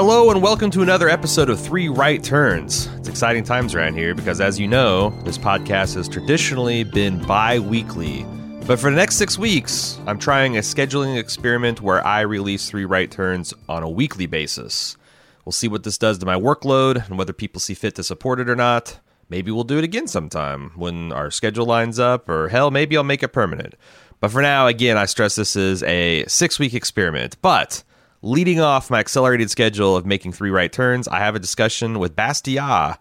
Hello and welcome to another episode of Three Right Turns. It's exciting times around here because, as you know, this podcast has traditionally been bi weekly. But for the next six weeks, I'm trying a scheduling experiment where I release Three Right Turns on a weekly basis. We'll see what this does to my workload and whether people see fit to support it or not. Maybe we'll do it again sometime when our schedule lines up, or hell, maybe I'll make it permanent. But for now, again, I stress this is a six week experiment. But leading off my accelerated schedule of making three right turns, I have a discussion with Bastiat,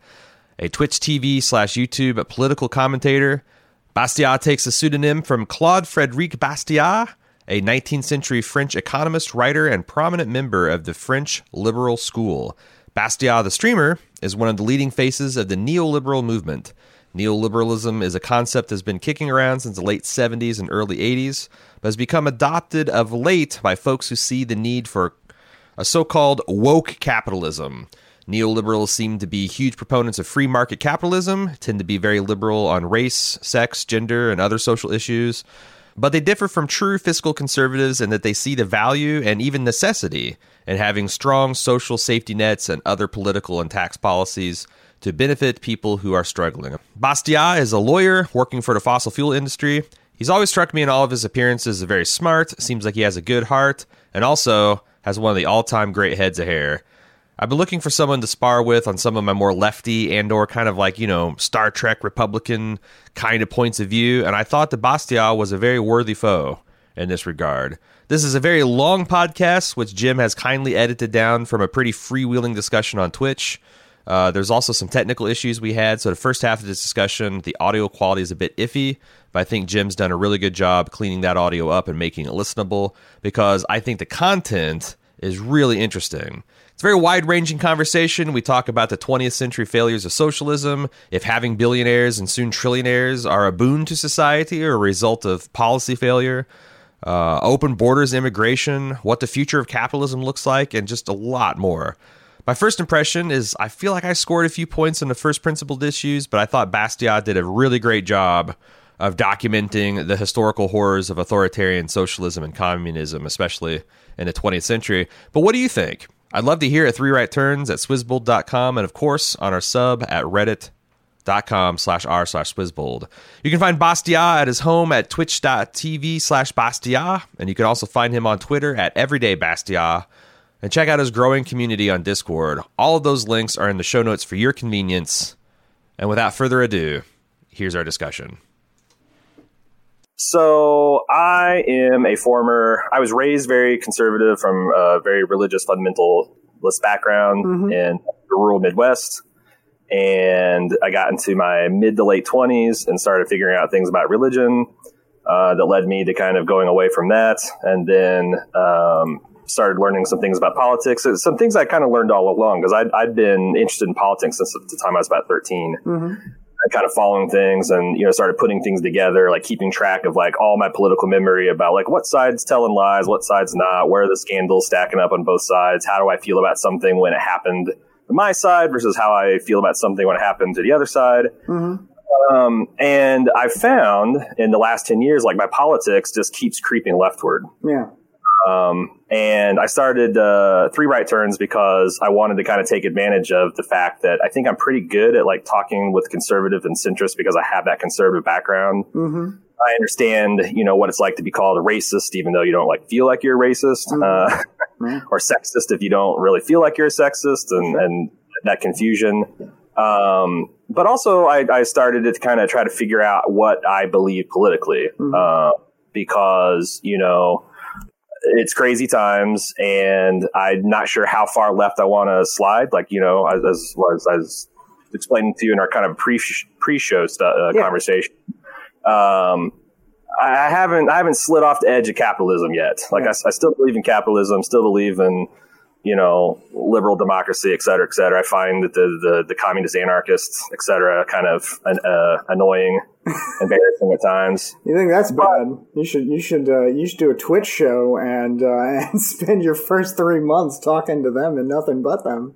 a Twitch TV slash YouTube political commentator. Bastiat takes a pseudonym from Claude Frederic Bastiat, a 19th century French economist, writer, and prominent member of the French liberal school. Bastiat, the streamer, is one of the leading faces of the neoliberal movement. Neoliberalism is a concept that's been kicking around since the late 70s and early 80s, but has become adopted of late by folks who see the need for a so called woke capitalism. Neoliberals seem to be huge proponents of free market capitalism, tend to be very liberal on race, sex, gender, and other social issues, but they differ from true fiscal conservatives in that they see the value and even necessity in having strong social safety nets and other political and tax policies to benefit people who are struggling. Bastiat is a lawyer working for the fossil fuel industry. He's always struck me in all of his appearances as very smart, seems like he has a good heart, and also has one of the all-time great heads of hair. I've been looking for someone to spar with on some of my more lefty and or kind of like, you know, Star Trek Republican kind of points of view, and I thought that Bastiat was a very worthy foe in this regard. This is a very long podcast, which Jim has kindly edited down from a pretty freewheeling discussion on Twitch. Uh, there's also some technical issues we had. So the first half of this discussion, the audio quality is a bit iffy, but I think Jim's done a really good job cleaning that audio up and making it listenable because I think the content is really interesting. It's a very wide ranging conversation. We talk about the 20th century failures of socialism, if having billionaires and soon trillionaires are a boon to society or a result of policy failure, uh, open borders immigration, what the future of capitalism looks like, and just a lot more. My first impression is I feel like I scored a few points on the first principled issues, but I thought Bastiat did a really great job of documenting the historical horrors of authoritarian socialism and communism, especially in the 20th century. But what do you think? I'd love to hear at three right turns at swizzbold.com and of course on our sub at reddit.com slash r slash swizzbold. You can find Bastiat at his home at twitch.tv slash Bastiat, and you can also find him on Twitter at everyday Bastiat and check out his growing community on Discord. All of those links are in the show notes for your convenience. And without further ado, here's our discussion. So I am a former. I was raised very conservative from a very religious fundamentalist background mm-hmm. in the rural Midwest, and I got into my mid to late twenties and started figuring out things about religion uh, that led me to kind of going away from that, and then um, started learning some things about politics. Some things I kind of learned all along because I'd, I'd been interested in politics since the time I was about 13. Mm-hmm kind of following things and you know started putting things together like keeping track of like all my political memory about like what side's telling lies what side's not where are the scandals stacking up on both sides how do i feel about something when it happened to my side versus how i feel about something when it happened to the other side mm-hmm. um, and i found in the last 10 years like my politics just keeps creeping leftward yeah um, and I started uh, three right turns because I wanted to kind of take advantage of the fact that I think I'm pretty good at like talking with conservative and centrist because I have that conservative background. Mm-hmm. I understand, you know, what it's like to be called a racist, even though you don't like feel like you're a racist, mm-hmm. uh, or sexist if you don't really feel like you're a sexist, and, and that confusion. Um, but also, I, I, started to kind of try to figure out what I believe politically, mm-hmm. uh, because you know it's crazy times, and I'm not sure how far left I want to slide. Like you know, as as, as, as explaining to you in our kind of pre pre show uh, yeah. conversation. Um, I haven't I haven't slid off the edge of capitalism yet. Like yeah. I, I, still believe in capitalism, still believe in you know liberal democracy, et cetera, et cetera. I find that the the, the communist anarchists, et cetera, kind of uh, annoying embarrassing at times. You think that's but, bad? You should you should uh, you should do a Twitch show and uh, and spend your first three months talking to them and nothing but them.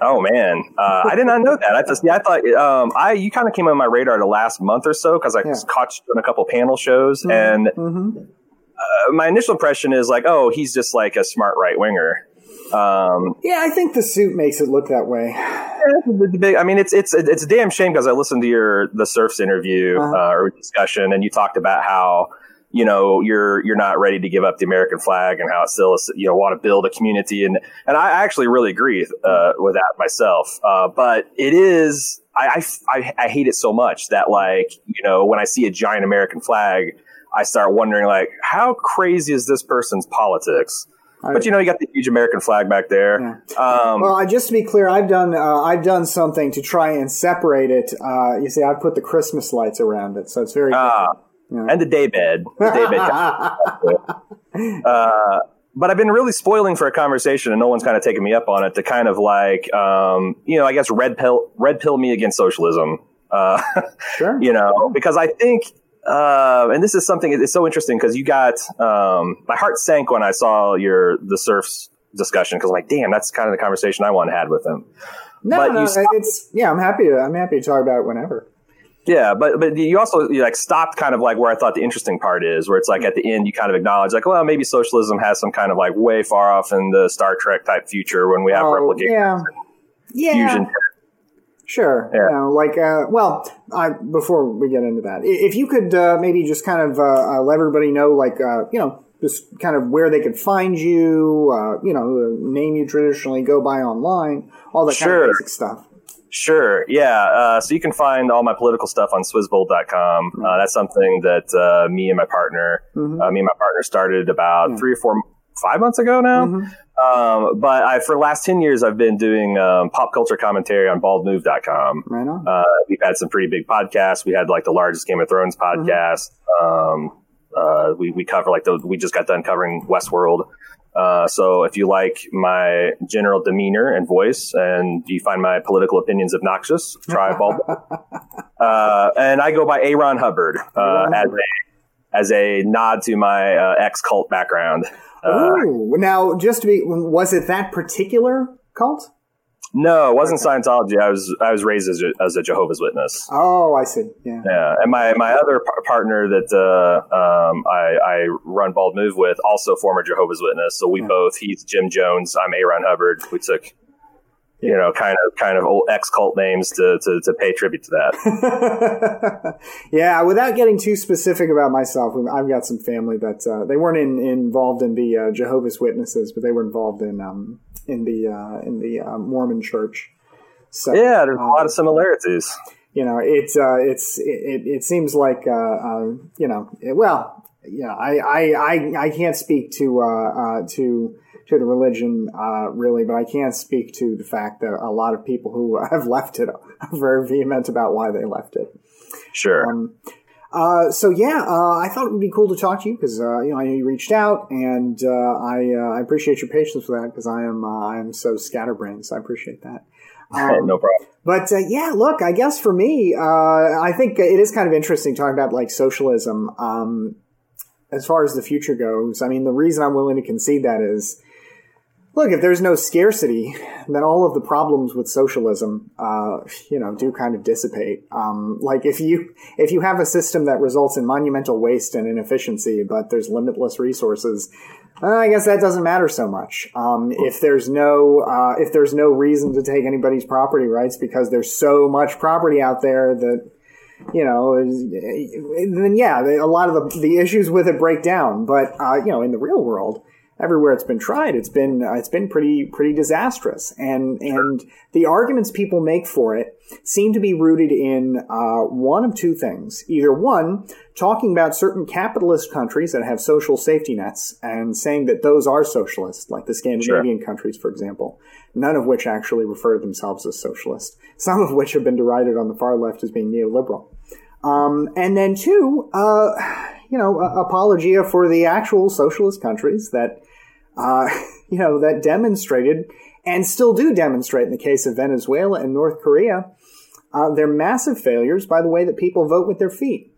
Oh man, uh, I did not know that. I just yeah, I thought um, I you kind of came on my radar the last month or so because I yeah. caught you in a couple panel shows mm-hmm. and. Mm-hmm. Uh, my initial impression is like, oh, he's just like a smart right winger. Um, yeah, I think the suit makes it look that way. I mean, it's it's it's a damn shame because I listened to your the Serfs interview Uh-huh. uh, or discussion, and you talked about how you know you're you're not ready to give up the American flag and how it still is, you know want to build a community, and and I actually really agree uh, with that myself. Uh, but it is I, I I I hate it so much that like you know when I see a giant American flag, I start wondering like how crazy is this person's politics. But you know, you got the huge American flag back there. Um, Well, just to be clear, I've done uh, I've done something to try and separate it. Uh, you see, I've put the Christmas lights around it, so it's very. Ah, and the daybed. The daybed. uh, but I've been really spoiling for a conversation, and no one's kind of taken me up on it to kind of like, um, you know, I guess red pill, red pill me against socialism. Uh, sure. you know, because I think, uh, and this is something it's so interesting because you got um, my heart sank when I saw your the Serfs discussion because I'm like, damn, that's kind of the conversation I want to have with him. No, But no, you stopped- it's yeah. I'm happy to I'm happy to talk about it whenever. Yeah, but but you also you like stopped kind of like where I thought the interesting part is, where it's like at the end you kind of acknowledge like, well, maybe socialism has some kind of like way far off in the Star Trek type future when we have Oh, replication yeah, yeah, fusion. Sure. Yeah. You know, like uh, well, I before we get into that, if you could uh, maybe just kind of uh, uh, let everybody know, like uh, you know, just kind of where they could find you, uh, you know, the name you traditionally go by online, all that kind of basic stuff. Sure, yeah. Uh, so you can find all my political stuff on swizzbold.com. Uh, that's something that uh, me and my partner, uh, me and my partner started about three or four, five months ago now. Um, but I, for the last 10 years, I've been doing um, pop culture commentary on baldmove.com. Right on. Uh, we've had some pretty big podcasts. We had like the largest Game of Thrones podcast. Um, uh, we, we cover like the, we just got done covering Westworld. Uh, so if you like my general demeanor and voice and you find my political opinions obnoxious, try Bald. uh, and I go by Aaron Hubbard, uh, Aaron as Hubbard. a, as a nod to my, uh, ex cult background. Uh, Ooh, now just to be, was it that particular cult? no, it wasn't Scientology. I was, I was raised as a, as a Jehovah's Witness. Oh, I see. Yeah. Yeah, and my, my other par- partner that uh, um, I, I run Bald Move with, also former Jehovah's Witness. So we both, he's Jim Jones, I'm Aaron Hubbard. We took, you know, kind of kind of old ex cult names to, to to pay tribute to that. yeah, without getting too specific about myself, I've got some family that uh, they weren't in, involved in the uh, Jehovah's Witnesses, but they were involved in um, in the uh, in the uh, Mormon Church. So yeah, there's a um, lot of similarities. you know, it's uh, it's it, it, it seems like uh, uh, you know, it- well, yeah, I I, I, I can't speak to uh, uh, to to the religion uh, really, but I can speak to the fact that a lot of people who have left it are very vehement about why they left it. Sure. Um, uh, so yeah, uh, I thought it would be cool to talk to you because uh, you know I know you reached out, and uh, I uh, I appreciate your patience with that because I am uh, I am so scatterbrained, so I appreciate that. Um, no problem. but uh, yeah, look, I guess for me, uh, I think it is kind of interesting talking about like socialism. Um, as far as the future goes, I mean, the reason I'm willing to concede that is, look, if there's no scarcity, then all of the problems with socialism, uh, you know, do kind of dissipate. Um, like if you if you have a system that results in monumental waste and inefficiency, but there's limitless resources, uh, I guess that doesn't matter so much. Um, if there's no uh, if there's no reason to take anybody's property rights because there's so much property out there that you know, then yeah, a lot of the, the issues with it break down. But uh, you know, in the real world, everywhere it's been tried, it's been uh, it's been pretty pretty disastrous. And and the arguments people make for it seem to be rooted in uh, one of two things: either one, talking about certain capitalist countries that have social safety nets and saying that those are socialist, like the Scandinavian countries, for example. None of which actually refer to themselves as socialist. Some of which have been derided on the far left as being neoliberal. Um, and then two, uh, you know, uh, apologia for the actual socialist countries that, uh, you know, that demonstrated and still do demonstrate in the case of Venezuela and North Korea, uh, their massive failures by the way that people vote with their feet.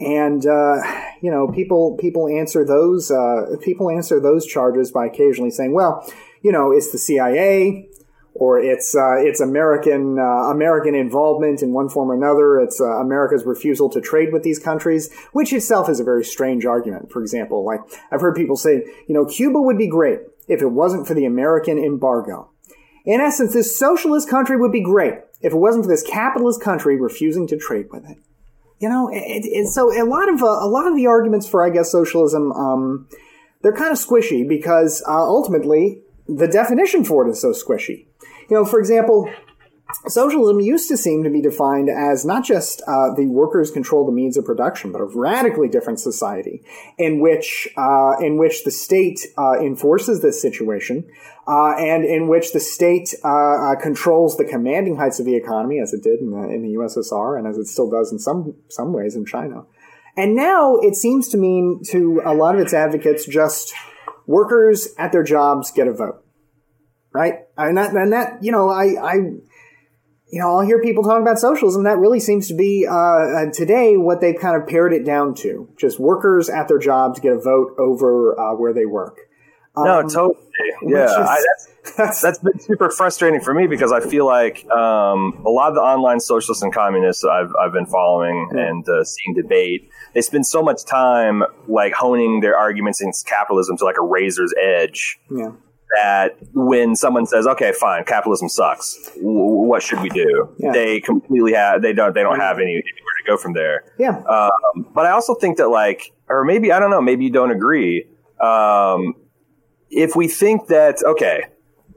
And uh, you know, people people answer those uh, people answer those charges by occasionally saying, "Well, you know, it's the CIA, or it's uh, it's American uh, American involvement in one form or another. It's uh, America's refusal to trade with these countries, which itself is a very strange argument. For example, like I've heard people say, you know, Cuba would be great if it wasn't for the American embargo. In essence, this socialist country would be great if it wasn't for this capitalist country refusing to trade with it. You know, it, it, so a lot of uh, a lot of the arguments for, I guess, socialism, um, they're kind of squishy because uh, ultimately the definition for it is so squishy. You know, for example, socialism used to seem to be defined as not just uh, the workers control the means of production, but a radically different society in which uh, in which the state uh, enforces this situation, uh, and in which the state uh, uh, controls the commanding heights of the economy, as it did in the, in the USSR, and as it still does in some some ways in China. And now it seems to mean to a lot of its advocates just workers at their jobs get a vote right? And that, and that, you know, I, I, you know, I'll hear people talk about socialism. That really seems to be uh, uh, today what they've kind of pared it down to: just workers at their jobs get a vote over uh, where they work. Um, no, totally. Yeah, is, I, that's, that's, been super frustrating for me because I feel like um, a lot of the online socialists and communists I've I've been following and uh, seeing debate, they spend so much time like honing their arguments against capitalism to like a razor's edge. Yeah that when someone says, "Okay, fine, capitalism sucks. W- what should we do?" Yeah. They completely have they don't they don't have any, anywhere to go from there. Yeah. Um, but I also think that like, or maybe I don't know, maybe you don't agree. Um, if we think that okay,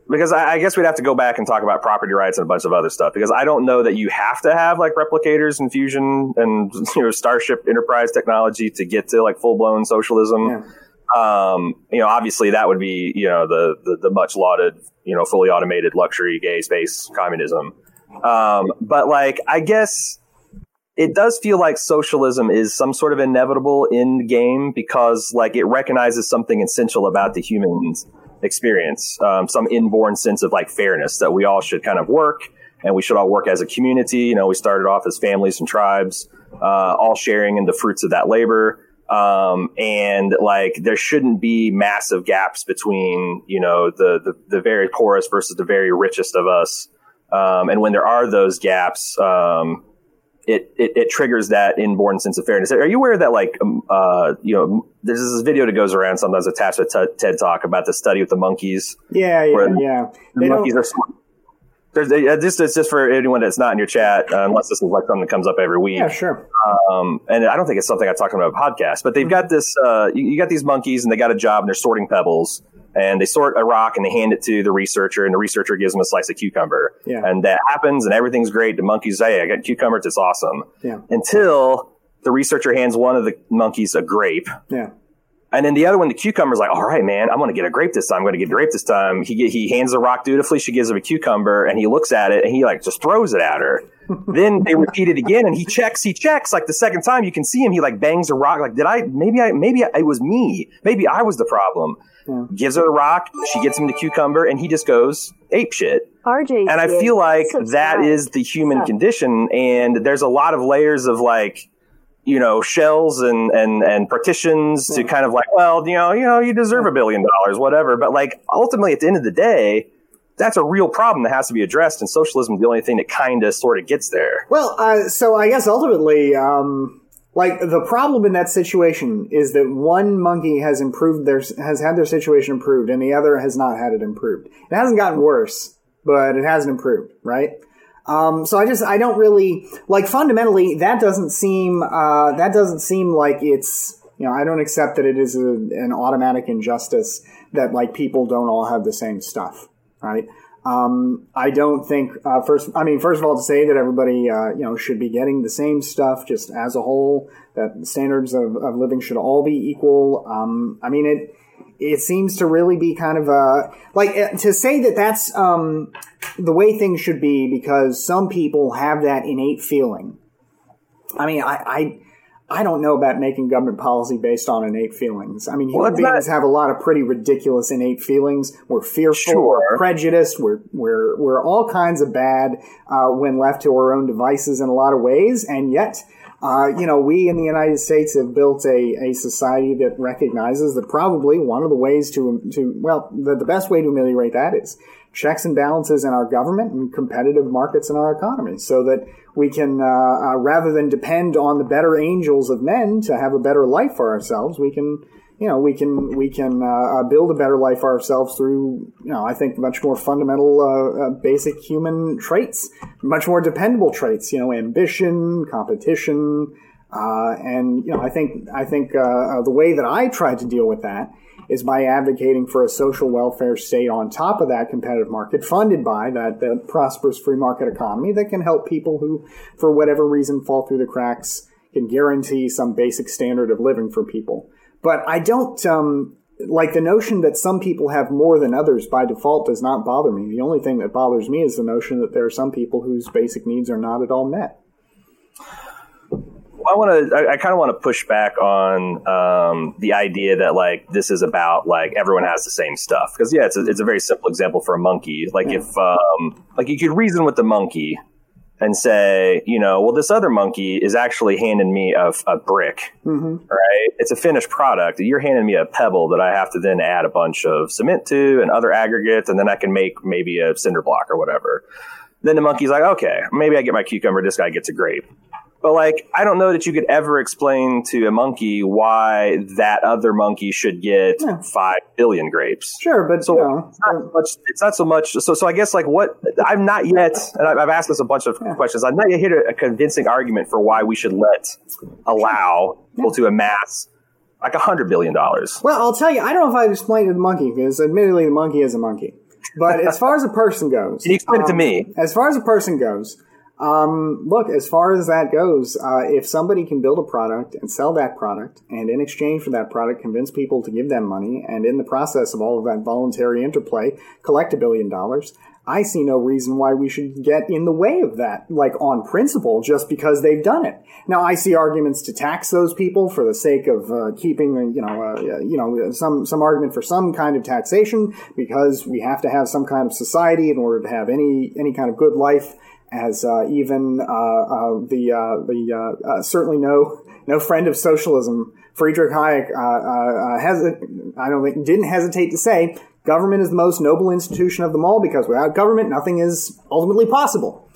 because I, I, guess we'd have to go back and talk about property rights and a bunch of other stuff. Because I don't know that you have to have like replicators and fusion and you know Starship Enterprise technology to get to like full blown socialism. Yeah um, you know, obviously that would be, you know, the, the, the much lauded, you know, fully automated luxury gay space communism. Um, but like, I guess it does feel like socialism is some sort of inevitable end game because like it recognizes something essential about the human experience, um, some inborn sense of like fairness that we all should kind of work and we should all work as a community. You know, we started off as families and tribes, uh, all sharing in the fruits of that labor. Um, and like there shouldn't be massive gaps between, you know, the, the, the very poorest versus the very richest of us. Um, and when there are those gaps, um, it, it, it, triggers that inborn sense of fairness. Are you aware that like, um, uh, you know, there's this video that goes around sometimes attached to t- TED talk about the study with the monkeys. Yeah, yeah, yeah. The monkeys are there's a, this is just for anyone that's not in your chat, uh, unless this is like something that comes up every week. Yeah, sure. Um, and I don't think it's something I talked about a podcast, but they've mm-hmm. got this. Uh, you, you, got these monkeys, and they got a job, and they're sorting pebbles, and they sort a rock, and they hand it to the researcher, and the researcher gives them a slice of cucumber. Yeah. And that happens, and everything's great. The monkeys say, "Hey, I got cucumbers. It's awesome." Yeah. Until the researcher hands one of the monkeys a grape. Yeah. And then the other one, the cucumber's like, all right, man, I'm going to get a grape this time. I'm going to get a grape this time. He he hands the rock dutifully. She gives him a cucumber, and he looks at it and he like just throws it at her. then they repeat it again, and he checks. He checks like the second time. You can see him. He like bangs a rock. Like, did I? Maybe I. Maybe I, it was me. Maybe I was the problem. Yeah. Gives her the rock. She gets him the cucumber, and he just goes ape shit. RJ, and I feel like that is the human condition, and there's a lot of layers of like you know shells and and and partitions to kind of like well you know you know you deserve a billion dollars whatever. But like ultimately at the end of the day that's a real problem that has to be addressed and socialism is the only thing that kind of sort of gets there. Well uh, so i guess ultimately um, like the problem in that situation is that one monkey has improved their has had their situation improved and the other has not had it improved. It hasn't gotten worse but it hasn't improved right um, so I just I don't really like fundamentally that doesn't seem uh, that doesn't seem like it's you know I don't accept that it is a, an automatic injustice that like people don't all have the same stuff right. Um, I don't think uh, first. I mean, first of all, to say that everybody uh, you know should be getting the same stuff just as a whole, that standards of, of living should all be equal. Um, I mean, it it seems to really be kind of a like uh, to say that that's um, the way things should be because some people have that innate feeling. I mean, I, I I don't know about making government policy based on innate feelings. I mean, human well, beings not... have a lot of pretty ridiculous innate feelings. We're fearful, sure. we're prejudiced, we're we're we're all kinds of bad uh, when left to our own devices in a lot of ways, and yet uh, you know, we in the United States have built a, a society that recognizes that probably one of the ways to, to well, the, the best way to ameliorate that is checks and balances in our government and competitive markets in our economy so that we can, uh, uh, rather than depend on the better angels of men to have a better life for ourselves, we can, you know we can we can uh, uh, build a better life for ourselves through you know I think much more fundamental uh, uh basic human traits, much more dependable traits. You know, ambition, competition, uh, and you know I think I think uh, the way that I try to deal with that is by advocating for a social welfare state on top of that competitive market, funded by that, that prosperous free market economy that can help people who, for whatever reason, fall through the cracks, can guarantee some basic standard of living for people. But I don't, um, like the notion that some people have more than others by default does not bother me. The only thing that bothers me is the notion that there are some people whose basic needs are not at all met. I want to. I, I kind of want to push back on um, the idea that like this is about like everyone has the same stuff because yeah, it's a, it's a very simple example for a monkey. Like yeah. if um, like you could reason with the monkey and say, you know, well, this other monkey is actually handing me a, a brick, mm-hmm. right? It's a finished product. You're handing me a pebble that I have to then add a bunch of cement to and other aggregates, and then I can make maybe a cinder block or whatever. Then the monkey's like, okay, maybe I get my cucumber. This guy gets a grape. But like, I don't know that you could ever explain to a monkey why that other monkey should get yeah. five billion grapes. Sure, but so you know, it's, not much, it's not so much. So, so I guess like what I've not yet, and I've asked this a bunch of yeah. questions. I've not yet hit a, a, convincing argument for why we should let allow yeah. people to amass like a hundred billion dollars. Well, I'll tell you, I don't know if I've explained to the monkey because admittedly the monkey is a monkey. But as far as a person goes, can you explain um, it to me? As far as a person goes, um, look, as far as that goes, uh, if somebody can build a product and sell that product, and in exchange for that product, convince people to give them money, and in the process of all of that voluntary interplay, collect a billion dollars, I see no reason why we should get in the way of that, like on principle, just because they've done it. Now, I see arguments to tax those people for the sake of uh, keeping, uh, you know, uh, you know, some some argument for some kind of taxation because we have to have some kind of society in order to have any any kind of good life as uh, even uh, uh, the the certainly no no friend of socialism, Friedrich Hayek, has I don't think didn't hesitate to say government is the most noble institution of them all because without government nothing is ultimately possible.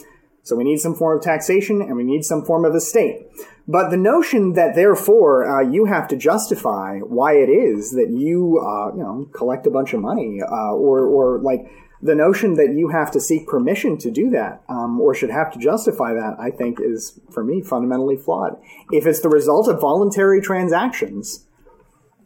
So we need some form of taxation and we need some form of a state. But the notion that therefore uh, you have to justify why it is that you uh, you know collect a bunch of money uh, or or like the notion that you have to seek permission to do that um, or should have to justify that, I think, is for me fundamentally flawed. If it's the result of voluntary transactions,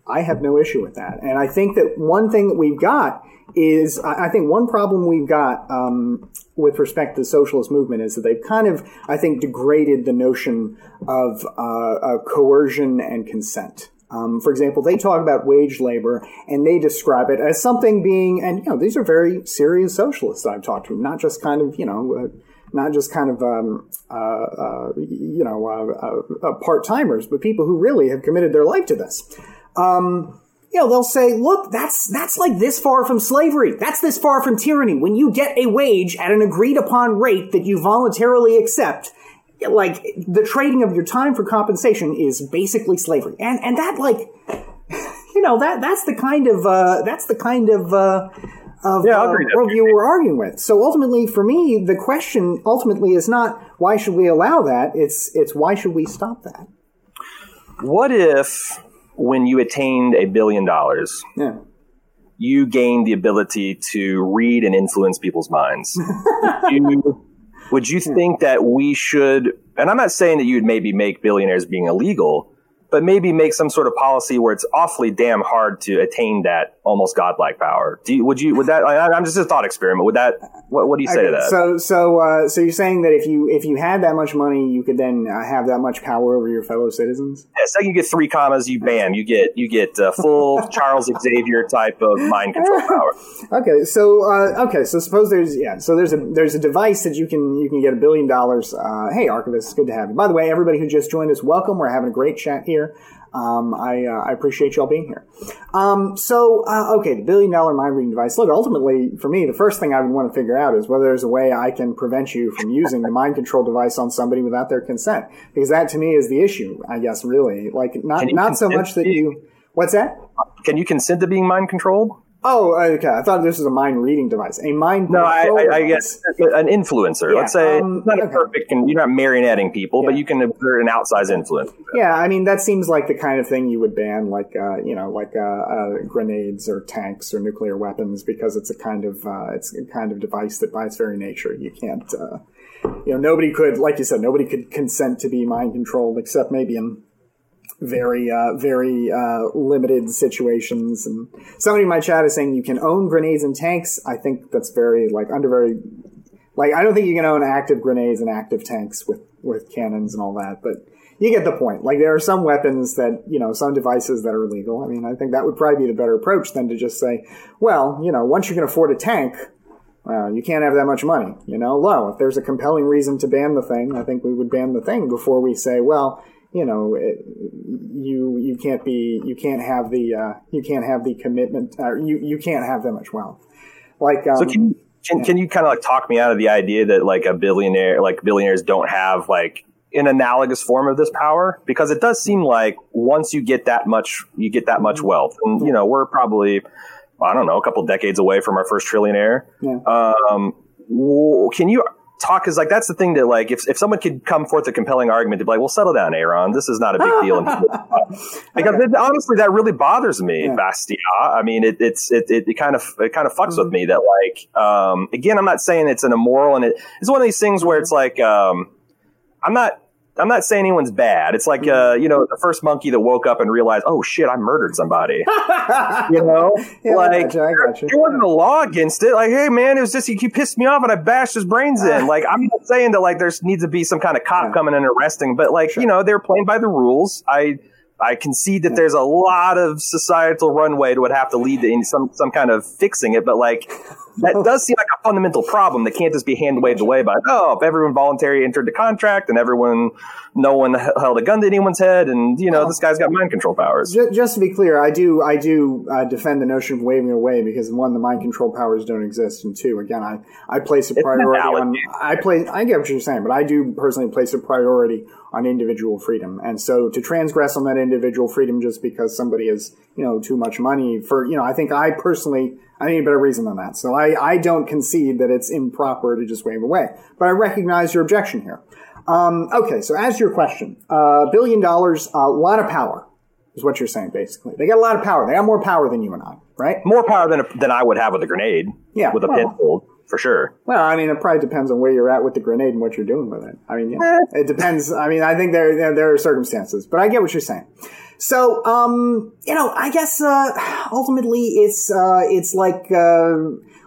I have no issue with that. And I think that one thing that we've got is, I think one problem we've got um, with respect to the socialist movement is that they've kind of, I think, degraded the notion of uh, coercion and consent. Um, for example, they talk about wage labor and they describe it as something being, and you know, these are very serious socialists I've talked to, not just kind of, you know, uh, not just kind of, um, uh, uh, you know, uh, uh, uh, part timers, but people who really have committed their life to this. Um, you know, they'll say, look, that's, that's like this far from slavery. That's this far from tyranny. When you get a wage at an agreed upon rate that you voluntarily accept, like the trading of your time for compensation is basically slavery, and and that like you know that that's the kind of uh, that's the kind of uh, of yeah, uh, worldview we're arguing with. So ultimately, for me, the question ultimately is not why should we allow that. It's it's why should we stop that. What if when you attained a billion dollars? Yeah you gained the ability to read and influence people's minds. you would you hmm. think that we should, and I'm not saying that you'd maybe make billionaires being illegal, but maybe make some sort of policy where it's awfully damn hard to attain that almost godlike power. Do you, would you, would that, I, am just a thought experiment. Would that, what, what do you say okay, to that? So, so, uh, so you're saying that if you, if you had that much money, you could then uh, have that much power over your fellow citizens? Yeah, second you get three commas, you bam, you get, you get uh, full Charles Xavier type of mind control power. okay. So, uh, okay. So suppose there's, yeah, so there's a, there's a device that you can, you can get a billion dollars. Uh, hey, Archivist, good to have you. By the way, everybody who just joined us, welcome. We're having a great chat here. Um, I, uh, I appreciate y'all being here. Um, so, uh, okay, the billion dollar mind reading device. Look, ultimately, for me, the first thing I would want to figure out is whether there's a way I can prevent you from using the mind control device on somebody without their consent. Because that to me is the issue, I guess, really. Like, not, not so much that you. What's that? Can you consent to being mind controlled? Oh, okay. I thought this was a mind reading device. A mind No, I, I, I guess an influencer. Yeah, Let's say um, not a okay. perfect. You're not marionetting people, but you can exert an outsized influence. Yeah, I mean that seems like the kind of thing you would ban, like uh, you know, like uh, uh, grenades or tanks or nuclear weapons, because it's a kind of uh, it's a kind of device that, by its very nature, you can't. Uh, you know, nobody could, like you said, nobody could consent to be mind controlled, except maybe in very uh, very uh, limited situations. And somebody in my chat is saying you can own grenades and tanks. I think that's very like under very like I don't think you can own active grenades and active tanks with with cannons and all that, but you get the point. Like there are some weapons that you know, some devices that are illegal. I mean, I think that would probably be the better approach than to just say, well, you know, once you can afford a tank. Uh, you can't have that much money, you know. Low. If there's a compelling reason to ban the thing, I think we would ban the thing before we say, well, you know, it, you you can't be you can't have the uh, you can't have the commitment. Uh, you you can't have that much wealth. Like um, So can can, can you kind of like talk me out of the idea that like a billionaire, like billionaires, don't have like an analogous form of this power? Because it does seem like once you get that much, you get that much wealth, and you know we're probably I don't know a couple decades away from our first trillionaire. Yeah. Um, can you? Talk is like that's the thing that like if, if someone could come forth a compelling argument to be like well settle down Aaron. This is not a big deal. Because it, honestly that really bothers me Yeah. Bastiat. I mean it, it's it, it, it kind of it kind of fucks with me that like um, again I'm not saying it's an immoral and it, it's one of these things where it's like um, I'm not I'm not saying anyone's bad it's like uh, you know the first monkey that woke up and realized oh shit I murdered somebody you know Yeah, like I gotcha. there wasn't a law against it. Like, hey man, it was just he, he pissed me off and I bashed his brains in. Like, I'm not saying that like there's needs to be some kind of cop Yeah. coming and arresting, but like you know they're playing by the rules. I I concede that there's a lot of societal runway that would have to lead to some some kind of fixing it, but like that does seem like a fundamental problem that can't just be hand waved away by oh if everyone voluntarily entered the contract and everyone no one held a gun to anyone's head and you know this guy's got mind control powers. Ju- Just to be clear, I do I do uh, defend the notion of waving away because one, the mind control powers don't exist, and two, again, I, I place a priority on. I place I get what you're saying, but I do personally place a priority on individual freedom, and so to transgress on that individual freedom just because somebody has you know too much money for you know I think I personally I need a better reason than that, so I I don't concede that it's improper to just wave away, but I recognize your objection here. Um, okay, so as your question, uh, billion dollars, a lot of power is what you're saying, basically. They got a lot of power. They got more power than you and I, right? More power than a, than I would have with a grenade. Yeah, with a well- pistol for sure. Well, I mean, it probably depends on where you're at with the grenade and what you're doing with it. I mean, yeah, it depends. I mean, I think there there- there are circumstances, but I get what you're saying. So, um, you know, I guess uh, ultimately it's uh, it's like uh,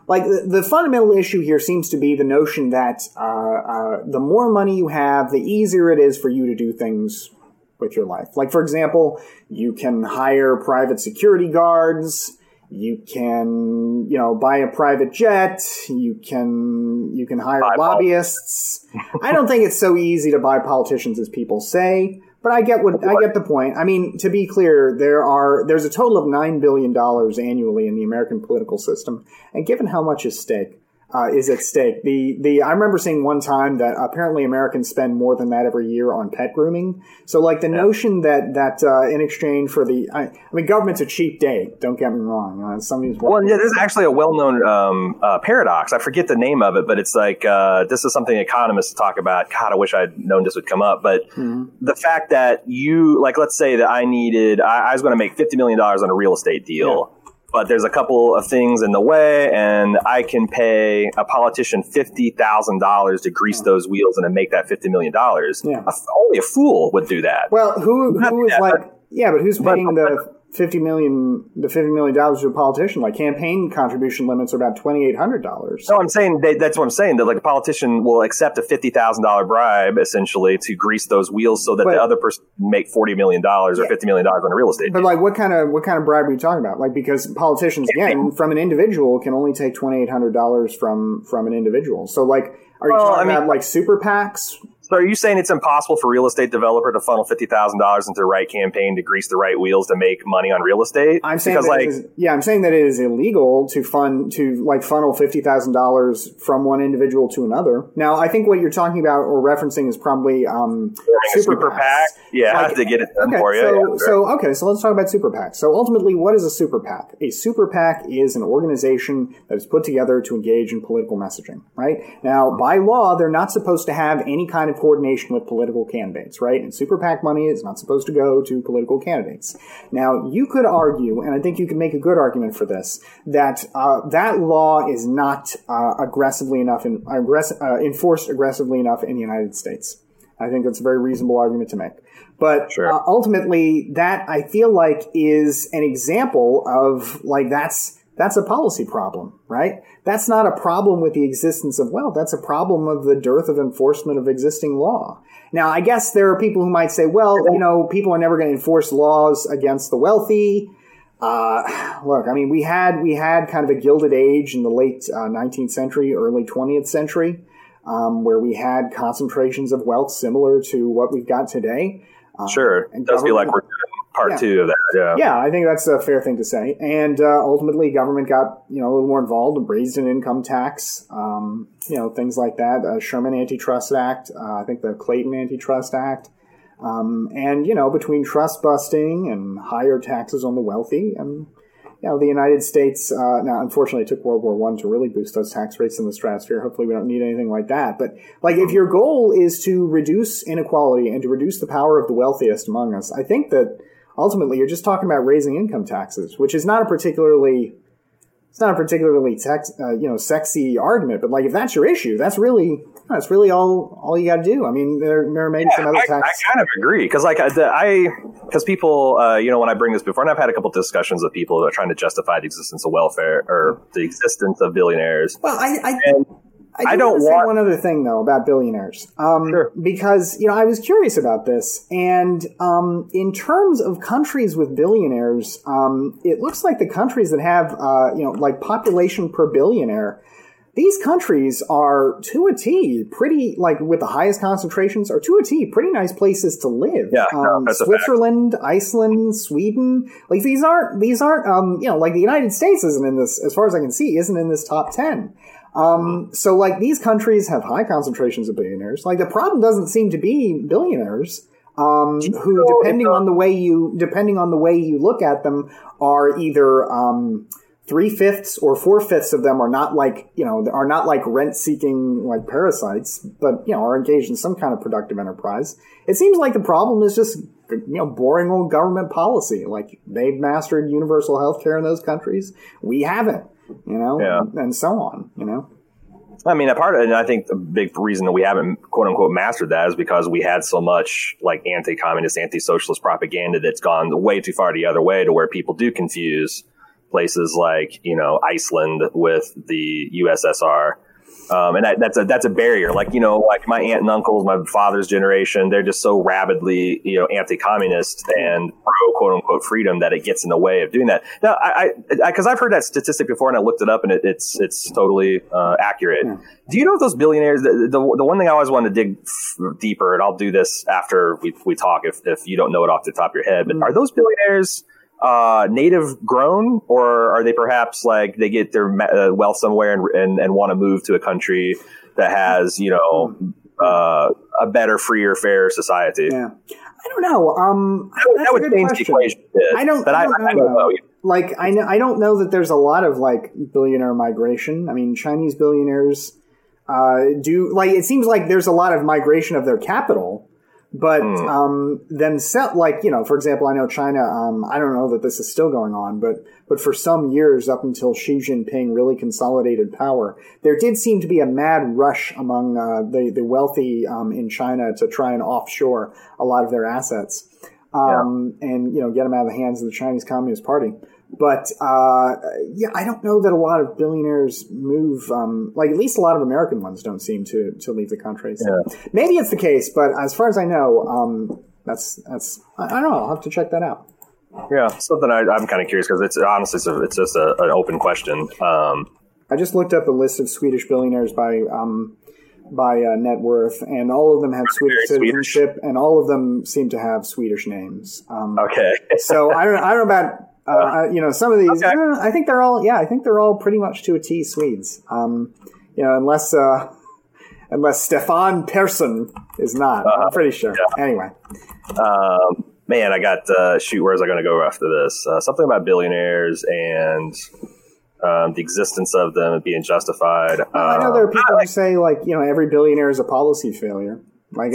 like the, the fundamental issue here seems to be the notion that uh, uh, the more money you have, the easier it is for you to do things with your life. Like, for example, you can hire private security guards. You can, you know, buy a private jet. You can, you can hire Buy lobbyists. I don't think it's so easy to buy politicians as people say, but I get what, I get the point. I mean, to be clear, there are, there's a total of $9 billion annually in the American political system. And given how much is stake, uh, is at stake. The the I remember seeing one time that apparently Americans spend more than that every year on pet grooming. So like the notion that that uh, in exchange for the I, I mean government's a cheap date. Don't get me wrong. Uh, somebody's Well, yeah, there's actually a well-known um, uh, paradox. I forget the name of it, but it's like uh, this is something economists talk about. God, I wish I'd known this would come up. But the fact that you, like, let's say that I needed, I, I was going to make fifty million dollars on a real estate deal. But there's a couple of things in the way, and I can pay a politician fifty thousand dollars to grease those wheels and to make that fifty million dollars. Yeah. only a fool would do that. well, who who is like yeah, but who's paying the fifty million the fifty million dollars to a politician? Like campaign contribution limits are about twenty eight hundred dollars. No, I'm saying they, that's what I'm saying. That like a politician will accept a fifty thousand dollar bribe essentially to grease those wheels so that But- the other person can make forty million dollars or Yeah. fifty million dollars on a real estate. But like, what kind of what kind of bribe are you talking about? Like, because politicians again, from an individual, can only take twenty eight hundred dollars from from an individual. So, like, are you Well, talking I mean- about like super PACs? So are you saying it's impossible for a real estate developer to funnel fifty thousand dollars into the right campaign to grease the right wheels to make money on real estate? I'm saying because, like, is, yeah, I'm saying that it is illegal to fund to like funnel fifty thousand dollars from one individual to another. Now, I think what you're talking about or referencing is probably um, super, super PAC. Yeah, like, to get it done okay, for you. So, yeah, so okay, so let's talk about super PAC. So ultimately, what is a super PAC? A super PAC is an organization that is put together to engage in political messaging. Right now, by law, they're not supposed to have any kind of coordination with political candidates, right? And super PAC money is not supposed to go to political candidates. Now, you could argue, and I think you can make a good argument for this, that uh, that law is not uh, aggressively enough in, aggress- uh, enforced aggressively enough in the United States. I think that's a very reasonable argument to make. But sure. Uh, ultimately, that I feel like is an example of like that's that's a policy problem, right? That's not a problem with the existence of wealth. That's a problem of the dearth of enforcement of existing law. Now, I guess there are people who might say, well, you know, people are never going to enforce laws against the wealthy. Uh, look, I mean, we had we had kind of a gilded age in the late uh, 19th century, early 20th century, um, where we had concentrations of wealth similar to what we've got today. Um, sure, it does feel like we're part yeah. two of that. Yeah. yeah, I think that's a fair thing to say. And uh, ultimately, government got you know a little more involved and raised an income tax. Um, you know things like that. Uh, Sherman Antitrust Act. Uh, I think the Clayton Antitrust Act. Um, and you know between trust busting and higher taxes on the wealthy and you know, the United States, uh, now unfortunately it took World War One to really boost those tax rates in the stratosphere. Hopefully we don't need anything like that. But like if your goal is to reduce inequality and to reduce the power of the wealthiest among us, I think that ultimately you're just talking about raising income taxes, which is not a particularly it's not a particularly tex, uh, you know sexy argument, but like if that's your issue, that's really that's really all all you got to do. I mean, there, there may be yeah, some other tax. I, I kind of agree because like I because people uh, you know when I bring this before, and I've had a couple discussions with people that are trying to justify the existence of welfare or the existence of billionaires. Well, I, I and, I, I don't want, want one other thing though about billionaires, um, sure. because you know I was curious about this, and um, in terms of countries with billionaires, um, it looks like the countries that have uh, you know like population per billionaire, these countries are to a T pretty like with the highest concentrations are to a T pretty nice places to live. Yeah, no, um, Switzerland, Iceland, Sweden, like these aren't these aren't um, you know like the United States isn't in this as far as I can see isn't in this top ten. Um, so like these countries have high concentrations of billionaires. Like the problem doesn't seem to be billionaires. Um, who, depending on the way you depending on the way you look at them, are either um, three fifths or four fifths of them are not like you know are not like rent seeking like parasites, but you know are engaged in some kind of productive enterprise. It seems like the problem is just you know boring old government policy. Like they've mastered universal health care in those countries, we haven't you know, yeah. and, so on, you know. I mean, a part of it, and I think the big reason that we haven't quote unquote mastered that is because we had so much like anti communist, anti socialist propaganda that's gone way too far the other way to where people do confuse places like, you know, Iceland with the USSR um, and that, that's a that's a barrier. Like you know, like my aunt and uncles, my father's generation, they're just so rabidly you know anti-communist and pro quote unquote freedom that it gets in the way of doing that. Now, I because I've heard that statistic before and I looked it up and it, it's it's totally uh, accurate. Yeah. Do you know if those billionaires? The, the, the one thing I always want to dig f- deeper, and I'll do this after we we talk if if you don't know it off the top of your head, but mm. are those billionaires? Uh, native grown, or are they perhaps like they get their uh, wealth somewhere and, and, and want to move to a country that has, you know, uh, a better, freer, fair society? Yeah. I don't know. Um, that, would change question. the equation. I don't. But I, don't, I, I don't know. Like I know, I don't know that there's a lot of like billionaire migration. I mean, Chinese billionaires uh, do like it seems like there's a lot of migration of their capital but mm. um, themselves, like you know, for example, I know China. Um, I don't know that this is still going on, but but for some years up until Xi Jinping really consolidated power, there did seem to be a mad rush among uh, the the wealthy um, in China to try and offshore a lot of their assets, um, yeah. and you know, get them out of the hands of the Chinese Communist Party. But uh, yeah, I don't know that a lot of billionaires move. Um, like at least a lot of American ones don't seem to to leave the country. So yeah. Maybe it's the case, but as far as I know, um, that's that's I, I, don't know. I'll have to check that out. Yeah, something I, am kind of curious because it's honestly it's, it's just a, an open question. Um, I just looked up a list of Swedish billionaires by um, by uh, net worth, and all of them have Swedish Very Swedish. citizenship, and all of them seem to have Swedish names. Um, Okay. so I don't, I don't know about uh, uh, you know some of these. Okay. I, I think they're all yeah. I think they're all pretty much to a T Swedes. Um, you know, unless uh, unless Stefan Persson is not. I'm pretty sure. Anyway, Um, man, I got uh, shoot. where's I going to go after this? Uh, something about billionaires and um, the existence of them being justified. I know there are Um, people who say like you know every billionaire is a policy failure.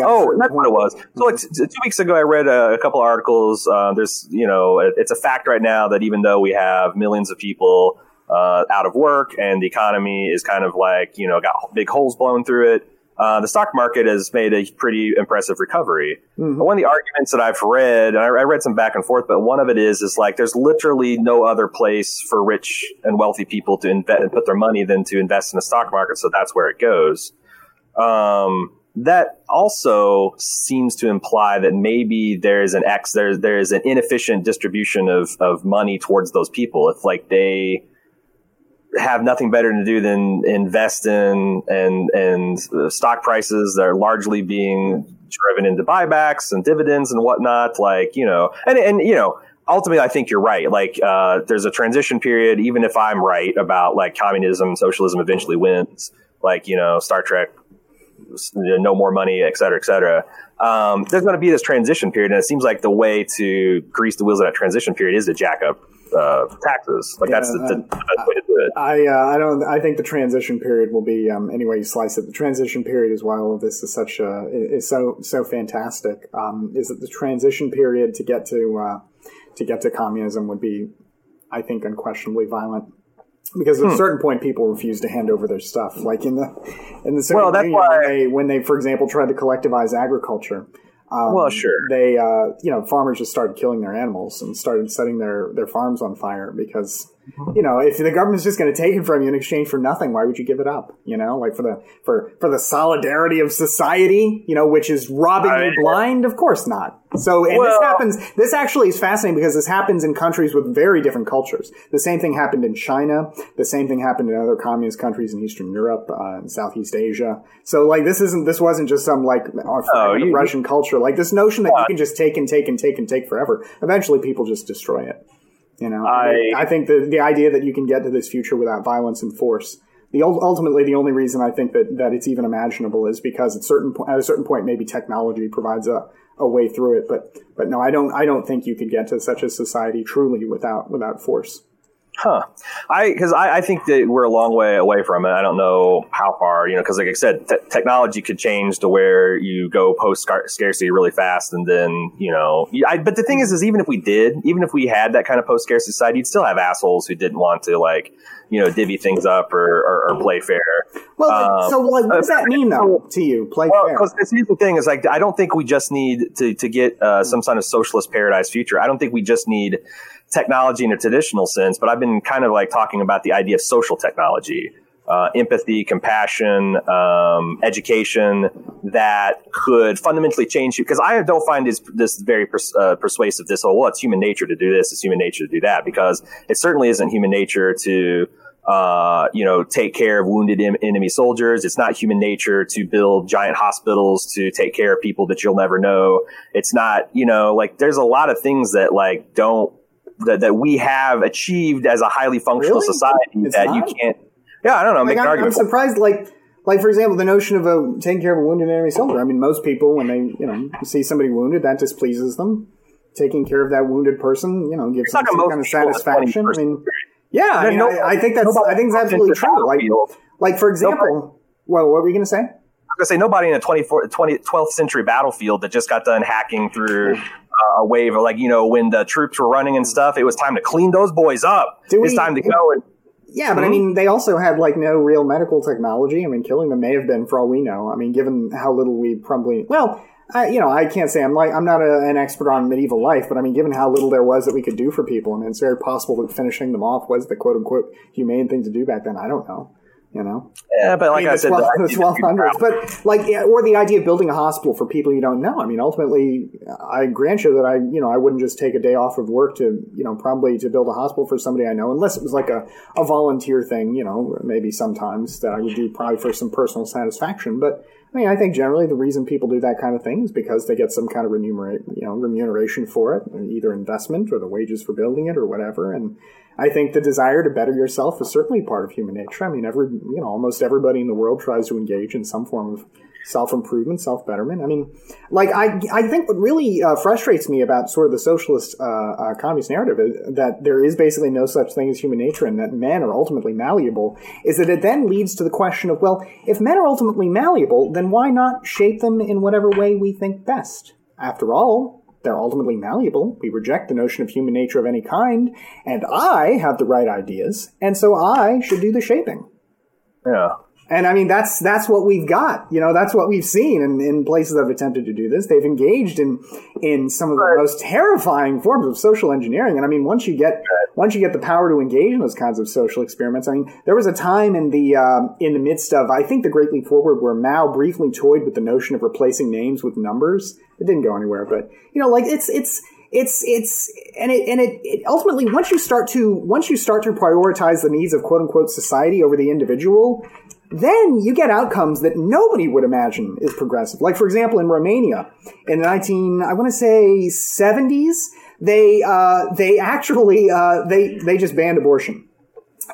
Oh, that's what it was. So, like two weeks ago, I read a, a couple articles. Uh, there's, you know, it- it's a fact right now that even though we have millions of people uh, out of work and the economy is kind of like, you know, got big holes blown through it, uh, the stock market has made a pretty impressive recovery. Mm-hmm. One of the arguments that I've read, and I, I read some back and forth, but one of it is, is like there's literally no other place for rich and wealthy people to invest and put their money than to invest in the stock market. So that's where it goes. Um, that also seems to imply that maybe there's an X, there's, there's an inefficient distribution of, of money towards those people. If like they have nothing better to do than invest in and, and stock prices that are largely being driven into buybacks and dividends and whatnot. Like, you know, and, and, you know, ultimately, I think you're right. Like, uh, there's a transition period, even if I'm right about like communism, socialism eventually wins, like, you know, Star Trek no more money, et cetera, et cetera. Um, there's going to be this transition period, and it seems like the way to grease the wheels of that transition period is to jack up uh, taxes. Like that's the, the, the best way to do it. I uh, I don't I think the transition period will be um, any way you slice it. The transition period is why all of this is such a is so so fantastic. Um, is that the transition period to get to uh, to get to communism would be, I think, unquestionably violent. Because Hmm. at a certain point, people refuse to hand over their stuff. Like in the in the Soviet Well, that's Union, why- when they, when they, for example, tried to collectivize agriculture. Um, Well, sure. They, uh, you know, farmers just started killing their animals and started setting their, their farms on fire because. You know, if the government's just going to take it from you in exchange for nothing, why would you give it up? You know, like for the for for the solidarity of society, you know, which is robbing I- you blind. Of course not. So, and this happens. This actually is fascinating because this happens in countries with very different cultures. The same thing happened in China. The same thing happened in other communist countries in Eastern Europe, uh, and Southeast Asia. So, like, this isn't. This wasn't just some like Oh, fragment of you- Russian culture. Like this notion that you can just take and take and take and take forever. Eventually, people just destroy it. You know, I- I think the the idea that you can get to this future without violence and force. The ultimately the only reason I think that, that it's even imaginable is because at certain at a certain point maybe technology provides a, a way through it. But but no, I don't I don't think you could get to such a society truly without without force. Huh. I because I, I think that we're a long way away from it. I don't know how far, you know, because like I said, te- technology could change to where you go post scarcity really fast, and then you know. I, but the thing is, is even if we did, even if we had that kind of post scarcity society, you'd still have assholes who didn't want to like you know divvy things up or, or, or play fair. Well, Um, so like, what does that mean though to you? Play Well, fair. because here's the thing: is like I don't think we just need to to get uh, some kind of socialist paradise future. I don't think we just need technology in a traditional sense, but I've been kind of like talking about the idea of social technology, uh, empathy, compassion, um, education that could fundamentally change you. Because I don't find this this very pers- uh, persuasive. This whole well, it's human nature to do this. It's human nature to do that. Because it certainly isn't human nature to uh, you know, take care of wounded em- enemy soldiers. It's not human nature to build giant hospitals to take care of people that you'll never know. It's not, you know, like there's a lot of things that like don't that, that we have achieved as a highly functional Really? society It's that not? you can't. Yeah, I don't know. Like, Make an I'm, I'm surprised. Like, like for example, the notion of a, taking care of a wounded enemy soldier. I mean, most people when they you know see somebody wounded, that displeases them. Taking care of that wounded person, you know, gives them some kind of people in the satisfaction. I mean, yeah, I, mean, No- I, I think that's I think that's absolutely true. Like, like for example, well, what were you going to say? I was gonna say nobody in a 24, 20, 12th century battlefield that just got done hacking through a wave of like you know when the troops were running and stuff. It was time to clean those boys up. It's time to go and Yeah, but I hmm? mean, they also had like no real medical technology. I mean, killing them may have been for all we know. I mean, given how little we probably well, I, you know, I can't say I'm like I'm not a, an expert on medieval life, but I mean, given how little there was that we could do for people, I mean, it's very possible that finishing them off was the quote unquote humane thing to do back then. I don't know. You know, yeah, but like I, mean, I said, the twelve hundreds, but like, yeah, or the idea of building a hospital for people you don't know. I mean, ultimately, I grant you that I, you know, I wouldn't just take a day off of work to, you know, probably to build a hospital for somebody I know, unless it was like a, a volunteer thing. You know, maybe sometimes that I would do probably for some personal satisfaction, but I mean, I think generally the reason people do that kind of thing is because they get some kind of remunerate, you know, remuneration for it, either investment or the wages for building it or whatever. And I think the desire to better yourself is certainly part of human nature. I mean, every, you know, almost everybody in the world tries to engage in some form of self improvement, self betterment. I mean, like I, I think what really uh, frustrates me about sort of the socialist uh, uh, communist narrative is that there is basically no such thing as human nature, and that men are ultimately malleable. Is that it then leads to the question of well, if men are ultimately malleable, then why not shape them in whatever way we think best? After all, they're ultimately malleable. We reject the notion of human nature of any kind, and I have the right ideas, and so I should do the shaping. Yeah. And I mean, that's that's what we've got. You know, that's what we've seen in, in places that have attempted to do this. They've engaged in in some of the most terrifying forms of social engineering. And I mean, once you get once you get the power to engage in those kinds of social experiments, I mean, there was a time in the uh, in the midst of I think the Great Leap Forward where Mao briefly toyed with the notion of replacing names with numbers. It didn't go anywhere, but you know, like it's it's it's it's and it and it, it, ultimately once you start to once you start to prioritize the needs of quote unquote society over the individual then you get outcomes that nobody would imagine is progressive. Like, for example, in Romania, in the 19, I want to say 70s, they, uh, they actually, uh, they, they just banned abortion.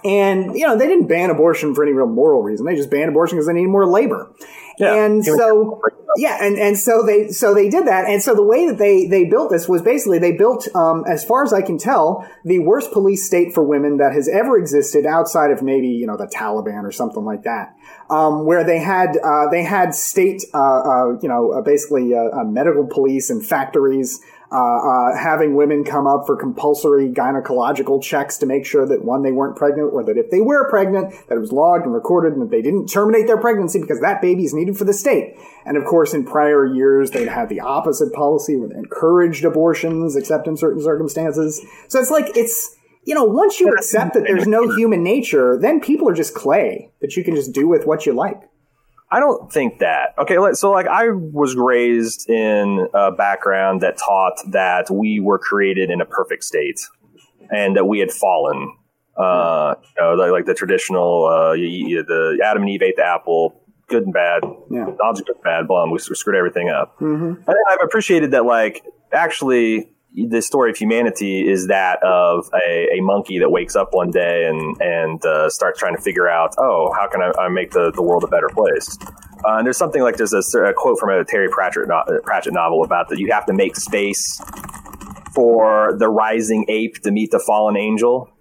And, you know, they didn't ban abortion for any real moral reason. They just banned abortion because they needed more labor. Yeah. And so, yeah, and, and so they, so they did that. And so the way that they, they built this was basically they built, um, as far as I can tell, the worst police state for women that has ever existed outside of maybe, you know, the Taliban or something like that. Um, where they had, uh, they had state, uh, uh, you know, uh, basically, uh, uh, medical police and factories, uh, uh, having women come up for compulsory gynecological checks to make sure that one they weren't pregnant or that if they were pregnant that it was logged and recorded and that they didn't terminate their pregnancy because that baby is needed for the state. And of course in prior years they'd had the opposite policy where they encouraged abortions except in certain circumstances. So it's like it's you know once you accept that there's no human nature then people are just clay that you can just do with what you like I don't think that. Okay, so like I was raised in a background that taught that we were created in a perfect state and that we had fallen. Uh, you know, like, like the traditional, uh, the Adam and Eve ate the apple, good and bad. Yeah. Good and bad, blah, we screwed everything up. Mm-hmm. And I've appreciated that, like, actually, the story of humanity is that of a, a, monkey that wakes up one day and and uh, starts trying to figure out, oh, how can I, I make the, the world a better place? Uh, and there's something like there's a, a, quote from a Terry Pratchett, no, Pratchett novel about that you have to make space for the rising ape to meet the fallen angel.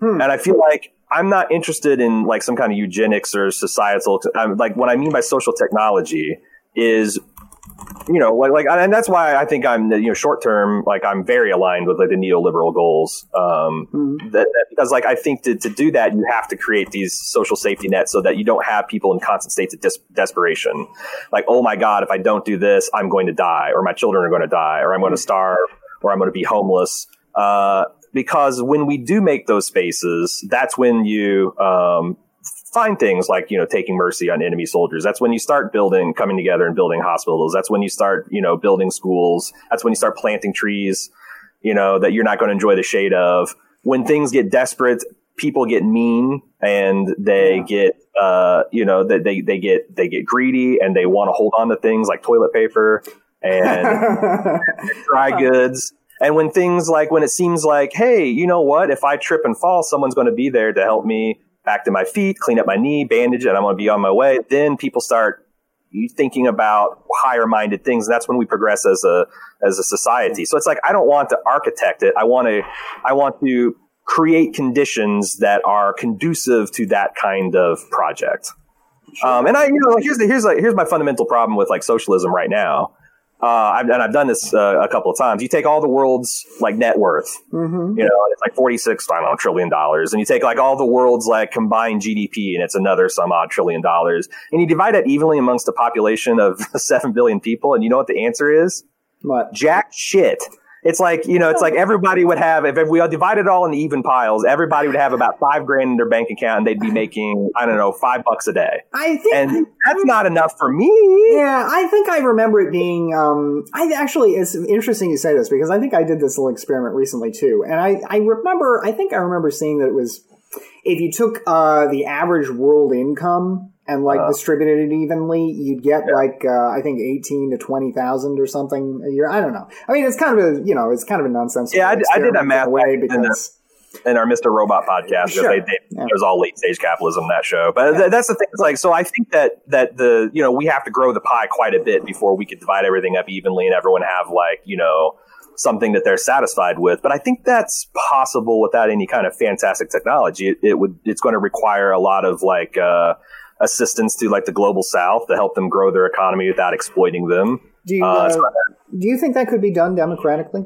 Hmm. And I feel like I'm not interested in like some kind of eugenics or societal. I'm, like what I mean by social technology is you know, like, like, and that's why I think I'm, you know, short term, like I'm very aligned with like the neoliberal goals. Um, mm-hmm. that, that, because like I think to, to do that, you have to create these social safety nets so that you don't have people in constant states of des- desperation. Like, oh my God, if I don't do this, I'm going to die, or my children are going to die, or I'm going to starve, or I'm going to be homeless. Uh, because when we do make those spaces, that's when you, um, find things like you know taking mercy on enemy soldiers. That's when you start building coming together and building hospitals. That's when you start you know building schools. That's when you start planting trees you know that you're not going to enjoy the shade of. When things get desperate people get mean and they yeah. get uh, you know that they, they get they get greedy and they want to hold on to things like toilet paper and dry goods. And when things like when it seems like hey you know what? If i trip and fall someone's going to be there to help me back to my feet, clean up my knee, bandage it, I'm going to be on my way. Then people start thinking about higher minded things. And that's when we progress as a, as a society. So it's like, I don't want to architect it. I want to, I want to create conditions that are conducive to that kind of project. Sure. Um, and I, you know, here's the, here's like, here's my fundamental problem with like socialism right now uh, I've, and I've done this uh, a couple of times. You take all the world's like net worth, mm-hmm. you know, it's like 46, I don't know, trillion dollars. And you take like all the world's like combined GDP and it's another some odd trillion dollars. And you divide that evenly amongst a population of 7 billion people. And you know what the answer is? What? Jack shit. It's like you know, it's like everybody would have if we all divided it all into even piles, everybody would have about five grand in their bank account, and they'd be making I don't know five bucks a day. I think, and that's not enough for me. Yeah, I think I remember it being. Um, I actually, it's interesting you say this because I think I did this little experiment recently too, and I, I remember, I think I remember seeing that it was if you took uh, the average world income and like uh, distributed it evenly, you'd get yeah. like uh, I think eighteen to twenty thousand or something a year. I don't know. I mean, it's kind of a you know, it's kind of a nonsense. Yeah, I, I, did that math way because. In our Mr. Robot podcast, sure. they, they, yeah. it was all late stage capitalism that show. But yeah. th- that's the thing. It's like, so I think that that the you know we have to grow the pie quite a bit before we could divide everything up evenly and everyone have like you know something that they're satisfied with. But I think that's possible without any kind of fantastic technology. It, it would it's going to require a lot of like uh, assistance to like the global south to help them grow their economy without exploiting them. Do you, uh, uh, do you think that could be done democratically?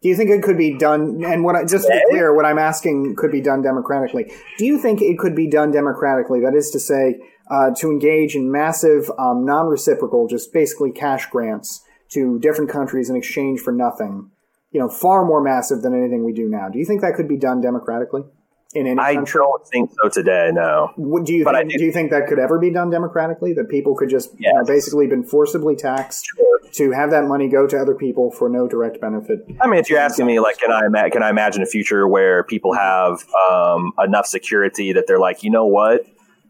Do you think it could be done? And what I, just to be clear, what I'm asking could be done democratically. Do you think it could be done democratically? That is to say, uh, to engage in massive, um, non-reciprocal, just basically cash grants to different countries in exchange for nothing. You know, far more massive than anything we do now. Do you think that could be done democratically? In any I country? don't think so today. No. Do you think, do, do, you think that could ever be done democratically? That people could just yes. you know, basically been forcibly taxed sure. to have that money go to other people for no direct benefit? I mean, if you're asking me, like, can I can I imagine a future where people have um, enough security that they're like, you know what?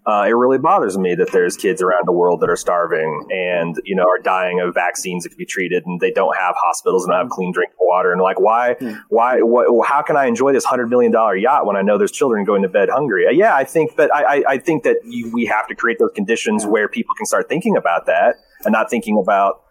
Uh, it really bothers me that there's kids around the world that are starving and you know are dying of vaccines that can be treated and they don't have hospitals and don't have clean drinking water and like why mm. why what, how can I enjoy this hundred million dollar yacht when I know there's children going to bed hungry? Uh, yeah, I think, but I, I think that you, we have to create those conditions where people can start thinking about that and not thinking about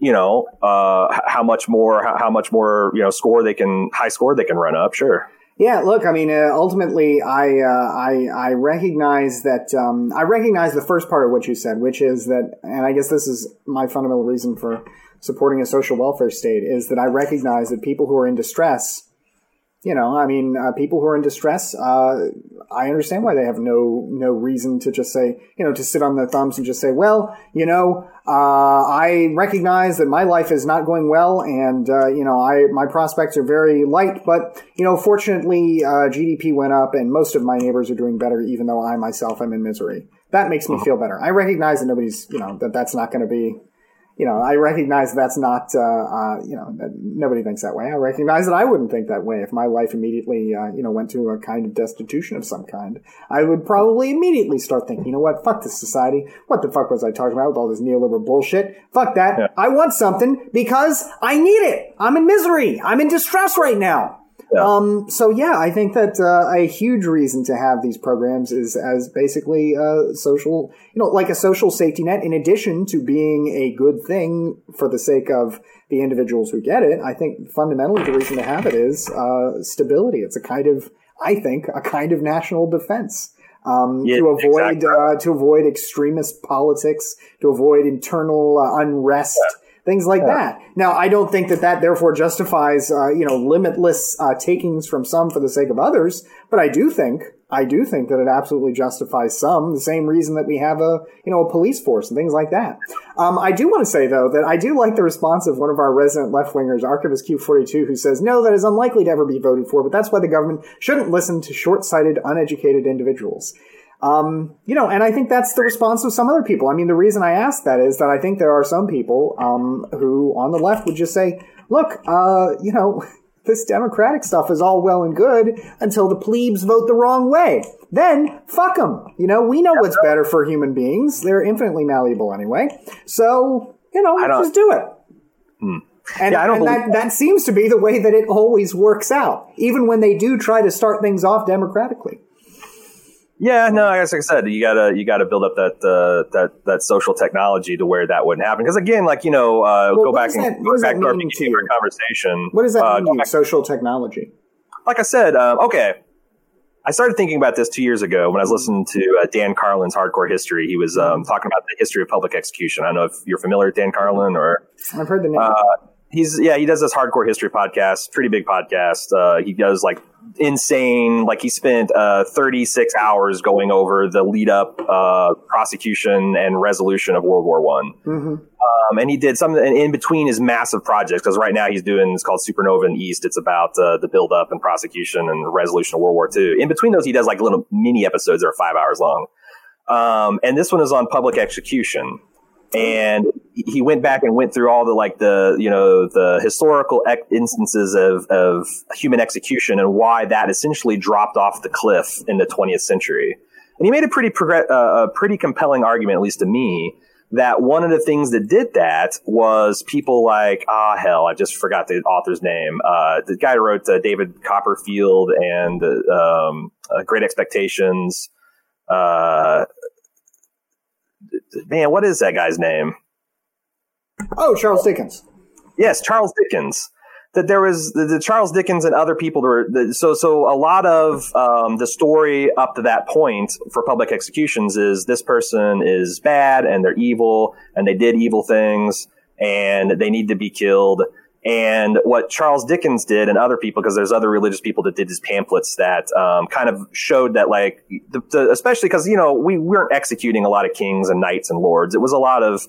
you know uh, how much more how much more you know score they can high score they can run up. Sure. Yeah, look, I mean, uh, ultimately, I, uh, I, I recognize that um, I recognize the first part of what you said, which is that, and I guess this is my fundamental reason for supporting a social welfare state, is that I recognize that people who are in distress you know, I mean, uh, people who are in distress, uh, I understand why they have no no reason to just say, you know, to sit on their thumbs and just say, well, you know, uh, I recognize that my life is not going well, and uh, you know, I my prospects are very light, but you know, fortunately, uh, GDP went up, and most of my neighbors are doing better, even though I myself am in misery. That makes me uh-huh. feel better. I recognize that nobody's, you know, that that's not going to be you know, I recognize that's not, uh, uh, you know, nobody thinks that way. I recognize that I wouldn't think that way if my life immediately, uh, you know, went to a kind of destitution of some kind. I would probably immediately start thinking, you know what, fuck this society. What the fuck was I talking about with all this neoliberal bullshit? Fuck that. Yeah. I want something because I need it. I'm in misery. I'm in distress right now. Yeah. Um, so yeah, I think that uh, a huge reason to have these programs is as basically a social, you know, like a social safety net. In addition to being a good thing for the sake of the individuals who get it, I think fundamentally the reason to have it is uh, stability. It's a kind of, I think, a kind of national defense. Um, yeah, to avoid exactly. uh, to avoid extremist politics, to avoid internal uh, unrest. Yeah things like yeah. that. Now, I don't think that that therefore justifies, uh, you know, limitless uh, takings from some for the sake of others, but I do think, I do think that it absolutely justifies some, the same reason that we have a, you know, a police force and things like that. Um, I do want to say though that I do like the response of one of our resident left wingers, Archivist Q42, who says, no, that is unlikely to ever be voted for, but that's why the government shouldn't listen to short-sighted, uneducated individuals. Um, you know, and I think that's the response of some other people. I mean, the reason I ask that is that I think there are some people um, who on the left would just say, look, uh, you know, this democratic stuff is all well and good until the plebes vote the wrong way. Then fuck them. You know, we know what's better for human beings. They're infinitely malleable anyway. So, you know, just do it. Hmm. And, yeah, and that, that seems to be the way that it always works out, even when they do try to start things off democratically. Yeah, no, I guess like I said, you gotta you gotta build up that uh, that that social technology to where that wouldn't happen. Because again, like you know, uh, well, go back and go back to our conversation. What does that uh, mean to social technology? Like I said, uh, okay, I started thinking about this two years ago when I was listening to uh, Dan Carlin's Hardcore History. He was um, talking about the history of public execution. I don't know if you're familiar with Dan Carlin or I've heard the name. Uh, he's yeah he does this hardcore history podcast, pretty big podcast. Uh, he does like insane like he spent uh, 36 hours going over the lead up uh, prosecution and resolution of World War One. Mm-hmm. Um, and he did some in between his massive projects because right now he's doing it's called Supernova in East. It's about uh, the build up and prosecution and resolution of World War Two. In between those, he does like little mini episodes that are five hours long. Um, and this one is on public execution. And he went back and went through all the like the you know the historical instances of, of human execution and why that essentially dropped off the cliff in the 20th century. And he made a pretty progr- uh, a pretty compelling argument, at least to me, that one of the things that did that was people like ah hell I just forgot the author's name uh, the guy who wrote uh, David Copperfield and um, uh, Great Expectations uh, man what is that guy's name? Oh Charles Dickens. Yes Charles Dickens. That there was the, the, Charles Dickens and other people were the, so so a lot of um, the story up to that point for public executions is this person is bad and they're evil and they did evil things and they need to be killed. And what Charles Dickens did and other people, because there's other religious people that did these pamphlets that um, kind of showed that, like, the, the, especially because you know we weren't executing a lot of kings and knights and lords. It was a lot of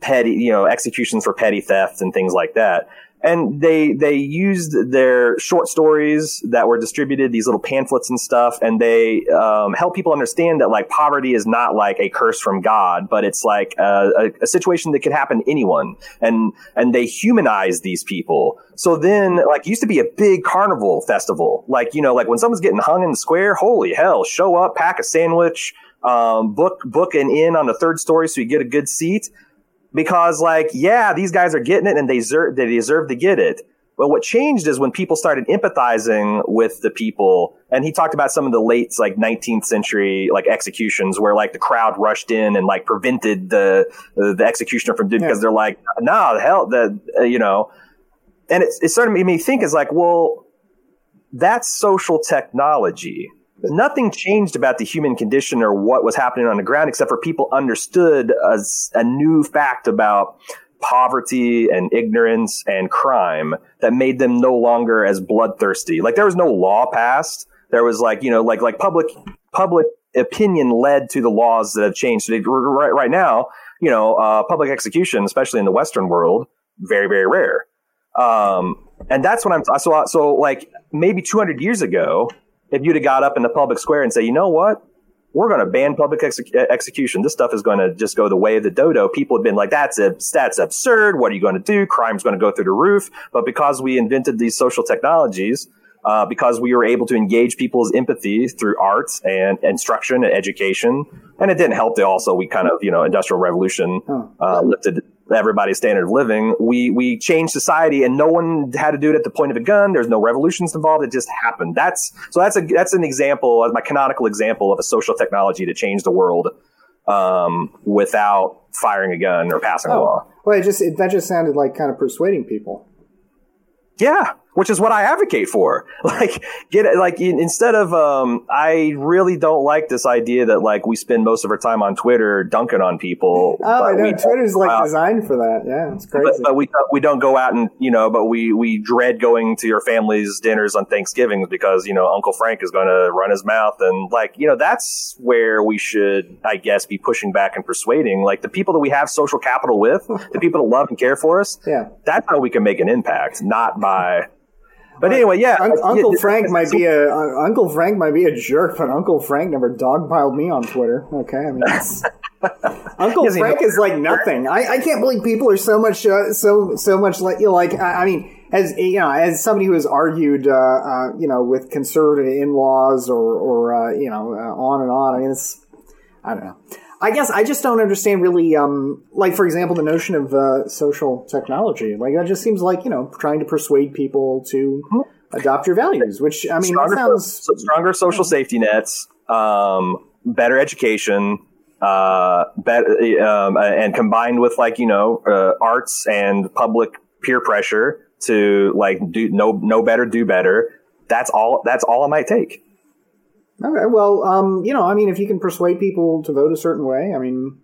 petty, you know, executions for petty theft and things like that and they they used their short stories that were distributed these little pamphlets and stuff and they um, help people understand that like poverty is not like a curse from god but it's like a, a, a, situation that could happen to anyone. And and they humanize these people. So then like used to be a big carnival festival. Like you know like when someone's getting hung in the square holy hell show up pack a sandwich um, book book an inn on the third story so you get a good seat because like yeah these guys are getting it and they deserve they deserve to get it. But what changed is when people started empathizing with the people. And he talked about some of the late like 19th century like executions where like the crowd rushed in and like prevented the the, the executioner from doing yeah. because they're like nah the hell the uh, you know. And it, it started made me think is like well that's social technology nothing changed about the human condition or what was happening on the ground except for people understood a, a new fact about poverty and ignorance and crime that made them no longer as bloodthirsty. Like there was no law passed. There was like, you know, like, like public, public opinion led to the laws that have changed. So right, right now, you know, uh, public execution, especially in the Western world, very, very rare. Um, and that's what I'm, so, so like maybe 200 years ago, if you'd have got up in the public square and say, you know what? We're going to ban public exe- execution. This stuff is going to just go the way of the dodo. People have been like, that's, a, that's absurd. What are you going to do? Crime's going to go through the roof. But because we invented these social technologies, uh, because we were able to engage people's empathy through arts and instruction and education. And it didn't help that also we kind of, you know, industrial revolution uh, lifted everybody's standard of living. We we changed society, and no one had to do it at the point of a gun. There's no revolutions involved. It just happened. That's so that's a that's an example, as my canonical example of a social technology to change the world um, without firing a gun or passing oh. a law. Well, it just it, that just sounded like kind of persuading people. Yeah, which is what I advocate for. Like, get it, like, instead of, um, I really don't like this idea that, like, we spend most of our time on Twitter dunking on people. Oh, I know. Twitter's, like, uh, designed for that. Yeah, it's crazy. But, but, we, we don't go out and, you know, but we, we dread going to your family's dinners on Thanksgiving because, you know, Uncle Frank is going to run his mouth. And, like, you know, that's where we should, I guess, be pushing back and persuading. Like, the people that we have social capital with, the people that love and care for us, yeah. that's how we can make an impact, not by but anyway, yeah, Un- Uncle yeah, Frank might be a uh, Uncle Frank might be a jerk, but Uncle Frank never dogpiled me on Twitter. Okay, I mean, Uncle Frank is like nothing. I, I can't believe people are so much uh, so so much like you know, like I, I, mean. As you know, as somebody who has argued, uh, uh you know, with conservative in-laws or, or uh, you know, uh, on and on. I mean, it's, I don't know. I guess I just don't understand really, um, like for example, the notion of uh, social technology. Like that just seems like you know trying to persuade people to adopt your values. Which I mean, stronger, sounds so stronger social safety nets, um, better education, uh, better, um, and combined with like you know uh, arts and public peer pressure to like do no no better, do better. That's all. That's all it might take. Okay, well, um, you know, I mean, if you can persuade people to vote a certain way, I mean,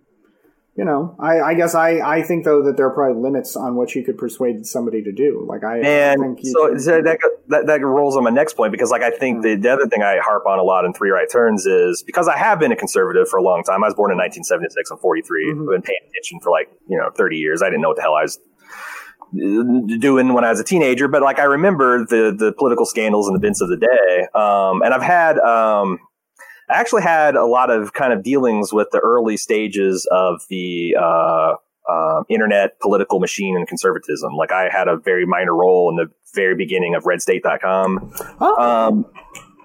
you know, I, I guess I, I think though that there are probably limits on what you could persuade somebody to do. Like I, I And think you so, can- so that, that that rolls on my next point because like I think the, the other thing I harp on a lot in three right turns is because I have been a conservative for a long time. I was born in 1976. I'm 43. Mhm. I've been paying attention for like you know 30 years. I didn't know what the hell I was doing when I was a teenager, but like I remember the the political scandals and events of the day. Um, and I've had um, I actually had a lot of kind of dealings with the early stages of the uh, uh, internet political machine and conservatism. Like I had a very minor role in the very beginning of RedState.com. oh, Um,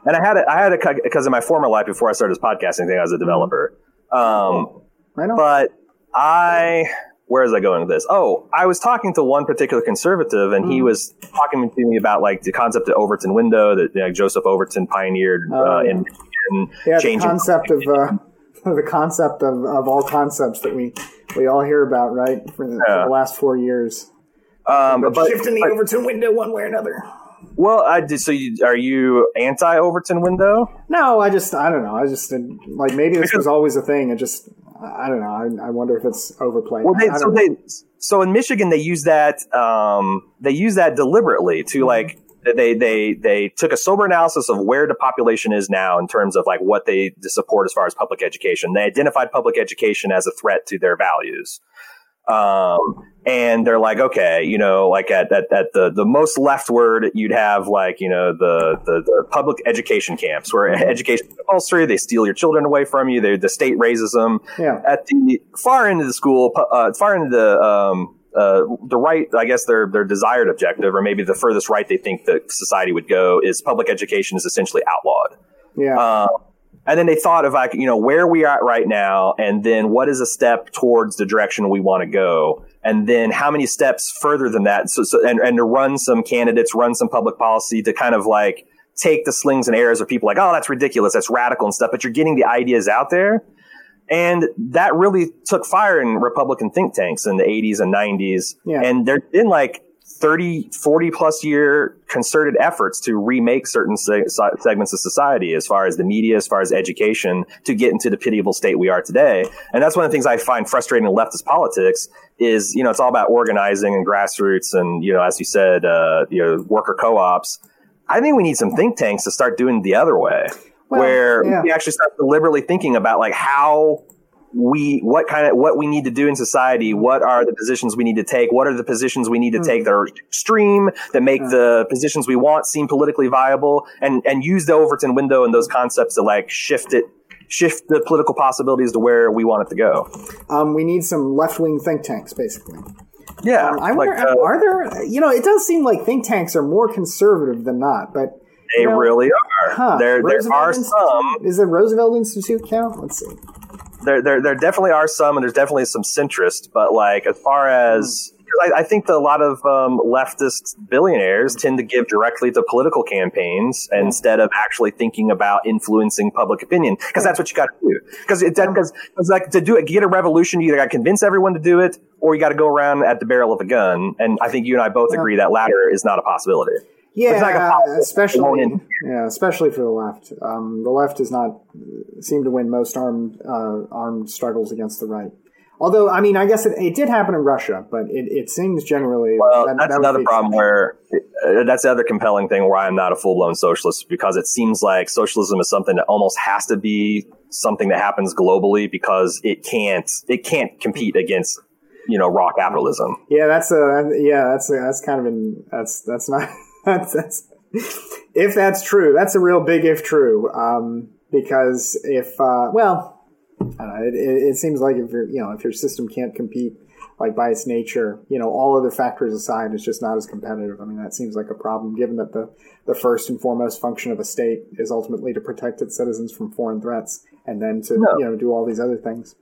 and I had a, I had a because in my former life before I started this podcasting thing, I was a developer. Um, right on. but I, where is I going with this? Oh, I was talking to one particular conservative, and he Mm. was talking to me about like the concept of Overton window that you know, Joseph Overton pioneered uh, yeah. in, in yeah, the concept of uh, the concept of, of all concepts that we we all hear about, right, for the, for the last four years. Um, but, shifting the but- Overton window one way or another. well, I did. So, you, are you anti Overton window? No, I just I don't know. I just did, like maybe this was always a thing. It just I don't know. I, I wonder if it's overplayed. Well, they, so they so in Michigan they use that um, they use that deliberately Mm-hmm. to like they they they took a sober analysis of where the population is now in terms of like what they support as far as public education. They identified public education as a threat to their values. Um, and they're like, okay, you know, like at, at, at the, the most leftward, you'd have like, you know, the, the, the public education camps where education is compulsory. They steal your children away from you. They, the state raises them yeah. at the far end of the school, uh, far into the um, uh, the right, I guess their their desired objective, or maybe the furthest right they think that society would go, is public education is essentially outlawed. Yeah. Uh, and then they thought of like you know where we are at right now, and then what is a step towards the direction we want to go, and then how many steps further than that. So, so and and to run some candidates, run some public policy to kind of like take the slings and arrows of people like, oh, that's ridiculous, that's radical and stuff, but you're getting the ideas out there. And that really took fire in Republican think tanks in the 80s and 90s. Yeah. And there's been like 30, 40 plus year concerted efforts to remake certain se- se- segments of society as far as the media, as far as education, to get into the pitiable state we are today. And that's one of the things I find frustrating in leftist politics is, you know, it's all about organizing and grassroots and, you know, as you said, uh, you know, worker co-ops. I think we need some think tanks to start doing the other way Well, where yeah. we actually start deliberately thinking about like how we what kind of what we need to do in society what are the positions we need to take what are the positions we need to take that are extreme that make the positions we want seem politically viable and and use the overton window and those concepts to like shift it shift the political possibilities to where we want it to go Um, we need some left wing think tanks, basically. yeah Um, I like, wonder, uh, are there? You know, it does seem like think tanks are more conservative than not, but they you know, really are huh, there there are Institute? some Is the Roosevelt Institute count? Let's see. There, there, there definitely are some, and there's definitely some centrist. But like, as far as I, I think that a lot of um, leftist billionaires tend to give directly to political campaigns instead of actually thinking about influencing public opinion, because that's what you got to do. Because it because like to do it, get a revolution, you either got to convince everyone to do it, or you got to go around at the barrel of a gun. And I think you and I both agree that latter is not a possibility. Yeah, not gonna pop. It won't especially end. yeah, especially for the left. Um, the left does not seem to win most armed uh, armed struggles against the right. Although, I mean, I guess it, it did happen in Russia, but it, it seems generally Well, that- that's that another the problem where uh, that's the other compelling thing where I'm not a full blown socialist because it seems like socialism is something that almost has to be something that happens globally because it can't it can't compete against you know raw capitalism. Yeah, that's a yeah, that's a, that's kind of an that's that's not that's, that's if that's true, that's a real big if true. Um, because if uh, well, I don't know, it, it, seems like if your you know if your system can't compete like by its nature, you know all other factors aside, it's just not as competitive. I mean, that seems like a problem given that the the first and foremost function of a state is ultimately to protect its citizens from foreign threats, and then to No. you know do all these other things.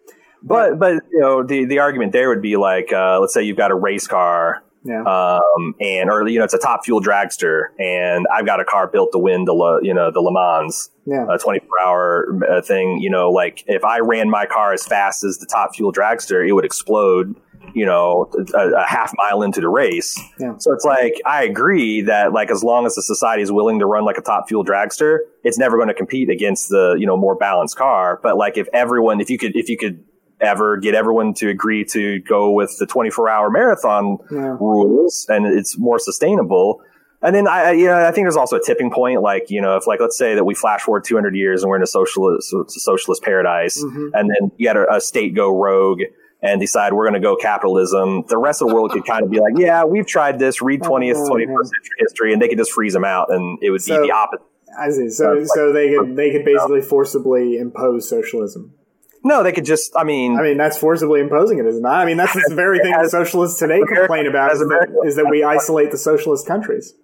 But but you know the the argument there would be like uh, let's say you've got a race car Yeah. um, and or you know it's a top fuel dragster and I've got a car built to win the Le, you know the Le Mans yeah. a 24 hour uh, thing, you know, like if I ran my car as fast as the top fuel dragster, it would explode, you know, a, a half mile into the race. Yeah. So it's like, I agree that like as long as the society is willing to run like a top fuel dragster, it's never going to compete against the, you know, more balanced car. But like if everyone, if you could, if you could ever get everyone to agree to go with the 24 hour marathon Yeah. rules and it's more sustainable. And then I, you know, I think there's also a tipping point. Like, you know, if like, let's say that we flash forward 200 years and we're in a socialist, socialist paradise Mhm. and then you had a, a state go rogue and decide we're going to go capitalism. The rest of the world could kind of be like, yeah, we've tried this, read 20th, Oh, 21st century history, and they could just freeze them out and it would So- be the opposite. I see. So, so they could they could basically forcibly impose socialism. No, they could just, I mean, I mean, that's forcibly imposing it, isn't it? I mean, that's the very thing that As- socialists today America- complain about is that, America- is that we isolate the socialist countries.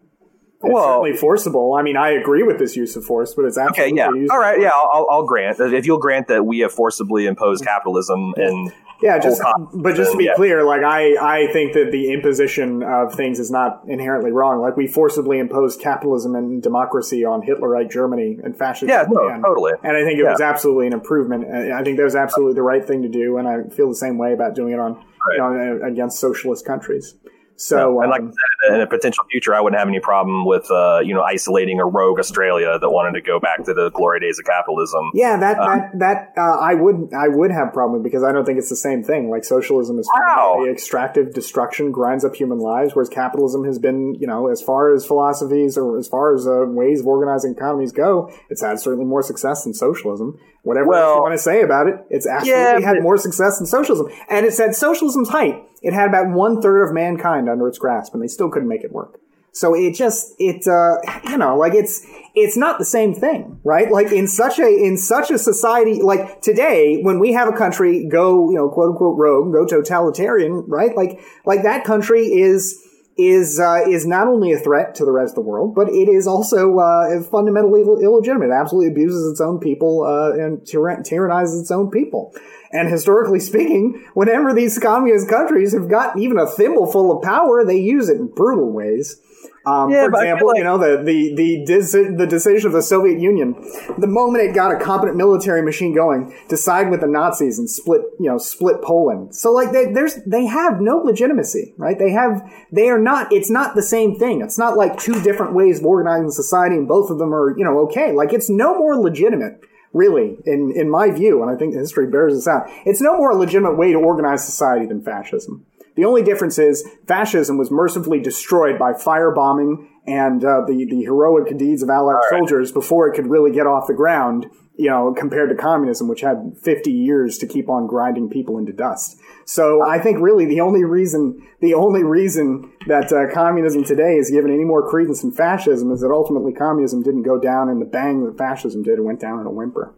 It's Well- certainly forcible. I mean, I agree with this use of force, but it's absolutely okay, yeah. All right, yeah, I'll, I'll grant. If you'll grant that we have forcibly imposed capitalism and Yeah, just but just to be yeah. clear, like I I think that the imposition of things is not inherently wrong. Like we forcibly imposed capitalism and democracy on Hitlerite Germany and fascist Yeah, no, totally. And I think it Yeah. was absolutely an improvement. I think that was absolutely the right thing to do, and I feel the same way about doing it on you know, against socialist countries. So and like I um, said, in a potential future, I wouldn't have any problem with uh, you know isolating a rogue Australia that wanted to go back to the glory days of capitalism. Yeah, that Um, that that uh, I would I would have problem because I don't think it's the same thing. Like socialism is Wow. extractive destruction, grinds up human lives, whereas capitalism has been, you know, as far as philosophies or as far as uh, ways of organizing economies go, it's had certainly more success than socialism. Whatever Well- you want to say about it, it's absolutely Yeah, had more success than socialism, and it's at socialism's height. It had about one third of mankind under its grasp, and they still couldn't make it work. So it just it uh you know like it's it's not the same thing, right? Like in such a in such a society like today when we have a country go, you know, quote unquote rogue, go totalitarian, right? Like like that country is is uh, is not only a threat to the rest of the world, but it is also uh, fundamentally ill- illegitimate. It absolutely abuses its own people uh, and tyra- tyrannizes its own people. And historically speaking, whenever these communist countries have got even a thimbleful of power, they use it in brutal ways. Um, Yeah, for but I feel example, like- you know the the the, deci- the decision of the Soviet Union, the moment it got a competent military machine going, to side with the Nazis and split you know split Poland. So like they, there's they have no legitimacy, right? They have they are not. It's not the same thing. It's not like two different ways of organizing society, and both of them are you know okay. Like it's no more legitimate. Really, in, in my view, and I think history bears this out, it's no more a legitimate way to organize society than fascism. The only difference is fascism was mercifully destroyed by firebombing and uh, the the heroic deeds of Allied soldiers before it could really get off the ground. You know, compared to communism, which had 50 years to keep on grinding people into dust. So I think really the only reason the only reason that uh, communism today is given any more credence than fascism is that ultimately communism didn't go down in the bang that fascism did. It went down in a whimper.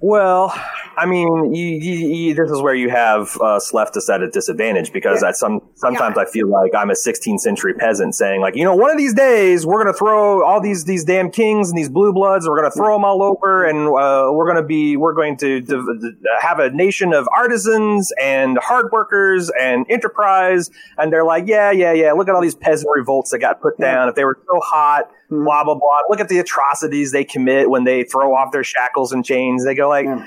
Well, I mean, you, you, you, this is where you have us leftists at a disadvantage because Yeah. at some sometimes I feel like I'm a 16th century peasant saying like, you know, one of these days we're going to throw all these these damn kings and these blue bloods, and we're going to throw them all over, and uh, we're going to be we're going to div- have a nation of artisans and hard workers and enterprise, and they're like, yeah, yeah, yeah. Look at all these peasant revolts that got put down. If they were so hot, Mm-hmm. blah blah blah. Look at the atrocities they commit when they throw off their shackles and chains. They go like Yeah.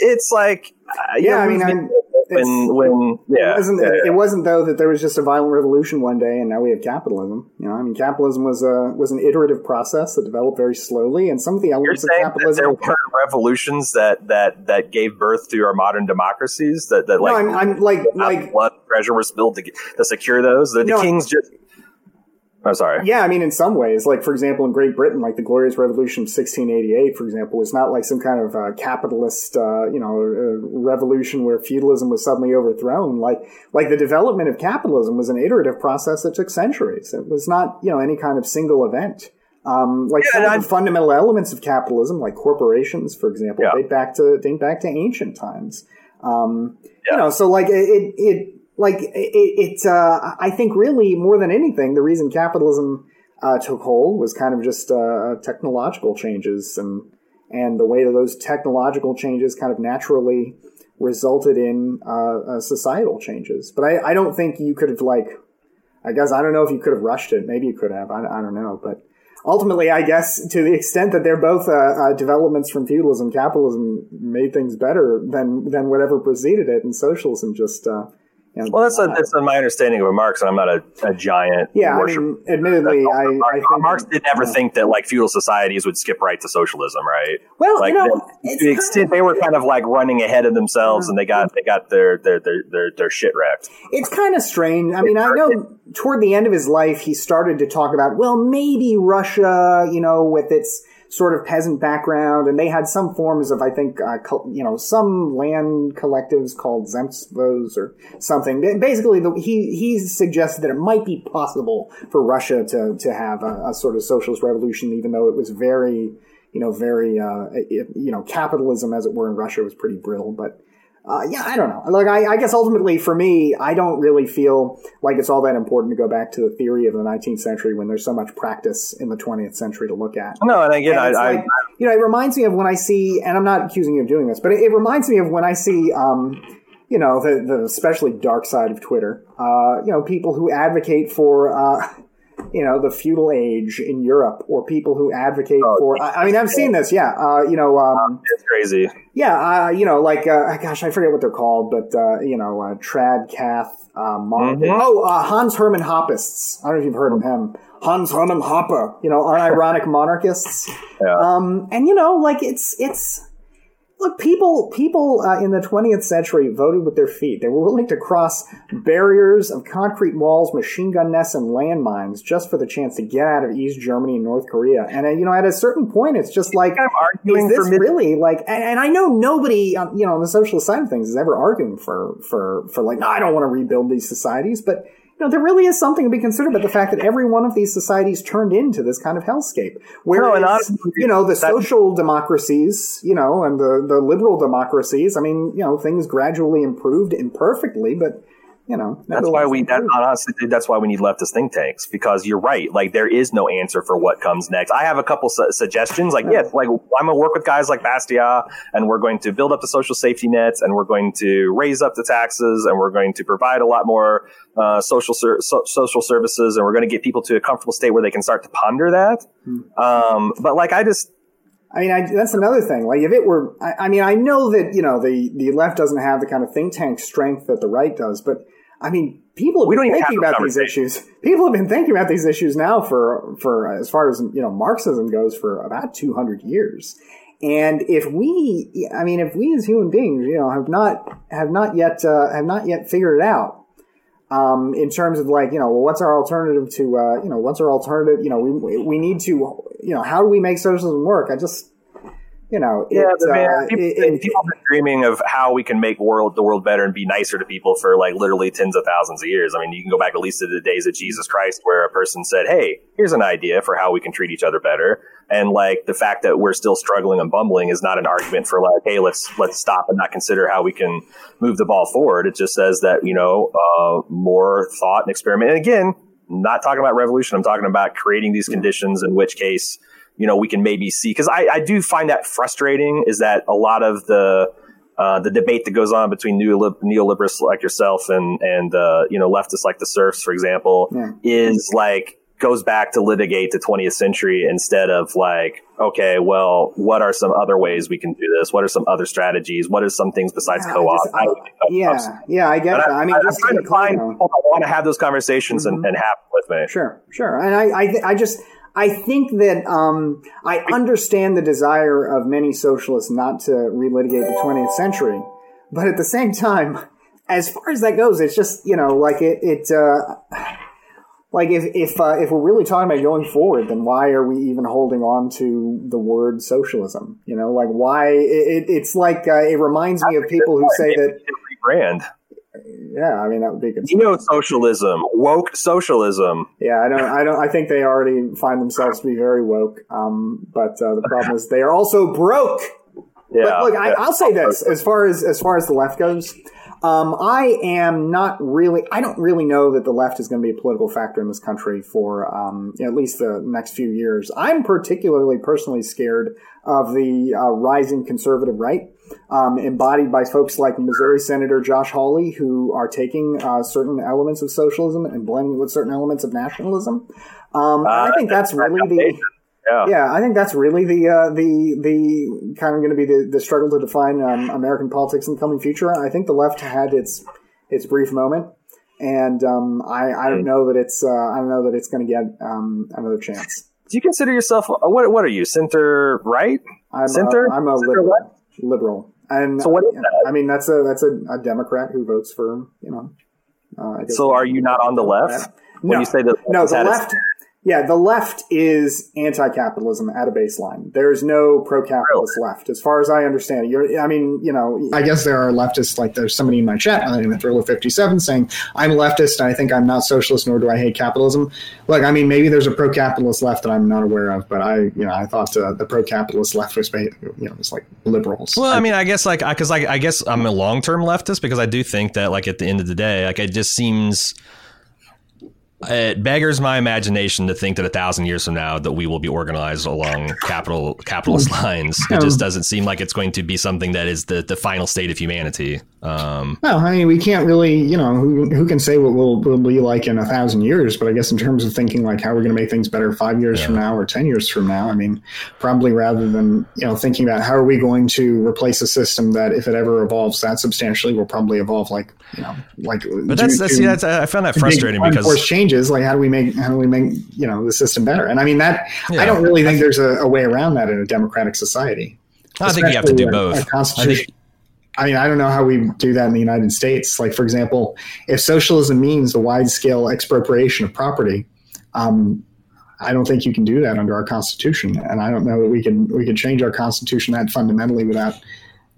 it's like uh, you Yeah, know, I mean, lose me I'm- it's- when when yeah, it wasn't. yeah, It wasn't though that there was just a violent revolution one day, and now we have capitalism. You know, I mean, capitalism was a was an iterative process that developed very slowly, and some of the elements of capitalism. there weren't revolutions that that that gave birth to our modern democracies that that no, like I'm, I'm like like blood treasure was spilled to, to secure those. The, the No, kings just. I'm sorry. Yeah, I mean, in some ways, like for example, in Great Britain, like the Glorious Revolution of 1688, for example, was not like some kind of uh, capitalist, uh, you know, uh, revolution where feudalism was suddenly overthrown. Like, like the development of capitalism was an iterative process that took centuries. It was not, you know, any kind of single event. Um, like Yeah, some of the fundamental elements of capitalism, like corporations, for example, Yeah. date back to date back to ancient times. Um, Yeah. You know, so like it, it like it, it uh, I think really more than anything, the reason capitalism uh, took hold was kind of just uh, technological changes and and the way that those technological changes kind of naturally resulted in uh, uh, societal changes. But I, I don't think you could have like, I guess I don't know if you could have rushed it. Maybe you could have. I, I don't know, but. Ultimately, I guess to the extent that they're both uh, uh, developments from feudalism, capitalism made things better than than whatever preceded it, and socialism just uh, You know, Well, that's a, uh, that's a, my understanding of Marx, and I'm not a, a giant. yeah. I mean, admittedly, I, I think Marx did never think that like feudal societies would skip right to socialism, right? Well, Like you know, the- to the extent they were kind of like running ahead of themselves, and they got they got their their their their, their shit wrecked. It's kind of strange. I mean, I know toward the end of his life, he started to talk about, well, maybe Russia, you know, with its sort of peasant background, and they had some forms of, I think, uh, you know, some land collectives called zemstvos or something. Basically, the, he he suggested that it might be possible for Russia to to have a, a sort of socialist revolution, even though it was very, you know, very, uh, it, you know, capitalism, as it were, in Russia was pretty brittle, but. Uh, yeah, I don't know. Like, I, I guess ultimately for me, I don't really feel like it's all that important to go back to the theory of the 19th century when there's so much practice in the 20th century to look at. No, and again, And I, it's I you know, it reminds me of when I see, and I'm not accusing you of doing this, but it, it reminds me of when I see, um, you know, the, the especially dark side of Twitter, uh, you know, people who advocate for, uh, you know, the feudal age in Europe, or people who advocate Oh, for. I, I mean, I've seen this. Yeah, uh, you know, um, it's crazy. yeah, uh, you know, like uh, gosh, I forget what they're called, but uh, you know, uh, Trad Cath, uh, Mhm. oh, uh, Hans Hermann Hoppists. I don't know if you've heard of him. Hans Hermann Hoppe, you know, unironic monarchists. Yeah. Um, and you know, like it's it's look, people people uh, in the 20th century voted with their feet. They were willing to cross barriers of concrete walls, machine gun nests, and landmines just for the chance to get out of East Germany and North Korea. And uh, you know, at a certain point, it's just like kind of arguing is this for really like and, and i know nobody um, you know on the socialist side of things is ever arguing for for for like no i don't want to rebuild these societies but you know there really is something to be considered about the fact that every one of these societies turned into this kind of hellscape. Whereas and honestly, you know the social democracies you know and the the liberal democracies i mean you know things gradually improved imperfectly but you know That's why we. That, honestly, that's why we need leftist think tanks because you're right. Like there is no answer for what comes next. I have a couple su- suggestions. Like yes, like I'm gonna work with guys like Bastiat, and we're going to build up the social safety nets, and we're going to raise up the taxes, and we're going to provide a lot more uh, social ser- so- social services, and we're going to get people to a comfortable state where they can start to ponder that. Um, but like I just I mean, I, that's another thing. Like, if it were, I, I mean, I know that you know the the left doesn't have the kind of think tank strength that the right does, but I mean, people have been even thinking about these issues. People have been thinking about these issues now for for as far as you know Marxism goes for about two hundred years. And if we, I mean, if we as human beings, you know, have not have not yet uh, have not yet figured it out, um, in terms of like, you know, well, what's our alternative to, uh, you know, what's our alternative? You know, we we need to, you know, how do we make socialism work? I just, you know, Yeah, it, man, uh, people, it- people have been dreaming of how we can make world the world better and be nicer to people for like literally tens of thousands of years. I mean, you can go back at least to the days of Jesus Christ, where a person said, "Hey, here's an idea for how we can treat each other better." And like the fact that we're still struggling and bumbling is not an argument for like, "Hey, let's let's stop and not consider how we can move the ball forward." It just says that you know uh, more thought and experiment. And again, not talking about revolution. I'm talking about creating these conditions in which case you know, we can maybe see because I, I do find that frustrating is that a lot of the uh, the debate that goes on between neolib- neoliberals like yourself and and uh, you know leftists like the serfs, for example, Yeah. is like goes back to litigate the 20th century instead of like, okay, well, what are some other ways we can do this? What are some other strategies? What are some things besides Yeah, co-op? just- How do we do co-ops? yeah, yeah, I get that. I mean, I'm just trying to find people that want to have those conversations and, and have with me. Sure, sure. And I, I, th- I just, I think that um, I understand the desire of many socialists not to relitigate the 20th century, but at the same time, as far as that goes, it's just you know, like it, it, uh, like if if uh, if we're really talking about going forward, then why are we even holding on to the word socialism? You know, like why? It, it, it's like uh, it reminds me of people who say that. Rebrand. Yeah, I mean that would be good. Neo socialism, woke socialism. Yeah, I don't, I don't, I think they already find themselves to be very woke. Um, but uh, the problem is they are also broke. Yeah. But look, I, yeah. I'll say this: as far as as far as the left goes, um, I am not really. I don't really know that the left is going to be a political factor in this country for um, you know, at least the next few years. I'm particularly personally scared of the uh, rising conservative right. Um, embodied by folks like Missouri Senator Josh Hawley, who are taking uh, certain elements of socialism and blending with certain elements of nationalism. Um, and I Uh, think that's really the Yeah. yeah, I think that's really the uh, the the kind of going to be the, the struggle to define um, American politics in the coming future. I think the left had its its brief moment, and um, I, I don't know that it's uh, I don't know that it's going to get um, another chance. Do you consider yourself what? What are you? Center right? I'm Center? A, I'm a Center liberal. left? Liberal. And So what is that? I mean, that's a that's a, a Democrat who votes for you know. Uh, So are you not on the left? When No. you say the No, the that left. Yeah, the left is anti-capitalism at a baseline. There's no pro-capitalist left, as far as I understand it. You're, I mean, you know, I guess there are leftists. Like there's somebody in my chat, my name is Thriller57, saying I'm a leftist and I think I'm not socialist, nor do I hate capitalism. Look, I mean, maybe there's a pro-capitalist left that I'm not aware of, but I, you know, I thought uh, the pro-capitalist left was, ba- you know, it's like liberals. Well, I mean, I guess like because I, I guess I'm a long term leftist because I do think that like at the end of the day, like it just seems it beggars my imagination to think that a thousand years from now that we will be organized along capital capitalist lines. It just doesn't seem like it's going to be something that is the, the final state of humanity. Um, Well, I mean, we can't really, you know, who, who can say what we'll, we'll be like in a thousand years? But I guess in terms of thinking like how we're going to make things better five years from now or ten years from now, I mean, probably rather than you know thinking about how are we going to replace a system that if it ever evolves that substantially will probably evolve like you know like. but that's, that's, see, that's I found that frustrating because force changes. Like how do we make how do we make you know the system better? And I mean that Yeah. I don't really think there's a, a way around that in a democratic society. I think you have to do a- both. a I think- constitution. I mean, I don't know how we do that in the United States. Like, for example, if socialism means the wide scale expropriation of property, um, I don't think you can do that under our constitution, and I don't know that we can we can change our constitution that fundamentally without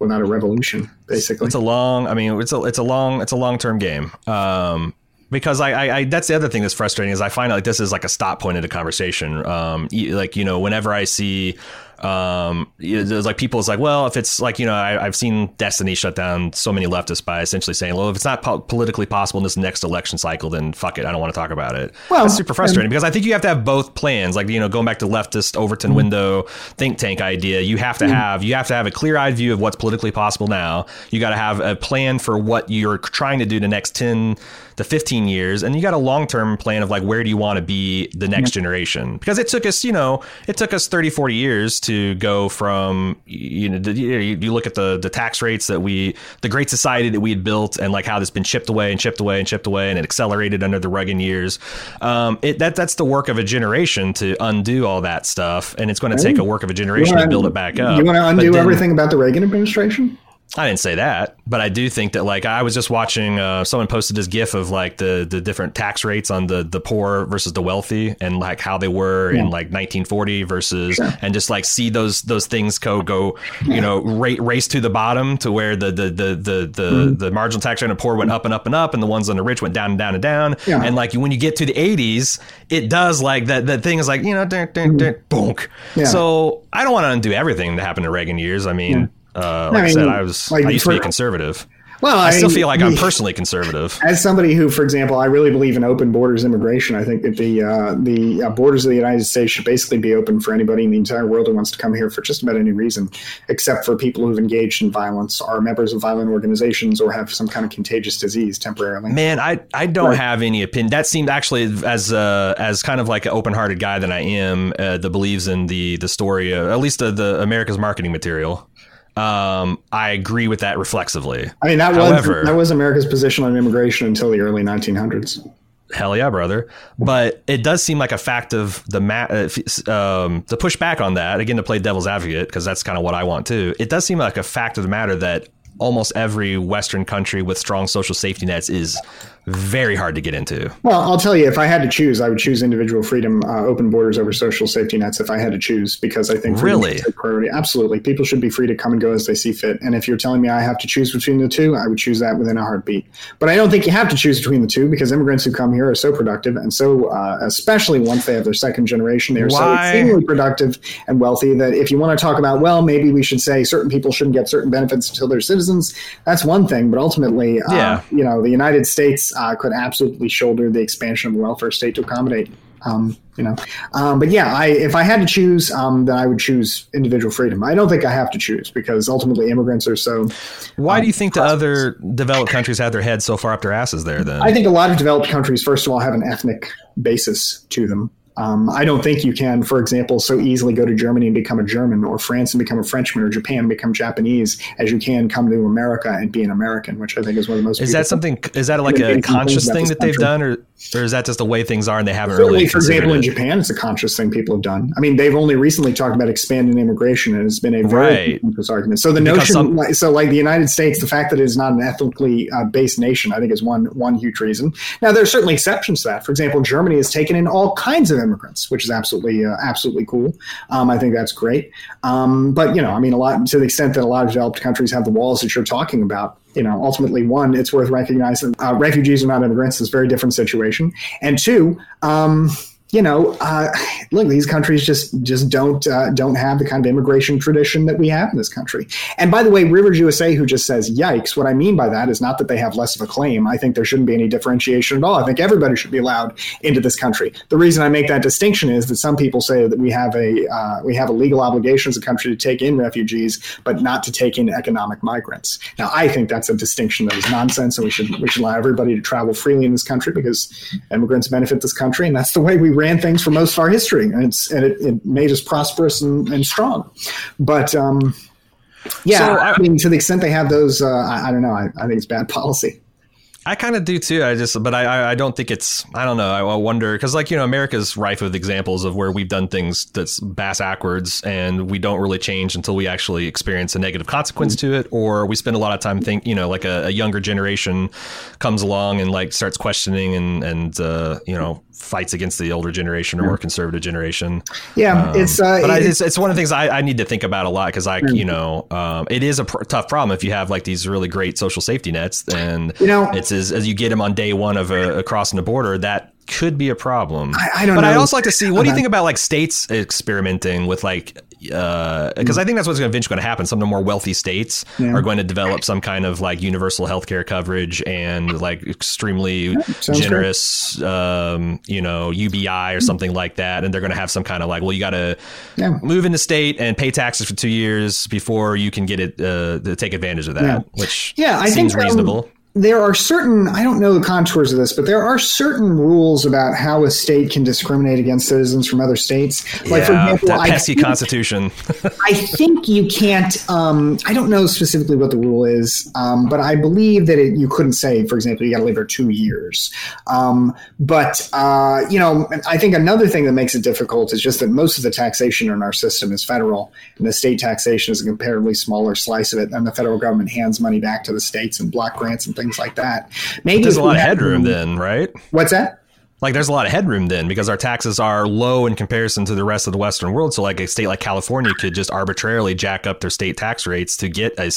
without a revolution. Basically, it's a long i mean it's a it's a long it's a long term game um because I, I, I that's the other thing that's frustrating is I find like this is like a stop point in the conversation. Um, like you know, whenever I see, um, there's like people's like, well, if it's like you know, I, I've seen Destiny shut down so many leftists by essentially saying, well, if it's not po- politically possible in this next election cycle, then fuck it, I don't want to talk about it. Well, that's super frustrating because I think you have to have both plans. Like you know, going back to leftist Overton Mm-hmm. window think tank idea, you have to have you have to have a clear eyed view of what's politically possible now. You got to have a plan for what you're trying to do the next ten to 15 years and you got a long-term plan of like where do you want to be the next generation? Because it took us you know it took us 30 40 years to go from you know you, you look at the the tax rates that we the great society that we had built and like how that's been chipped away and chipped away and chipped away and it accelerated under the Reagan years. Um, it, that that's the work of a generation to undo all that stuff and it's going to take a work of a generation to build it back up. You want to undo then- everything about the Reagan administration? I didn't say that, but I do think that like I was just watching uh, someone posted this gif of like the the different tax rates on the the poor versus the wealthy and like how they were in like 1940 versus and just like see those those things go go you know rate race to the bottom to where the the the the the, the marginal tax rate on the poor went up and up and up and the ones on the rich went down and down and down Yeah. and like when you get to the 80s it does like that that thing is like you know dun, dun, dun, bonk. Yeah. so I don't want to undo everything that happened in Reagan years I mean. Uh, like I, I said, I was like, I used to be a conservative. Well, I, still mean, feel like I'm personally conservative. as somebody who, for example, I really believe in open borders immigration. I think that the uh, the uh, borders of the United States should basically be open for anybody in the entire world who wants to come here for just about any reason, except for people who've engaged in violence, are members of violent organizations, or have some kind of contagious disease temporarily. Man, I, I don't Right. have any opinion. That seemed actually as uh, as kind of like an open hearted guy that I am uh, that believes in the the story, uh, at least the, the America's marketing material. Um, I agree with that reflexively. I mean, that However- was that was America's position on immigration until the early 1900s. Hell yeah, brother! But it does seem like a fact of the ma- uh, um, to push back on that again to play devil's advocate because that's kind of what I want too. It does seem like a fact of the matter that almost every Western country with strong social safety nets is very hard to get into. Well, I'll tell you, if I had to choose, I would choose individual freedom, uh, open borders over social safety nets. If I had to choose, because I think Really? take priority. Absolutely, people should be free to come and go as they see fit. And if you're telling me I have to choose between the two, I would choose that within a heartbeat. But I don't think you have to choose between the two because immigrants who come here are so productive and so, uh, especially once they have their second generation, they are so extremely productive and wealthy that if you want to talk about, well, maybe we should say certain people shouldn't get certain benefits until they're citizens. That's one thing, but ultimately, uh, Yeah. you know, the United States uh, could absolutely shoulder the expansion of the welfare state to accommodate. Um, you know, um, but yeah, I if I had to choose, um, then I would choose individual freedom. I don't think I have to choose because ultimately immigrants are so. Why Um, do you think the other developed countries have their heads so far up their asses there? Then I think a lot of developed countries, first of all, have an ethnic basis to them. Um, I don't think you can, for example, so easily go to Germany and become a German, or France and become a Frenchman, or Japan and become Japanese, as you can come to America and be an American, which I think is one of the most. Is that something? Is that like a conscious thing that they've done, or or is that just the way things are and they haven't Certainly, really? for example, it? in Japan, it's a conscious thing people have done. I mean, they've only recently talked about expanding immigration, and it's been a very right. argument. So the Because notion, some- like, so like the United States, the fact that it is not an ethnically uh, based nation, I think is one one huge reason. Now, there are certainly exceptions to that. For example, Germany has taken in all kinds of immigrants, which is absolutely uh, absolutely cool. Um, I think that's great. Um, but you know, I mean, a lot to the extent that a lot of developed countries have the walls that you're talking about. You know, ultimately, one, it's worth recognizing uh, refugees are not immigrants. It's a very different situation. And two, um, you know, uh, look, these countries just just don't uh, don't have the kind of immigration tradition that we have in this country. And by the way, Rivers USA, who just says "yikes," what I mean by that is not that they have less of a claim. I think there shouldn't be any differentiation at all. I think everybody should be allowed into this country. The reason I make that distinction is that some people say that we have a uh, we have a legal obligation as a country to take in refugees, but not to take in economic migrants. Now, I think that's a distinction that is nonsense, and we should we should allow everybody to travel freely in this country because immigrants benefit this country, and that's the way we ran things for most of our history, and it's and it, it made us prosperous and, and strong. But um, yeah, So, I, I- mean, to the extent they have those, uh, I, I don't know. I, I think it's bad policy. I kind of do too. I just, but I, I- don't think it's. I don't know. I, I wonder because, like you know, America's rife with examples of where we've done things that's bass backwards, and we don't really change until we actually experience a negative consequence to it, or we spend a lot of time think. You know, like a, a younger generation comes along and like starts questioning and and uh, you know fights against the older generation or more conservative generation. Yeah, Um, it's uh, but I, it's, it's one of the things I, I need to think about a lot because I, you know, um, it is a pr- tough problem if you have like these really great social safety nets and You know- it's as, as you get them on day one of a, crossing the border that could be a problem. I- I don't but I'd know also like to see what do you think about like states experimenting with like because I think that's what's eventually going to happen. Some of the more wealthy states Yeah. are going to develop some kind of like universal healthcare coverage and like extremely sounds generous, um, you know, UBI or something like that. And they're going to have some kind of like, well, you got to Yeah. move in the state and pay taxes for two years before you can get it uh, to take advantage of that, Yeah. which Yeah, I seems think, um, reasonable. There are certain i don't know the contours of this but there are certain rules about how a state can discriminate against citizens from other states like for example that I pesky think, constitution. I think you can't um, i don't know specifically what the rule is um, but i believe that it, you couldn't say for example you got to live here two years um, but uh, you know i think another thing that makes it difficult is just that most of the taxation in our system is federal and the state taxation is a comparatively smaller slice of it and the federal government hands money back to the states and block grants and things like that maybe There's a lot of headroom room- then, right? what's that Like there's a lot of headroom then because our taxes are low in comparison to the rest of the Western world. So like a state like California could just arbitrarily jack up their state tax rates to get a,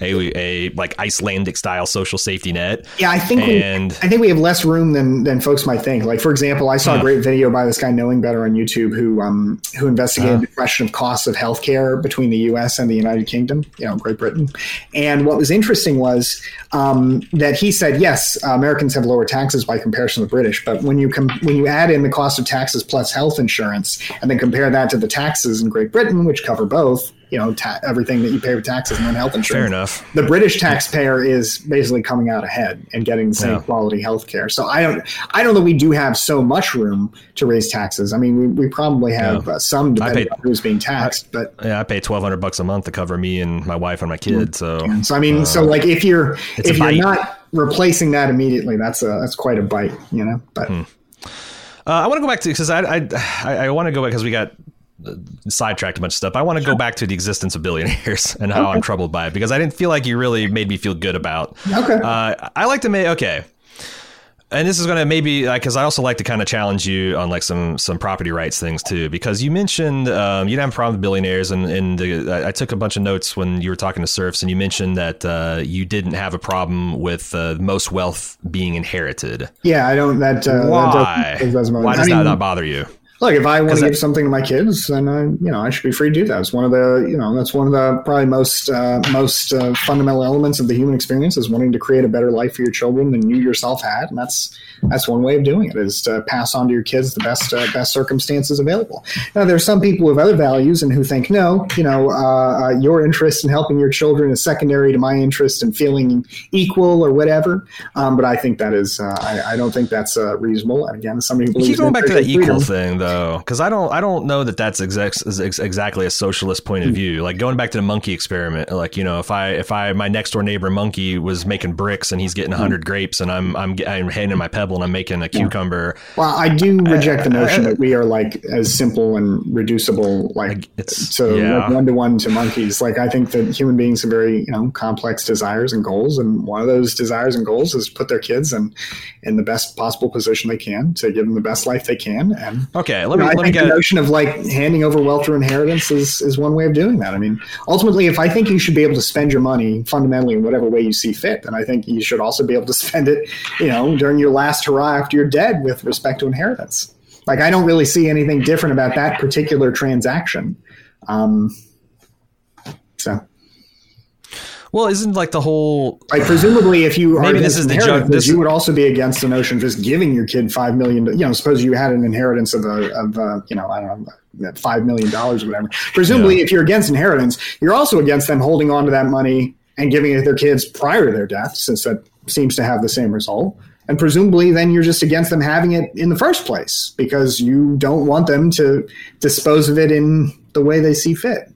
a, a like Icelandic style social safety net. Yeah, I think we, And- I think we have less room than than folks might think. Like for example, I saw a great video by this guy knowing better on YouTube who um who investigated the question of costs of healthcare between the U.S. and the United Kingdom, you know, Great Britain. And what was interesting was um, that he said, yes, uh, Americans have lower taxes by comparison to the British, but when you com- when you add in the cost of taxes plus health insurance and then compare that to the taxes in Great Britain, which cover both, you know, ta- everything that you pay with taxes and then health insurance Fair enough. the British taxpayer is basically coming out ahead and getting the same Yeah. quality health care. So I don't, I don't know that we do have so much room to raise taxes. I mean, we, we probably have Yeah. uh, some depending paid- on who's being taxed, but Yeah, I pay twelve hundred bucks a month to cover me and my wife and my kid. So so I mean, so like if you're if you're bite. not replacing that immediately, that's a that's quite a bite, you know. But Hmm. Uh, I want to go back to because I I, I, I want to go back because we got uh, sidetracked a bunch of stuff. I want to go back to the existence of billionaires and how I'm troubled by it because I didn't feel like you really made me feel good about. Okay. Uh, I like to make okay. And this is going to maybe because I also like to kind of challenge you on like some some property rights things too because you mentioned um, you didn't have a problem with billionaires and and the, I, took a bunch of notes when you were talking to Serfs and you mentioned that uh, you didn't have a problem with uh, most wealth being inherited. yeah, I don't. That uh, Why? That does, doesn't Why does I that mean, not bother you? Look, if I want to give something to my kids, then I, you know, I should be free to do that. It's one of the, you know, that's one of the probably most uh, most uh, fundamental elements of the human experience is wanting to create a better life for your children than you yourself had, and that's that's one way of doing it is to pass on to your kids the best uh, best circumstances available. Now, there's some people with other values and who think no, you know, uh, uh, your interest in helping your children is secondary to my interest in feeling equal or whatever. Um, but I think that is, uh, I, I don't think that's uh, reasonable. And again, somebody who You keep going back to that individual equal freedom- thing, though. Though, because I don't I don't know that that's exact, exactly a socialist point of hmm. view. Like going back to the monkey experiment, like you know, if I if I my next door neighbor monkey was making bricks and he's getting hundred hmm. grapes and I'm I'm I'm handing my pebble and I'm making a cucumber. Well, I do uh, reject the uh, notion uh, that we are like as simple and reducible like it's so one to one to monkeys. Like I think that human beings have very you know complex desires and goals, and one of those desires and goals is put their kids in in the best possible position they can to give them the best life they can. And okay, let me. Know, I think get... the notion of like handing over wealth or inheritance is is one way of doing that. I mean, ultimately, if I think you should be able to spend your money fundamentally in whatever way you see fit, then I think you should also be able to spend it, you know, during your last hurrah after you're dead with respect to inheritance. Like I don't really see anything different about that particular transaction. Um, so. Well, isn't like the whole like presumably if you maybe this is the joke, this you would also be against the notion of just giving your kid five million. You know, suppose you had an inheritance of a of a, you know I don't know five million dollars or whatever. Presumably, yeah. if you're against inheritance, you're also against them holding on to that money and giving it to their kids prior to their death, since that seems to have the same result. And presumably, then you're just against them having it in the first place because you don't want them to dispose of it in the way they see fit.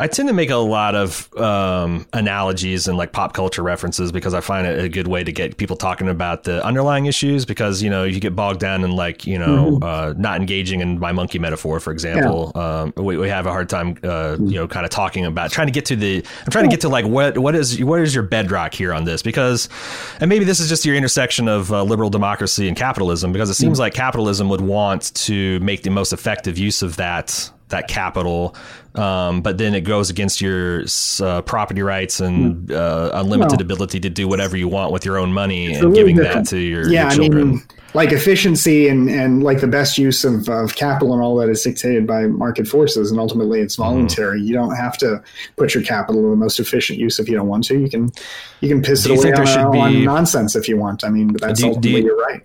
I tend to make a lot of um, analogies and like pop culture references because I find it a good way to get people talking about the underlying issues. Because you know you get bogged down in like you know mm-hmm. uh, not engaging in my monkey metaphor, for example. Yeah. Um, we, we have a hard time uh, you know kind of talking about trying to get to the. I'm trying to get to like what what is what is your bedrock here on this because, and maybe this is just your intersection of uh, liberal democracy and capitalism because it seems mm-hmm. like capitalism would want to make the most effective use of that that capital, um, but then it goes against your uh, property rights and hmm. uh, unlimited well, ability to do whatever you want with your own money and giving different. that to your, yeah, your children. I mean, like efficiency and, and like the best use of, of capital and all that is dictated by market forces and ultimately it's mm-hmm. voluntary. Mm. You don't have to put your capital to the most efficient use if you don't want to. You can you can piss it away on, on, nonsense if you want. I mean, but that's do, ultimately do you, you're right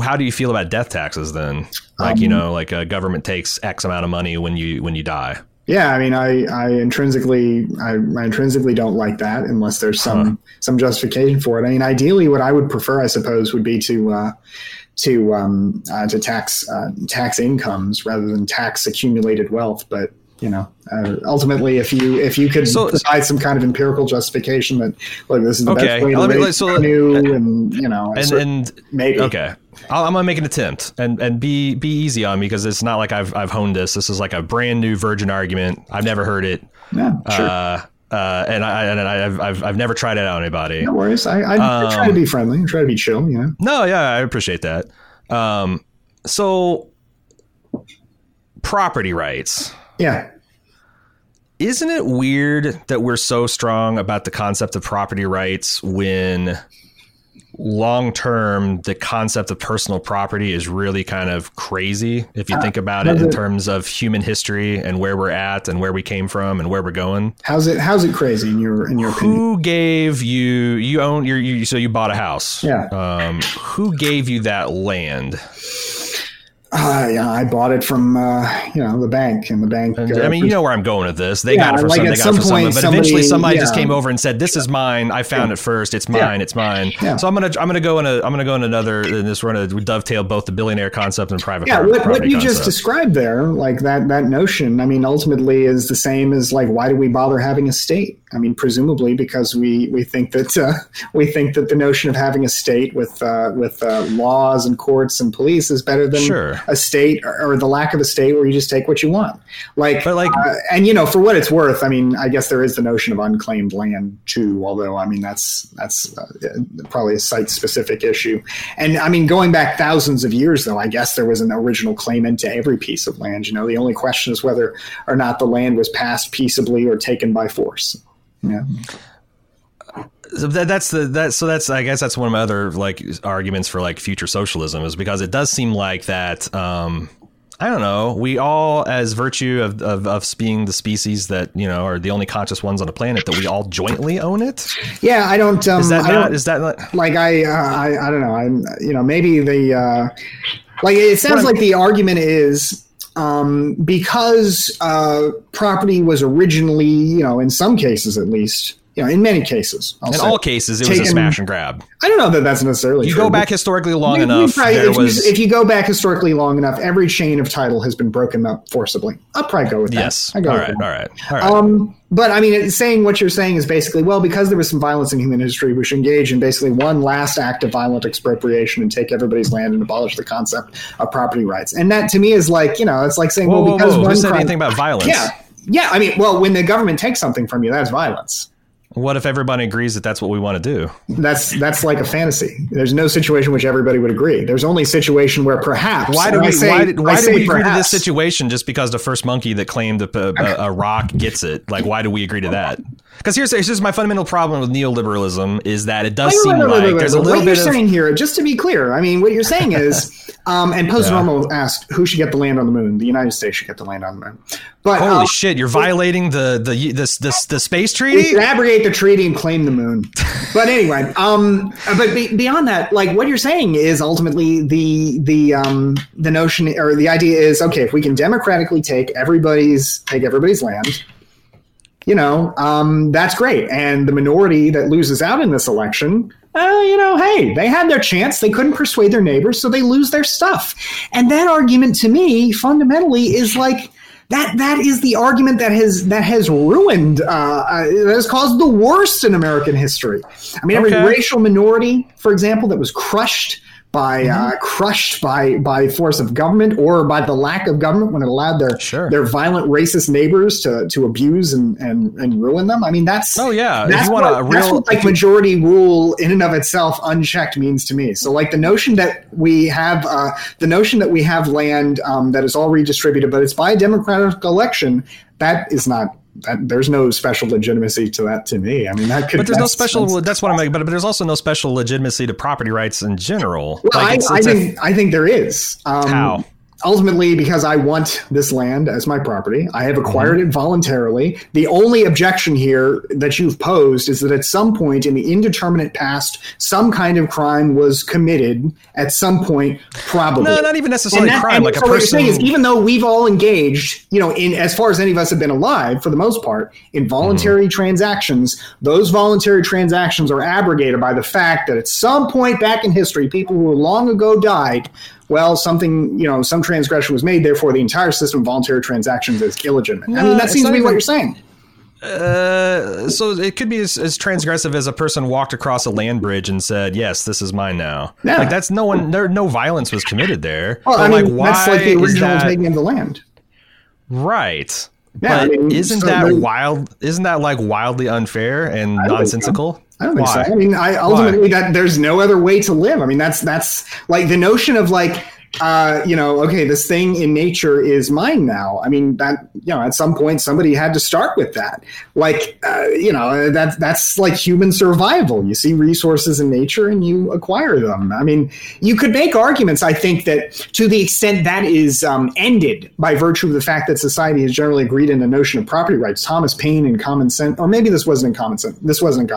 how do you feel about death taxes then? Like um, you know, like a government takes X amount of money when you when you die. Yeah, I mean, I, I intrinsically I, I intrinsically don't like that unless there's some huh. some justification for it. I mean, ideally, what I would prefer, I suppose, would be to uh, to um, uh, to tax uh, tax incomes rather than tax accumulated wealth. But you know, uh, ultimately, if you if you could so, provide some kind of empirical justification that like this is the okay, best way to raise so, revenue, uh, and you know, and, and maybe okay, i am gonna make an attempt and and be be easy on me because it's not like I've I've honed this. This is like a brand new virgin argument. I've never heard it. Yeah, sure. Uh, uh, and I and I, have I've I've never tried it out on anybody. No worries. I, I, um, I try to be friendly. I try to be chill. You know. No, yeah, I appreciate that. Um, so property rights. Yeah. Isn't it weird that we're so strong about the concept of property rights when long term the concept of personal property is really kind of crazy if you uh, think about it in it, terms of human history and where we're at and where we came from and where we're going? How's it how's it crazy in your in your opinion? who gave you you own your you so you bought a house. Yeah. Um who gave you that land uh, yeah, I bought it from uh, you know the bank, and the bank. Uh, I mean, you know where I'm going with this. They yeah, got it for like some, they got it for some, but somebody, eventually somebody yeah. just came over and said, "This is mine. I found it first. It's mine. It's mine." So I'm gonna I'm gonna go in a I'm gonna go in another. In this we're gonna dovetail both the billionaire concept and private. Yeah, what, what you concept. just described there, like that that notion. I mean, ultimately is the same as like why do we bother having a state? I mean, presumably because we we think that uh, we think that the notion of having a state with uh, with uh, laws and courts and police is better than sure. A state or, or, the lack of a state where you just take what you want. Like, but like, uh, and you know, for what it's worth, I mean, I guess there is the notion of unclaimed land too. Although, I mean, that's that's uh, probably a site specific issue. And I mean, going back thousands of years, though, I guess there was an original claimant to every piece of land. You know, the only question is whether or not the land was passed peaceably or taken by force. Yeah. So that, that's the that so that's I guess that's one of my other like arguments for like future socialism is because it does seem like that um, I don't know. We all, as virtue of, of, of being the species that you know are the only conscious ones on the planet, that we all jointly own it. Yeah, I don't. Um, is that I not? Is that not, like I, uh, I? I don't know. I'm. You know, maybe the uh, like. It sounds like the argument is um, because uh, property was originally, you know, in some cases at least, you know, in many cases, I'll in say, all cases, it taken, was a smash and grab. I don't know that that's necessarily. You true, go back historically long enough. Probably, if, was, you, if, you, go back historically long enough, every chain of title has been broken up forcibly. I'll probably go with that. Yes. I go all right. All right. All right. Um, but I mean, saying what you're saying is basically, well, because there was some violence in human history, we should engage in basically one last act of violent expropriation and take everybody's land and abolish the concept of property rights. And that to me is like, you know, it's like saying, whoa, well, because whoa, whoa. one Who said crime, anything about violence? Yeah. Yeah. I mean, well, when the government takes something from you, that's violence. What if everybody agrees that that's what we want to do? That's that's like a fantasy. There's no situation which everybody would agree. There's only a situation where perhaps. Why do we? Say, why did, why do we agree to this situation just because the first monkey that claimed a, a, a rock gets it? Like, why do we agree to that? Because here's, here's my fundamental problem with neoliberalism is that it does wait, seem wait, wait, like there's a little what bit you're of saying here. Just to be clear, I mean, what you're saying is, um, and Post Normal yeah. asked who should get the land on the moon. The United States should get the land on the moon. But holy um, shit, you're violating the the this this the space treaty. Abrogate the treaty and claim the moon. but anyway, um, but be, beyond that, like what you're saying is ultimately the the um the notion or the idea is okay if we can democratically take everybody's take everybody's land you know, um, that's great. And the minority that loses out in this election, uh, you know, hey, they had their chance. They couldn't persuade their neighbors, so they lose their stuff. And that argument to me fundamentally is like, that that is the argument that has that has ruined uh, uh, that has caused the worst in American history. I mean, okay. every racial minority, for example, that was crushed by uh, mm-hmm. uh, crushed by by force of government or by the lack of government when it allowed their sure. their violent racist neighbors to to abuse and and, and ruin them. I mean that's oh yeah that's what, real, that's what like majority rule in and of itself unchecked means to me. So like the notion that we have uh, the notion that we have land um, that is all redistributed, but it's by a democratic election. That is not that, there's no special legitimacy to that to me. I mean, that could. But there's no special. That's, that's what I'm. But, but there's also no special legitimacy to property rights in general. Well, like I, I think I think there is. Um, how? Ultimately because I want this land as my property. I have acquired mm-hmm. it voluntarily. The only objection here that you've posed is that at some point in the indeterminate past, some kind of crime was committed at some point, probably. No, not even necessarily that, crime. Like so a person. What you're saying is, even though we've all engaged, you know, in as far as any of us have been alive, for the most part, in voluntary mm-hmm. transactions, those voluntary transactions are abrogated by the fact that at some point back in history, people who long ago died well, something, you know, some transgression was made, therefore the entire system of voluntary transactions is illegitimate. No, I mean, that seems to be even, what you're saying. Uh, so it could be as, as, transgressive as a person walked across a land bridge and said, "Yes, this is mine now." Yeah. Like that's no one. There, no violence was committed there. Well, I mean, like, that's like the original that, taking of the land. Right. Yeah, but I mean, isn't so that wild? Isn't that like wildly unfair and nonsensical? I don't think Why? so. I mean, I ultimately Why? that there's no other way to live. I mean, that's that's like the notion of like uh, you know, okay, this thing in nature is mine now. I mean, that you know, at some point somebody had to start with that. Like, uh, you know, that that's like human survival. You see resources in nature and you acquire them. I mean, you could make arguments. I think that to the extent that is um, ended by virtue of the fact that society has generally agreed in the notion of property rights. Thomas Paine in Common Sense, or maybe this wasn't in Common Sense. This wasn't in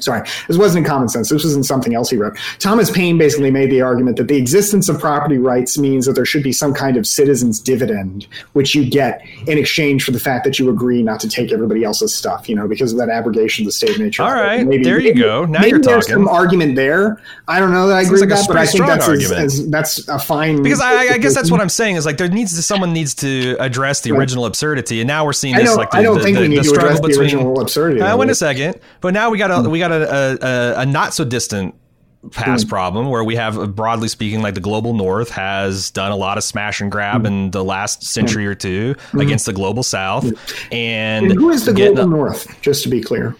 sorry, this wasn't in common sense. This was in something else he wrote. Thomas Paine basically made the argument that the existence of property rights means that there should be some kind of citizen's dividend, which you get in exchange for the fact that you agree not to take everybody else's stuff, you know, because of that abrogation of the state of nature. All right, maybe, there you maybe, go. Now maybe you're there's talking. some argument there. I don't know that I agree like with that, but I think that's, as, as, that's a fine. Because I, I, guess that's what I'm saying is like there needs to someone needs to address the right. original absurdity, and now we're seeing this like the, I don't the, think the, we need to address the original absurdity. Uh, wait a second, but now we got a we got a, a a, not so distant past mm. problem where we have broadly speaking like the global north has done a lot of smash and grab mm. in the last century mm. or 2 mm. against the global south and, and who is the global north just to be clear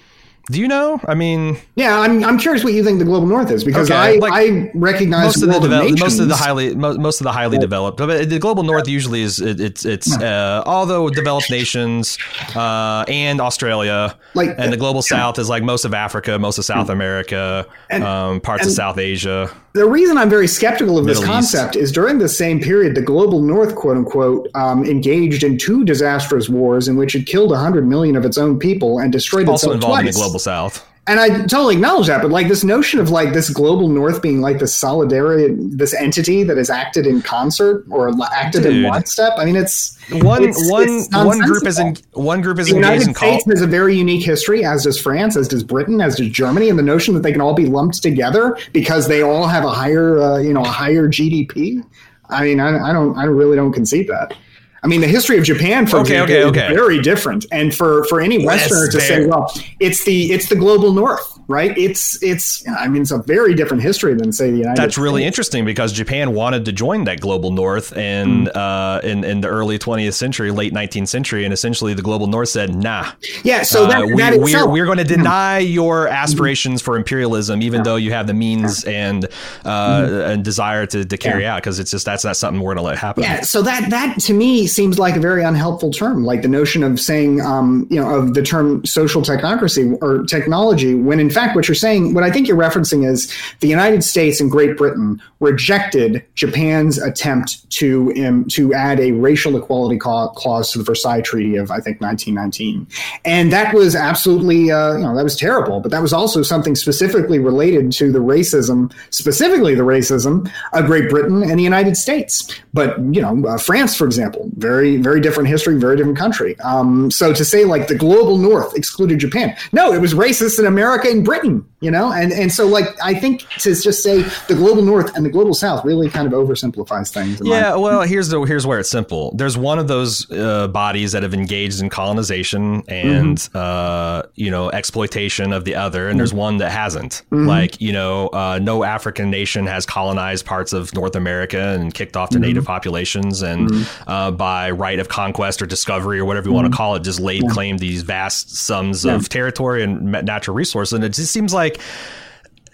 do you know? I mean, yeah, I'm, I'm curious what you think the global north is because okay, I, like I recognize most of the developed, most of the highly most, most of the highly developed. But the global north usually is it, it's it's uh, although developed nations uh, and Australia, like and the global south is like most of Africa, most of South America, and, um, parts and, of South Asia the reason I'm very skeptical of Middle this concept East. is during the same period, the global north, quote unquote, um, engaged in two disastrous wars in which it killed 100 million of its own people and destroyed also itself involved twice. in the global south. And I totally acknowledge that, but like this notion of like this global north being like this solidarity, this entity that has acted in concert or acted Dude. in lockstep. I mean, it's one it's, one it's one group is in one group is the United States has a very unique history, as does France, as does Britain, as does Germany, and the notion that they can all be lumped together because they all have a higher, uh, you know, a higher GDP. I mean, I, I don't, I really don't concede that. I mean, the history of Japan, for okay, okay, okay. is very different. And for for any Westerner to say, well, it's the it's the global North, right? It's it's I mean, it's a very different history than say the United. States. That's States. really interesting because Japan wanted to join that global North in mm. uh, in in the early 20th century, late 19th century, and essentially the global North said, nah. Yeah, so that, uh, we, that we're, we're going to hmm. deny your aspirations for imperialism, even yeah. though you have the means and uh, mm. and desire to, to carry yeah. out, because it's just that's not something we're going to let happen. Yeah, so that that to me seems like a very unhelpful term, like the notion of saying, um, you know, of the term social technocracy or technology, when in fact what you're saying, what I think you're referencing is the United States and Great Britain rejected Japan's attempt to um, to add a racial equality clause to the Versailles Treaty of I think 1919, and that was absolutely, uh, you know, that was terrible. But that was also something specifically related to the racism, specifically the racism of Great Britain and the United States. But you know, uh, France, for example, very very different history, very different country. Um, so to say like the global north excluded Japan, no, it was racist in America and Britain, you know? And, and so like, I think to just say the global north and the global south really kind of oversimplifies things. Yeah. well, here's the, here's where it's simple. There's one of those uh, bodies that have engaged in colonization and, mm-hmm. uh, you know, exploitation of the other. And mm-hmm. there's one that hasn't mm-hmm. like, you know, uh, no African nation has colonized parts of North America and kicked off the mm-hmm. native populations. And mm-hmm. uh, by right of conquest or discovery or whatever you mm-hmm. want to call it, just laid yeah. claim to these vast sums yeah. of territory and natural resources. And it just seems like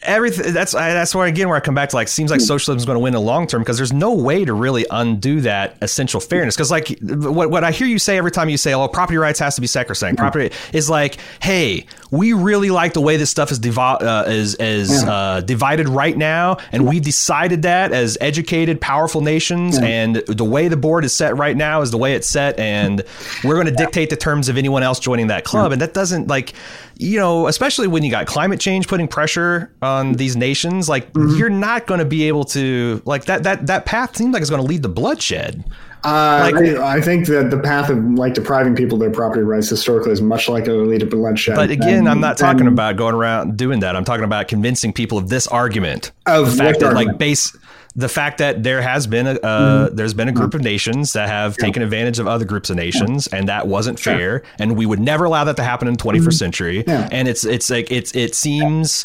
everything that's that's where again where I come back to like seems like hmm. socialism is going to win in the long term because there's no way to really undo that essential fairness because like what what I hear you say every time you say oh property rights has to be sacrosanct hmm. property is like hey we really like the way this stuff is divi- uh, is is uh, divided right now and we decided that as educated powerful nations and the way the board is set right now is the way it's set and we're going to dictate the terms of anyone else joining that club and that doesn't like you know, especially when you got climate change putting pressure on these nations, like mm-hmm. you're not going to be able to like that that that path seems like it's going to lead to bloodshed. Uh, like, I, I, think that the path of like depriving people of their property rights historically is much like a lead to bloodshed. But again, and, I'm not talking about going around doing that. I'm talking about convincing people of this argument of the fact that argument? like base the fact that there has been a uh, mm-hmm. there's been a group of nations that have yeah. taken advantage of other groups of nations, yeah. and that wasn't fair, and we would never allow that to happen in the 21st mm-hmm. century. Yeah. And it's it's like it's it seems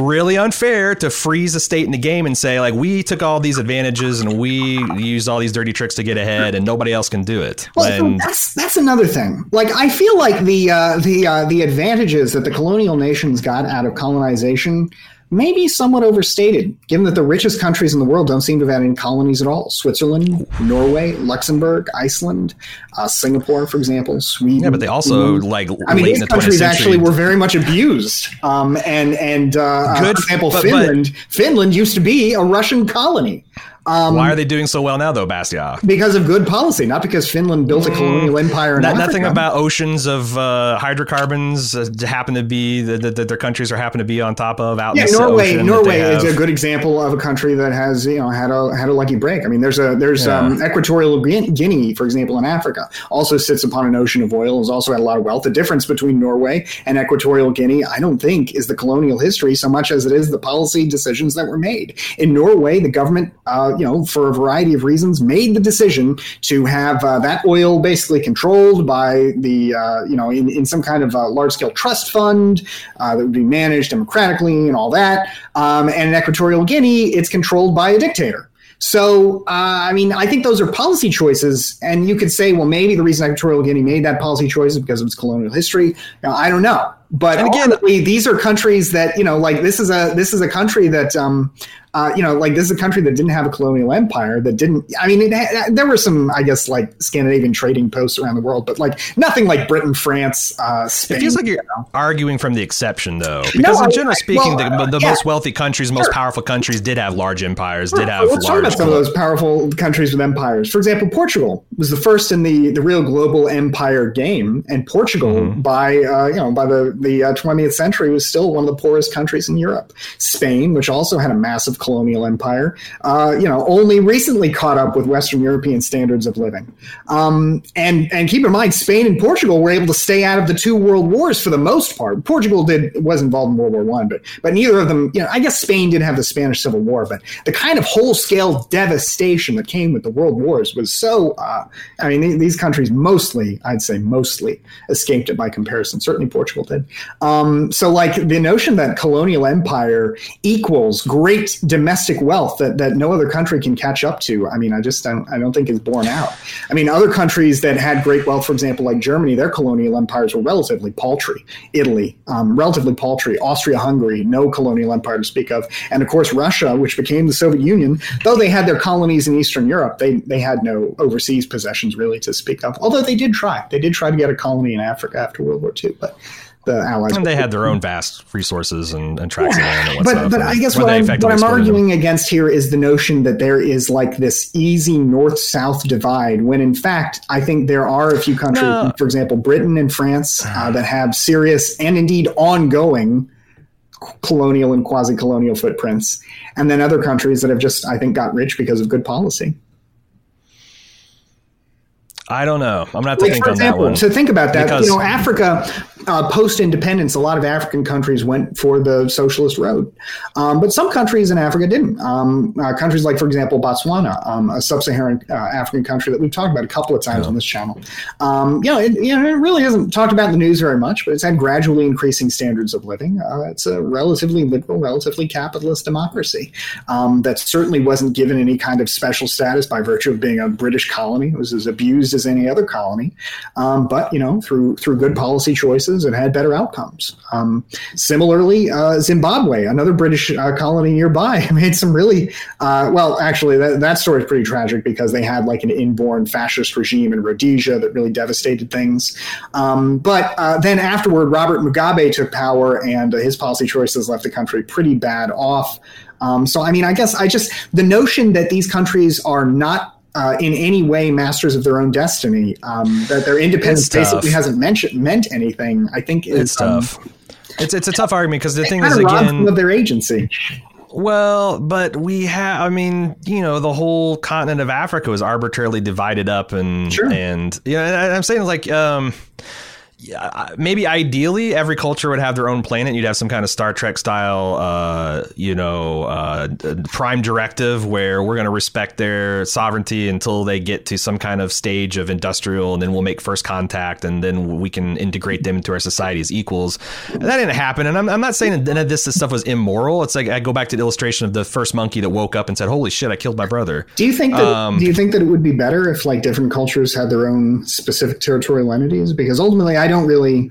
really unfair to freeze a state in the game and say like we took all these advantages and we used all these dirty tricks to get ahead, and nobody else can do it. Well, when, that's that's another thing. Like I feel like the uh, the uh, the advantages that the colonial nations got out of colonization maybe somewhat overstated, given that the richest countries in the world don't seem to have had any colonies at all. Switzerland, Norway, Luxembourg, Iceland, uh, Singapore, for example, Sweden. Yeah, but they also like. I mean, these countries actually were very much abused. Um, and and uh, Good, for example, but, Finland. But, Finland used to be a Russian colony. Um, Why are they doing so well now, though, Bastiat? Because of good policy, not because Finland built a mm. colonial empire. In Not, nothing about oceans of uh, hydrocarbons uh, happen to be that the, their countries are happen to be on top of out. Yeah, Norway. Norway is a good example of a country that has you know had a had a lucky break. I mean, there's a there's yeah. um, Equatorial Guinea, for example, in Africa, also sits upon an ocean of oil. Has also had a lot of wealth. The difference between Norway and Equatorial Guinea, I don't think, is the colonial history so much as it is the policy decisions that were made in Norway. The government. Uh, you know, for a variety of reasons, made the decision to have uh, that oil basically controlled by the, uh, you know, in, in some kind of large scale trust fund uh, that would be managed democratically and all that. Um, and in Equatorial Guinea, it's controlled by a dictator. So, uh, I mean, I think those are policy choices. And you could say, well, maybe the reason Equatorial Guinea made that policy choice is because of its colonial history. Know, I don't know. But and again, these are countries that you know, like this is a this is a country that um, uh, you know, like this is a country that didn't have a colonial empire that didn't. I mean, it, there were some, I guess, like Scandinavian trading posts around the world, but like nothing like Britain, France, uh, Spain. It feels like you're you know? arguing from the exception, though, because no, in general I, speaking, well, the, the yeah. most wealthy countries, sure. most powerful countries, did have large empires, sure. did have. Let's talk about some of those powerful countries with empires. For example, Portugal was the first in the the real global empire game, and Portugal mm-hmm. by uh, you know by the the uh, 20th century was still one of the poorest countries in Europe. Spain, which also had a massive colonial empire, uh, you know, only recently caught up with Western European standards of living. Um, and and keep in mind, Spain and Portugal were able to stay out of the two world wars for the most part. Portugal did was involved in World War One, but but neither of them. You know, I guess Spain did have the Spanish Civil War, but the kind of whole scale devastation that came with the world wars was so. Uh, I mean, these countries mostly, I'd say, mostly escaped it by comparison. Certainly, Portugal did. Um, so, like the notion that colonial empire equals great domestic wealth that, that no other country can catch up to. I mean, I just don't, I don't think is borne out. I mean, other countries that had great wealth, for example, like Germany, their colonial empires were relatively paltry. Italy, um, relatively paltry. Austria-Hungary, no colonial empire to speak of, and of course Russia, which became the Soviet Union. Though they had their colonies in Eastern Europe, they they had no overseas possessions really to speak of. Although they did try, they did try to get a colony in Africa after World War II, but the Allies. And they had their own vast resources and, and tracts of land. And but but I guess what I'm, what I'm arguing them. against here is the notion that there is like this easy north south divide, when in fact I think there are a few countries, no. for example, Britain and France, uh, that have serious and indeed ongoing colonial and quasi colonial footprints, and then other countries that have just I think got rich because of good policy. I don't know. I'm not like, think for example, So think about that. Because, you know, Africa, uh, post independence, a lot of African countries went for the socialist road, um, but some countries in Africa didn't. Um, uh, countries like, for example, Botswana, um, a sub-Saharan uh, African country that we've talked about a couple of times yeah. on this channel. Um, you know, it, you know, it really hasn't talked about in the news very much, but it's had gradually increasing standards of living. Uh, it's a relatively liberal, relatively capitalist democracy um, that certainly wasn't given any kind of special status by virtue of being a British colony. It was as abused as any other colony, um, but you know, through through good policy choices and had better outcomes. Um, similarly, uh, Zimbabwe, another British uh, colony nearby, made some really uh, well. Actually, that, that story is pretty tragic because they had like an inborn fascist regime in Rhodesia that really devastated things. Um, but uh, then afterward, Robert Mugabe took power, and his policy choices left the country pretty bad off. Um, so, I mean, I guess I just the notion that these countries are not uh, in any way masters of their own destiny. Um, that their independence basically hasn't mentioned, meant anything. I think is it's tough. Um, it's it's a tough argument because the thing is again of their agency. Well, but we have. I mean, you know, the whole continent of Africa was arbitrarily divided up, and sure. and you know, I'm saying like. Um, yeah, maybe ideally every culture would have their own planet. You'd have some kind of Star Trek style, uh, you know, uh, prime directive where we're going to respect their sovereignty until they get to some kind of stage of industrial, and then we'll make first contact, and then we can integrate them into our society as equals. And that didn't happen. And I'm, I'm not saying that this, this stuff was immoral. It's like I go back to the illustration of the first monkey that woke up and said, "Holy shit, I killed my brother." Do you think that? Um, do you think that it would be better if like different cultures had their own specific territorial entities? Because ultimately, I don't really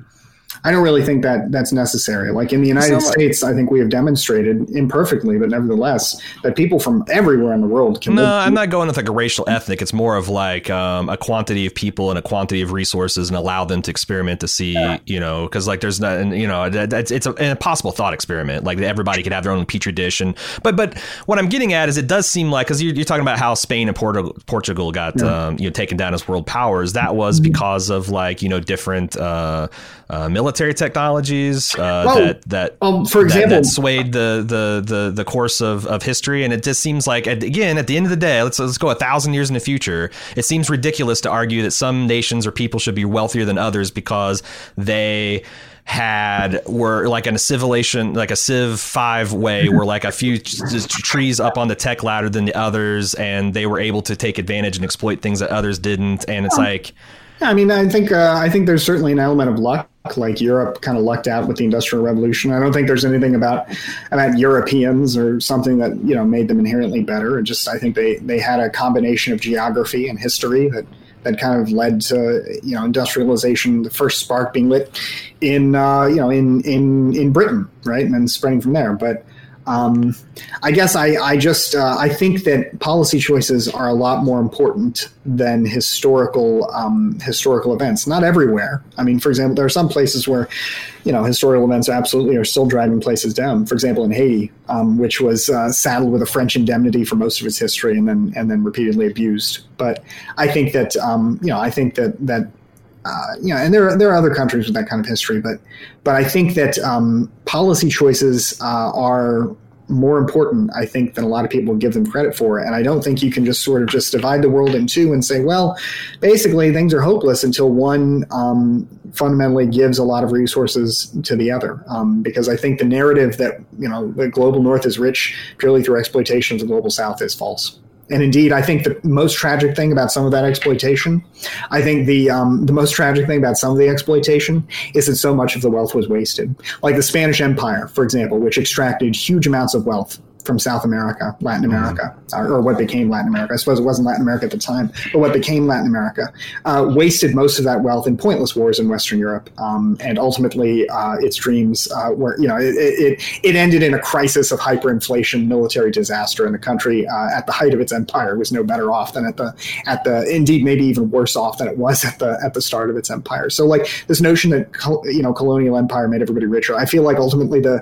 I don't really think that that's necessary. Like in the United States, I think we have demonstrated imperfectly, but nevertheless, that people from everywhere in the world can. No, I'm not going with like a racial ethnic. It's more of like um, a quantity of people and a quantity of resources, and allow them to experiment to see, yeah. you know, because like there's not, you know, it's it's a, an impossible thought experiment. Like everybody could have their own petri dish, and but but what I'm getting at is it does seem like because you're, you're, talking about how Spain and Portugal Portugal got yeah. um, you know taken down as world powers. That was mm-hmm. because of like you know different. Uh, uh, military technologies uh, well, that that, um, for example, that, that, swayed the, the the the course of, of history. And it just seems like again at the end of the day, let's let's go a thousand years in the future. It seems ridiculous to argue that some nations or people should be wealthier than others because they had were like in a civilization like a civ 5 way were like a few trees up on the tech ladder than the others and they were able to take advantage and exploit things that others didn't and it's like I mean, I think uh, I think there's certainly an element of luck. Like Europe kind of lucked out with the Industrial Revolution. I don't think there's anything about about Europeans or something that you know made them inherently better. It just I think they they had a combination of geography and history that that kind of led to you know industrialization. The first spark being lit in uh, you know in in in Britain, right, and then spreading from there. But um, I guess I, I just uh, I think that policy choices are a lot more important than historical um, historical events. Not everywhere. I mean, for example, there are some places where you know historical events absolutely are still driving places down. For example, in Haiti, um, which was uh, saddled with a French indemnity for most of its history and then and then repeatedly abused. But I think that um, you know I think that that uh, you know, and there are, there are other countries with that kind of history, but but I think that um, policy choices uh, are more important, I think, than a lot of people give them credit for. And I don't think you can just sort of just divide the world in two and say, well, basically things are hopeless until one um, fundamentally gives a lot of resources to the other. Um, because I think the narrative that you know the global north is rich purely through exploitation of the global south is false. And indeed, I think the most tragic thing about some of that exploitation, I think the um, the most tragic thing about some of the exploitation is that so much of the wealth was wasted. Like the Spanish Empire, for example, which extracted huge amounts of wealth from South America, Latin mm-hmm. America, mm-hmm. or what became Latin America. I suppose it wasn't Latin America at the time, but what became Latin America uh, wasted most of that wealth in pointless wars in Western Europe, um, and ultimately uh, its dreams uh, were, you know, it, it, it ended in a crisis of hyperinflation, military disaster, and the country uh, at the height of its empire was no better off than at the at the indeed maybe even worse off than it was at the at the start of its empire. So like this notion that you know colonial empire made everybody richer, I feel like ultimately the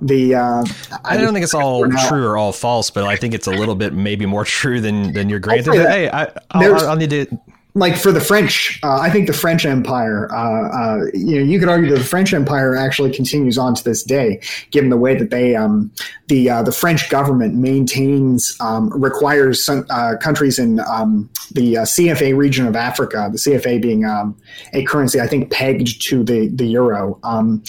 the uh, I, I don't think it's all true or all false, but I think it's a little bit maybe more true than than you're granted. Hey, I, I'll, I'll, need to. Like for the French, uh, I think the French Empire. Uh, uh, you know, you could argue that the French Empire actually continues on to this day, given the way that they, um, the uh, the French government maintains um, requires some uh, countries in um, the uh, CFA region of Africa, the CFA being um, a currency I think pegged to the the euro um,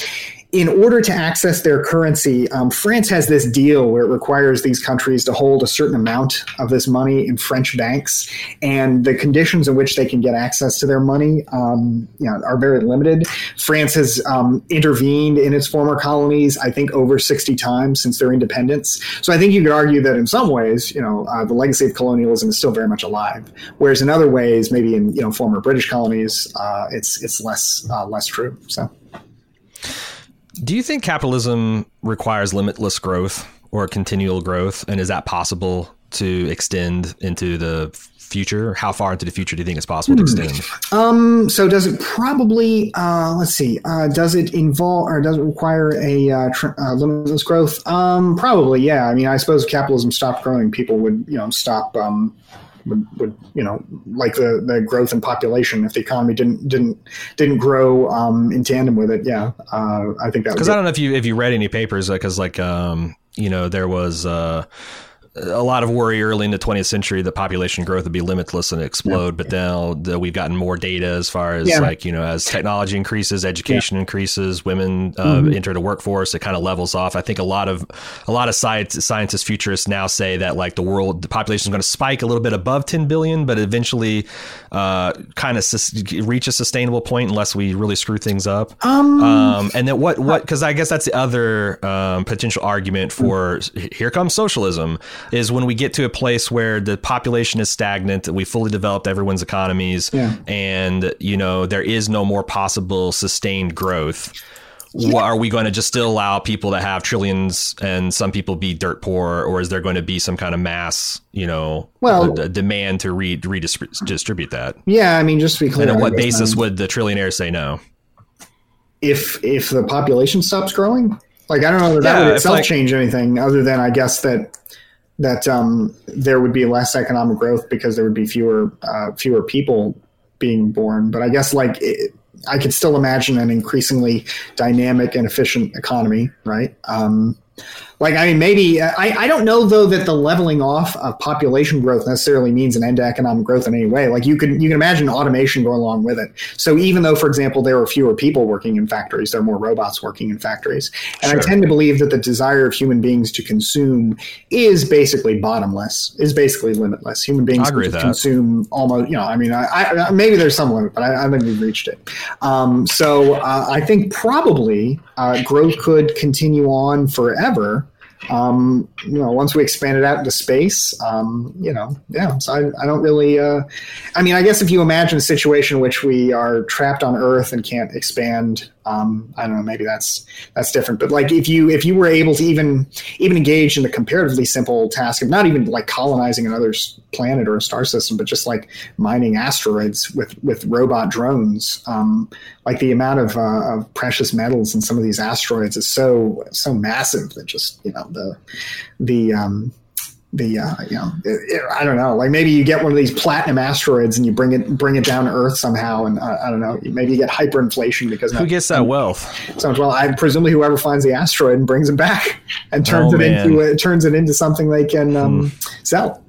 in order to access their currency, um, France has this deal where it requires these countries to hold a certain amount of this money in French banks, and the conditions in which they can get access to their money, um, you know, are very limited. France has um, intervened in its former colonies, I think, over sixty times since their independence. So I think you could argue that in some ways, you know, uh, the legacy of colonialism is still very much alive, whereas in other ways, maybe in you know former British colonies, uh, it's it's less uh, less true. So. Do you think capitalism requires limitless growth or continual growth? And is that possible to extend into the future? How far into the future do you think it's possible to hmm. extend? Um, so does it probably, uh, let's see, uh, does it involve or does it require a uh, tr- uh, limitless growth? Um, probably, yeah. I mean, I suppose if capitalism stopped growing. People would, you know, stop um, would, would you know like the, the growth in population if the economy didn't didn't didn't grow um, in tandem with it. Yeah. Uh, I think that because I don't know if you if you read any papers because like um, you know there was uh, a lot of worry early in the 20th century that population growth would be limitless and explode. Yeah. But now the, we've gotten more data as far as yeah. like, you know, as technology increases, education yeah. increases, women uh, mm-hmm. enter the workforce, it kind of levels off. I think a lot of, a lot of science, scientists, futurists now say that like the world, the population is going to spike a little bit above 10 billion, but eventually uh, kind of sus- reach a sustainable point unless we really screw things up. Um, um, and then what, what, cause I guess that's the other um, potential argument for mm-hmm. here comes socialism is when we get to a place where the population is stagnant, we fully developed everyone's economies, yeah. and you know there is no more possible sustained growth. Yeah. Are we going to just still allow people to have trillions and some people be dirt poor, or is there going to be some kind of mass, you know, well, a demand to re- redistribute that? Yeah, I mean, just to be clear, and on what basis would the trillionaires say no? If if the population stops growing, like I don't know that yeah, that would itself like, change anything other than I guess that that um, there would be less economic growth because there would be fewer uh, fewer people being born. But I guess like it, I could still imagine an increasingly dynamic and efficient economy, right? Um, like, I mean, maybe I, I don't know though that the leveling off of population growth necessarily means an end to economic growth in any way. Like, you can you can imagine automation going along with it. So even though, for example, there are fewer people working in factories, there are more robots working in factories, and sure. I tend to believe that the desire of human beings to consume is basically bottomless, is basically limitless. Human beings consume almost, you know, I mean, I, I, maybe there's some limit, but I, I think we've reached it. Um, so uh, I think probably uh, growth could continue on forever um, you know, once we expand it out into space, um, you know, yeah. So I, I don't really. Uh, I mean, I guess if you imagine a situation in which we are trapped on Earth and can't expand um, I don't know, maybe that's that's different. But like if you if you were able to even even engage in the comparatively simple task of not even like colonizing another planet or a star system, but just like mining asteroids with with robot drones, um, like the amount of, uh, of precious metals in some of these asteroids is so so massive that just you know the the um, the uh, you know it, it, I don't know like maybe you get one of these platinum asteroids and you bring it bring it down to Earth somehow and uh, I don't know maybe you get hyperinflation because who gets that wealth? So well, I presumably whoever finds the asteroid and brings it back and turns Oh, it man. into it turns it into something they can um, sell.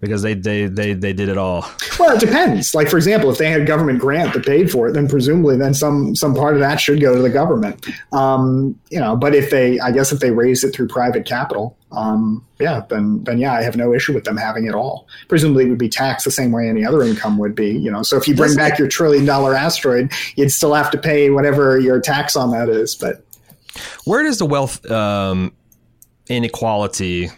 Because they, they they they did it all. Well, it depends. Like for example, if they had a government grant that paid for it, then presumably then some some part of that should go to the government. Um, you know, but if they, I guess if they raised it through private capital, um, yeah, then then yeah, I have no issue with them having it all. Presumably, it would be taxed the same way any other income would be. You know, so if you bring back your trillion dollar asteroid, you'd still have to pay whatever your tax on that is. But Where does the wealth um, inequality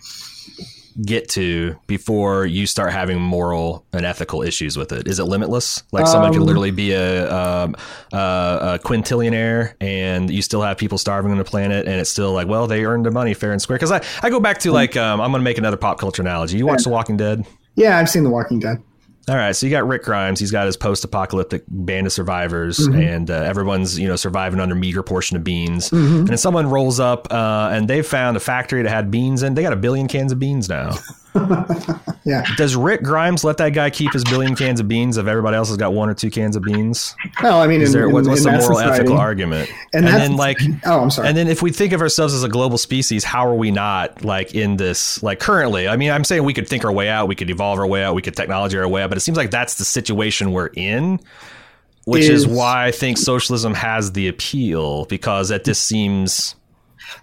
get to before you start having moral and ethical issues with it? Is it limitless? Like someone could Um, literally be a, um, uh, a quintillionaire and you still have people starving on the planet, and it's still like, well, they earned their money fair and square. Because I, I go back to like, um, I'm going to make another pop culture analogy. You watch The Walking Dead? yeah, I've seen The Walking Dead. All right, so you got Rick Grimes. He's got his post-apocalyptic band of survivors, and uh, everyone's you know surviving on their meager portion of beans. And then someone rolls up, uh, and they've found a factory that had beans in. They got a billion cans of beans now. Yeah. Does Rick Grimes let that guy keep his billion cans of beans if everybody else has got one or two cans of beans? Well, I mean, Is in, there in- what's, what's in the moral society- ethical argument? And, And, then like. oh, I'm sorry. And then if we think of ourselves as a global species, how are we not like in this like currently? I mean, I'm saying we could think our way out, we could evolve our way out, we could technology our way out, but it seems like that's the situation we're in, which is, Is- why I think socialism has the appeal because that just seems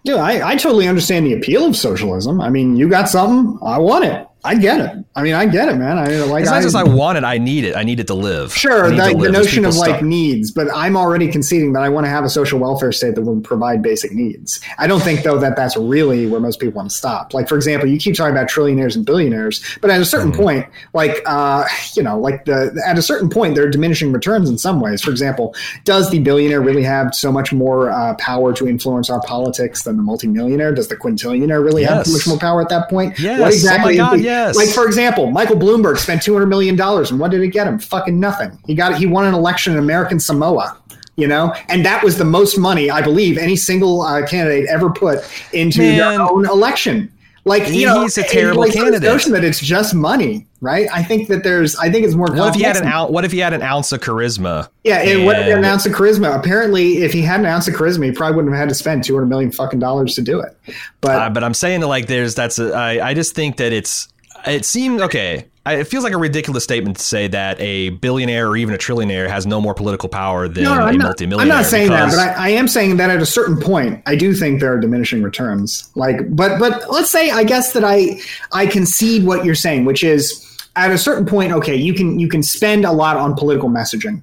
Yeah, I, I totally understand the appeal of socialism. I mean, you got something, I want it. I get it. I mean, I get it, man. I like. it's I, not just I want it, I need it. I need it to live. Sure, need to like the notion of like needs, but I'm already conceding that I want to have a social welfare state that will provide basic needs. I don't think though that that's really where most people want to stop. Like for example, you keep talking about trillionaires and billionaires, but at a certain Mm-hmm. point, like uh, you know, like the at a certain point, there are diminishing returns in some ways. For example, does the billionaire really have so much more uh, power to influence our politics than the multimillionaire? Does the quintillionaire really have Yes. too much more power at that point? Yes. What Oh my exactly? is God, the- yes. Like for example, Michael Bloomberg spent two hundred million dollars, and what did it get him? Fucking nothing. He got he won an election in American Samoa. You know, and that was the most money I believe any single uh, candidate ever put into Man. their own election. Like you know, he's a terrible like, candidate. Notion that it's just money, right? I think that there's. I think it's more. What if he had an ounce? What if he had an ounce of charisma? yeah, and what if he had an ounce of charisma? Apparently, if he had an ounce of charisma, he probably wouldn't have had to spend two hundred million fucking dollars to do it. But Uh, but I'm saying that like there's that's a, I I just think that it's it seems okay. I, it feels like a ridiculous statement to say that a billionaire or even a trillionaire has no more political power than No, no, a I'm not, multimillionaire. I'm not saying that, but I, I am saying that at a certain point, I do think there are diminishing returns. Like, but but let's say I guess that I I concede what you're saying, which is at a certain point, okay, you can you can spend a lot on political messaging.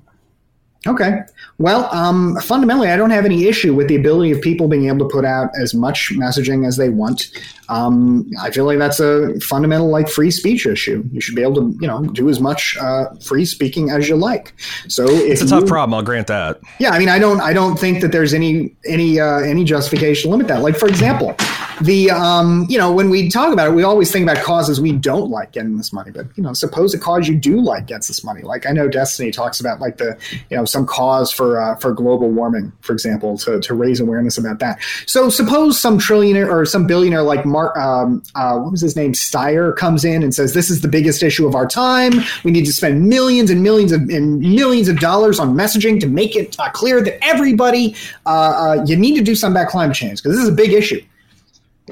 Okay. Well, um, fundamentally, I don't have any issue with the ability of people being able to put out as much messaging as they want. Um, I feel like that's a fundamental, like, free speech issue. You should be able to, you know, do as much uh, free speaking as you like. So it's a tough you- problem. I'll grant that. yeah, I mean, I don't, I don't think that there's any, any, uh, any justification to limit that. Like, for example, the, um, you know, when we talk about it, we always think about causes we don't like getting this money. But you know, suppose a cause you do like gets this money. Like I know Destiny talks about like the, you know, some cause for uh, for global warming, for example, to to raise awareness about that. So suppose some trillionaire or some billionaire like Mark, um, uh, what was his name, Steyer, comes in and says this is the biggest issue of our time. We need to spend millions and millions of and millions of dollars on messaging to make it uh, clear that everybody uh, uh, you need to do something about climate change because this is a big issue.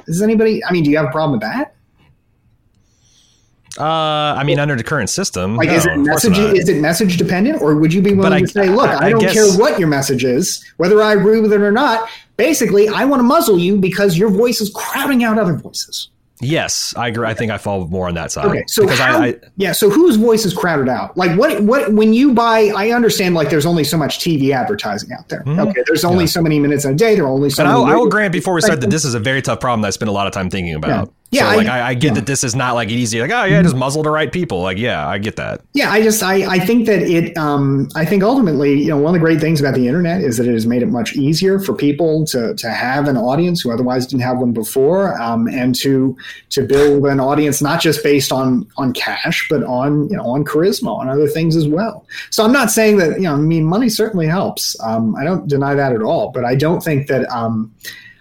Does anybody? I mean, do you have a problem with that? Uh, I mean, under the current system, Like, no, is it message? Is it message dependent, or would you be willing I- to say, "Look, I, I- I don't guess- care what your message is, whether I agree with it or not. Basically, I want to muzzle you because your voice is crowding out other voices." yes, I agree. I think I fall more on that side. Okay, so because how, I, yeah, so whose voice is crowded out? Like what what when you buy I understand like there's only so much TV advertising out there. Okay, there's only so many minutes in a day, there are only so And I, many I will grant before we start that this is a very tough problem that I spend a lot of time thinking about. Yeah, so, like I- I, I get that this is not like easy. Like, oh yeah, just muzzle the right people. Like, yeah, I get that. Yeah, I just I, I think that it um, I think ultimately you know one of the great things about the internet is that it has made it much easier for people to to have an audience who otherwise didn't have one before, um, and to to build an audience not just based on on cash but on you know on charisma on other things as well. So I'm not saying that you know I mean money certainly helps. Um, I don't deny that at all, but I don't think that. Um,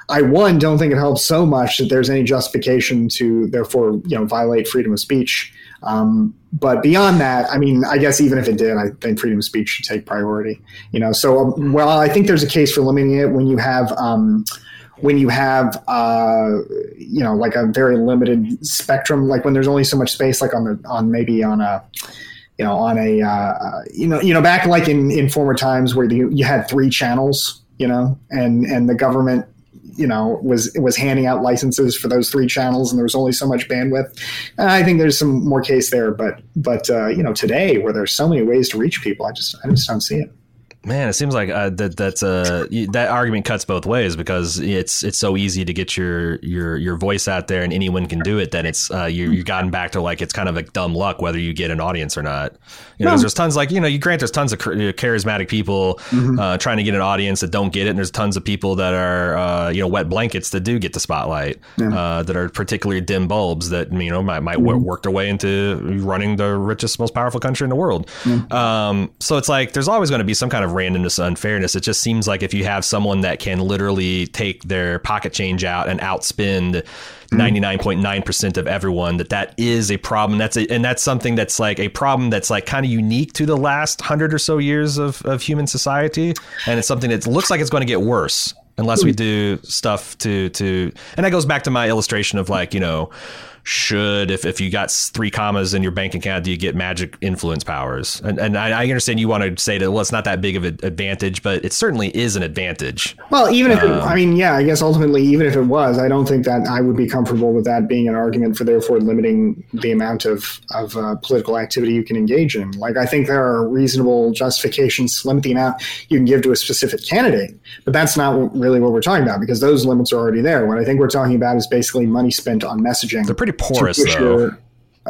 I one don't think it helps so much that there's any justification to therefore you know violate freedom of speech. Um, but beyond that, I mean, I guess even if it did, I think freedom of speech should take priority. You know, so um, well, I think there's a case for limiting it when you have. Um, when you have uh, you know like a very limited spectrum like when there's only so much space like on the on maybe on a you know on a uh, you know you know back like in in former times where you, you had three channels you know and and the government you know was was handing out licenses for those three channels and there was only so much bandwidth. I think there's some more case there but but uh, you know today where there's so many ways to reach people i just i just don't see it Man, it seems like uh, that that's uh, that argument cuts both ways because it's it's so easy to get your your your voice out there and anyone can do it. Then it's uh, you you gotten back to like it's kind of like dumb luck whether you get an audience or not. You know, no. there's tons like you know you grant there's tons of charismatic people mm-hmm. uh, trying to get an audience that don't get it, and there's tons of people that are uh, you know wet blankets that do get the spotlight yeah. uh, that are particularly dim bulbs that you know might might mm-hmm. work their way into running the richest most powerful country in the world. Mm-hmm. Um, so it's like there's always going to be some kind of randomness, unfairness. It just seems like if you have someone that can literally take their pocket change out and outspend 99.9% mm-hmm. of everyone that that is a problem that's a, and that's something that's like a problem that's like kind of unique to the last 100 or so years of, of human society and it's something that looks like it's going to get worse unless we hmm. do stuff to to and that goes back to my illustration of like you know should if, if you got three commas in your bank account do you get magic influence powers? And, and I, I understand you want to say that well it's not that big of an advantage but it certainly is an advantage. Well even if um, it, i mean yeah i guess ultimately even if it was i don't think that i would be comfortable with that being an argument for therefore limiting the amount of, of uh, political activity you can engage in. Like i think there are reasonable justifications to limit the amount you can give to a specific candidate but that's not really what we're talking about because those limits are already there. What i think we're talking about is basically money spent on messaging. They're pretty porous though.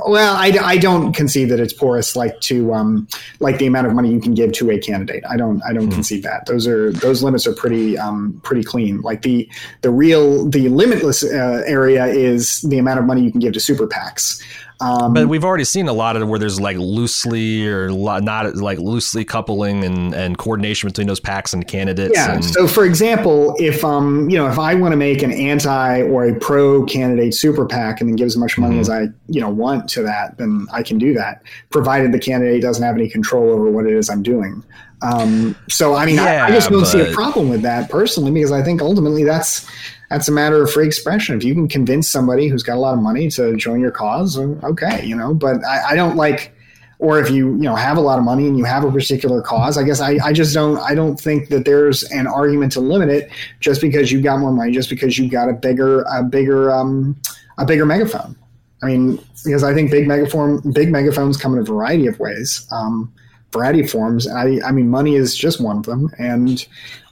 Well, I, I don't concede that it's porous like to um, like the amount of money you can give to a candidate. I don't I don't hmm. concede that. Those are those limits are pretty um, pretty clean. Like the the real the limitless uh, area is the amount of money you can give to super PACs. Um, but we've already seen a lot of where there's like loosely or not like loosely coupling and, and coordination between those PACs and candidates. Yeah. And, so, for example, if um you know if I want to make an anti or a pro candidate super PAC and then give as much money mm-hmm. as I you know want to that, then I can do that, provided the candidate doesn't have any control over what it is I'm doing. Um, so I mean, yeah, I, I, just don't but... see a problem with that personally because I think ultimately that's that's a matter of free expression. If you can convince somebody who's got a lot of money to join your cause, okay, you know. But I, I don't like, or if you you know have a lot of money and you have a particular cause, I guess I, I just don't I don't think that there's an argument to limit it just because you've got more money, just because you've got a bigger a bigger um, a bigger megaphone. I mean, because I think big megaphone big megaphones come in a variety of ways. Um, variety of forms. I, I mean, money is just one of them. And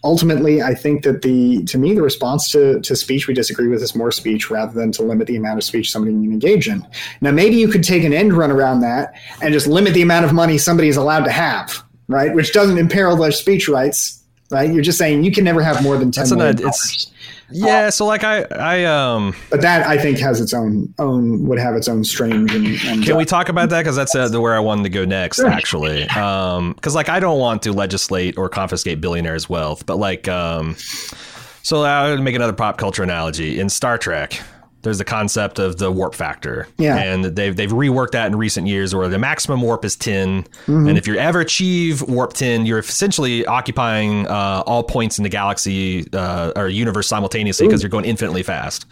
ultimately, I think that the, to me, the response to, to speech we disagree with is more speech rather than to limit the amount of speech somebody can engage in. Now, maybe you could take an end run around that and just limit the amount of money somebody is allowed to have, right? Which doesn't imperil their speech rights, right? You're just saying you can never have more than ten million dollars. Yeah, so like I, I um, but that I think has its own own would have its own strange. And, and can uh, we talk about that because that's uh, where I wanted to go next, actually. Um, because like I don't want to legislate or confiscate billionaires' wealth, but like um, so I would make another pop culture analogy in Star Trek there's the concept of the warp factor. Yeah. And they've, they've reworked that in recent years where the maximum warp is 10. Mm-hmm. And if you ever achieve warp 10, you're essentially occupying uh, all points in the galaxy uh, or universe simultaneously because you're going infinitely fast.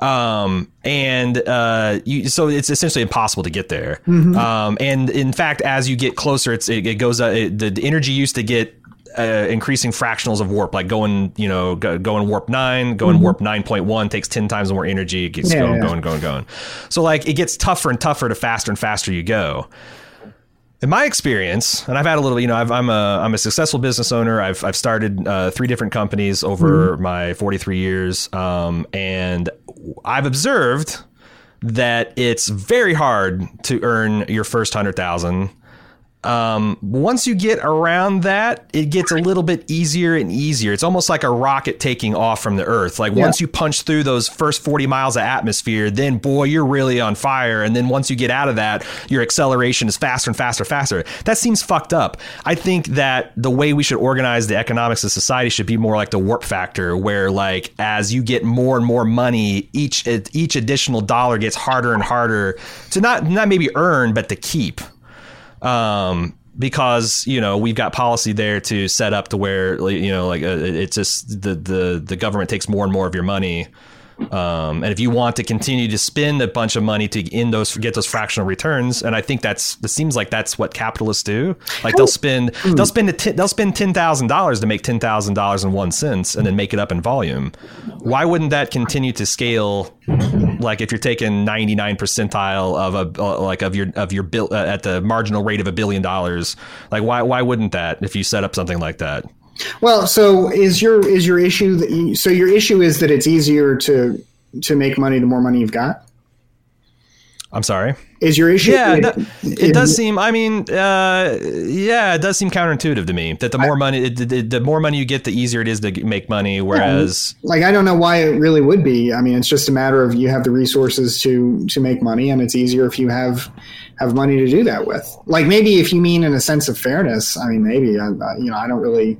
Um, and uh, you, so it's essentially impossible to get there. Mm-hmm. Um, and in fact, as you get closer, it's, it, it goes, uh, it, the, the energy used to get uh, increasing fractionals of warp, like going, you know, go, going warp nine, going mm-hmm. warp nine point one takes ten times more energy. It keeps yeah, going, yeah. going, going, going. So like it gets tougher and tougher to faster and faster you go. In my experience, and I've had a little, you know, i am a I'm a successful business owner. I've I've started uh, three different companies over mm-hmm. my 43 years, um, and I've observed that it's very hard to earn your first hundred thousand Um, once you get around that, it gets a little bit easier and easier. It's almost like a rocket taking off from the Earth. Like Yeah. once you punch through those first 40 miles of atmosphere, then boy, you're really on fire. And then once you get out of that, your acceleration is faster and faster, faster. That seems fucked up. I think that the way we should organize the economics of society should be more like the warp factor, where like as you get more and more money, each each additional dollar gets harder and harder to not not maybe earn, but to keep um, because you know we've got policy there to set up to where you know like uh, it's just the the the government takes more and more of your money. Um, and if you want to continue to spend a bunch of money to in those get those fractional returns, and I think that's it seems like that's what capitalists do. Like they'll spend they'll spend a t- they'll spend ten thousand dollars to make ten thousand dollars and one cents, and then make it up in volume. Why wouldn't that continue to scale? Like if you're taking ninety nine percentile of a uh, like of your of your bill uh, at the marginal rate of a billion dollars, like why why wouldn't that if you set up something like that? Well, so is your is your issue that you, so your issue is that it's easier to to make money the more money you've got? I'm sorry. Is your issue? Yeah, it, that- it does seem. I mean, uh, yeah, it does seem counterintuitive to me that the more money, the, the, the more money you get, the easier it is to make money. Whereas, like I don't know why it really would be. I mean, it's just a matter of you have the resources to to make money, and it's easier if you have have money to do that with. Like maybe if you mean in a sense of fairness, I mean maybe I, I- you know I don't really,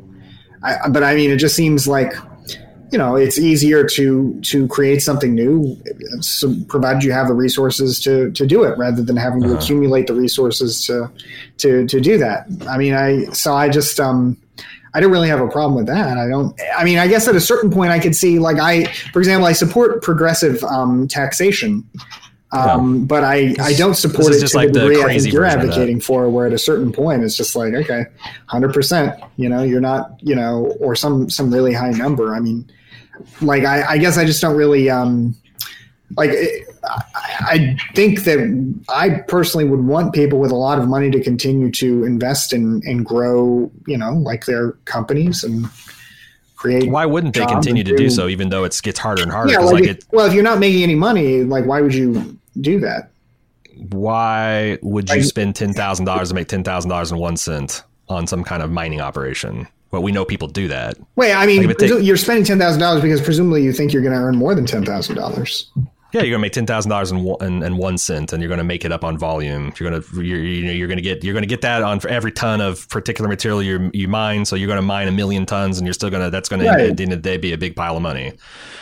I, but I mean it just seems like you know it's easier to to create something new, so provided you have the resources to to do it, rather than having to accumulate the resources to to to do that. I mean I so I just um. I don't really have a problem with that. I don't. I mean, I guess at a certain point, I could see, like, I, for example, I support progressive um, taxation, um, but I, I don't support it just to like the the degree I think you're version of that. advocating for. Where at a certain point, it's just like, okay, hundred percent. You know, you're not, you know, or some some really high number. I mean, like, I, I guess I just don't really. Um, like I, I think that I personally would want people with a lot of money to continue to invest in and grow, you know, like their companies and create. why wouldn't they continue to do so, even though it gets harder and harder? Yeah, like, like, it, well, if you're not making any money, like why would you do that? why would you Like- spend ten thousand dollars to make ten thousand dollars and one cent on some kind of mining operation? Well, we know people do that. Wait, I mean, Like, you're spending ten thousand dollars because presumably you think you're going to earn more than ten thousand dollars. Yeah, you're gonna make ten thousand dollars and one and, and one cent, and you're gonna make it up on volume. You're gonna you're you know you're gonna get you're gonna get that on for every ton of particular material you you mine. So you're gonna mine a million tons, and you're still gonna that's gonna Right. at the end of the day be a big pile of money.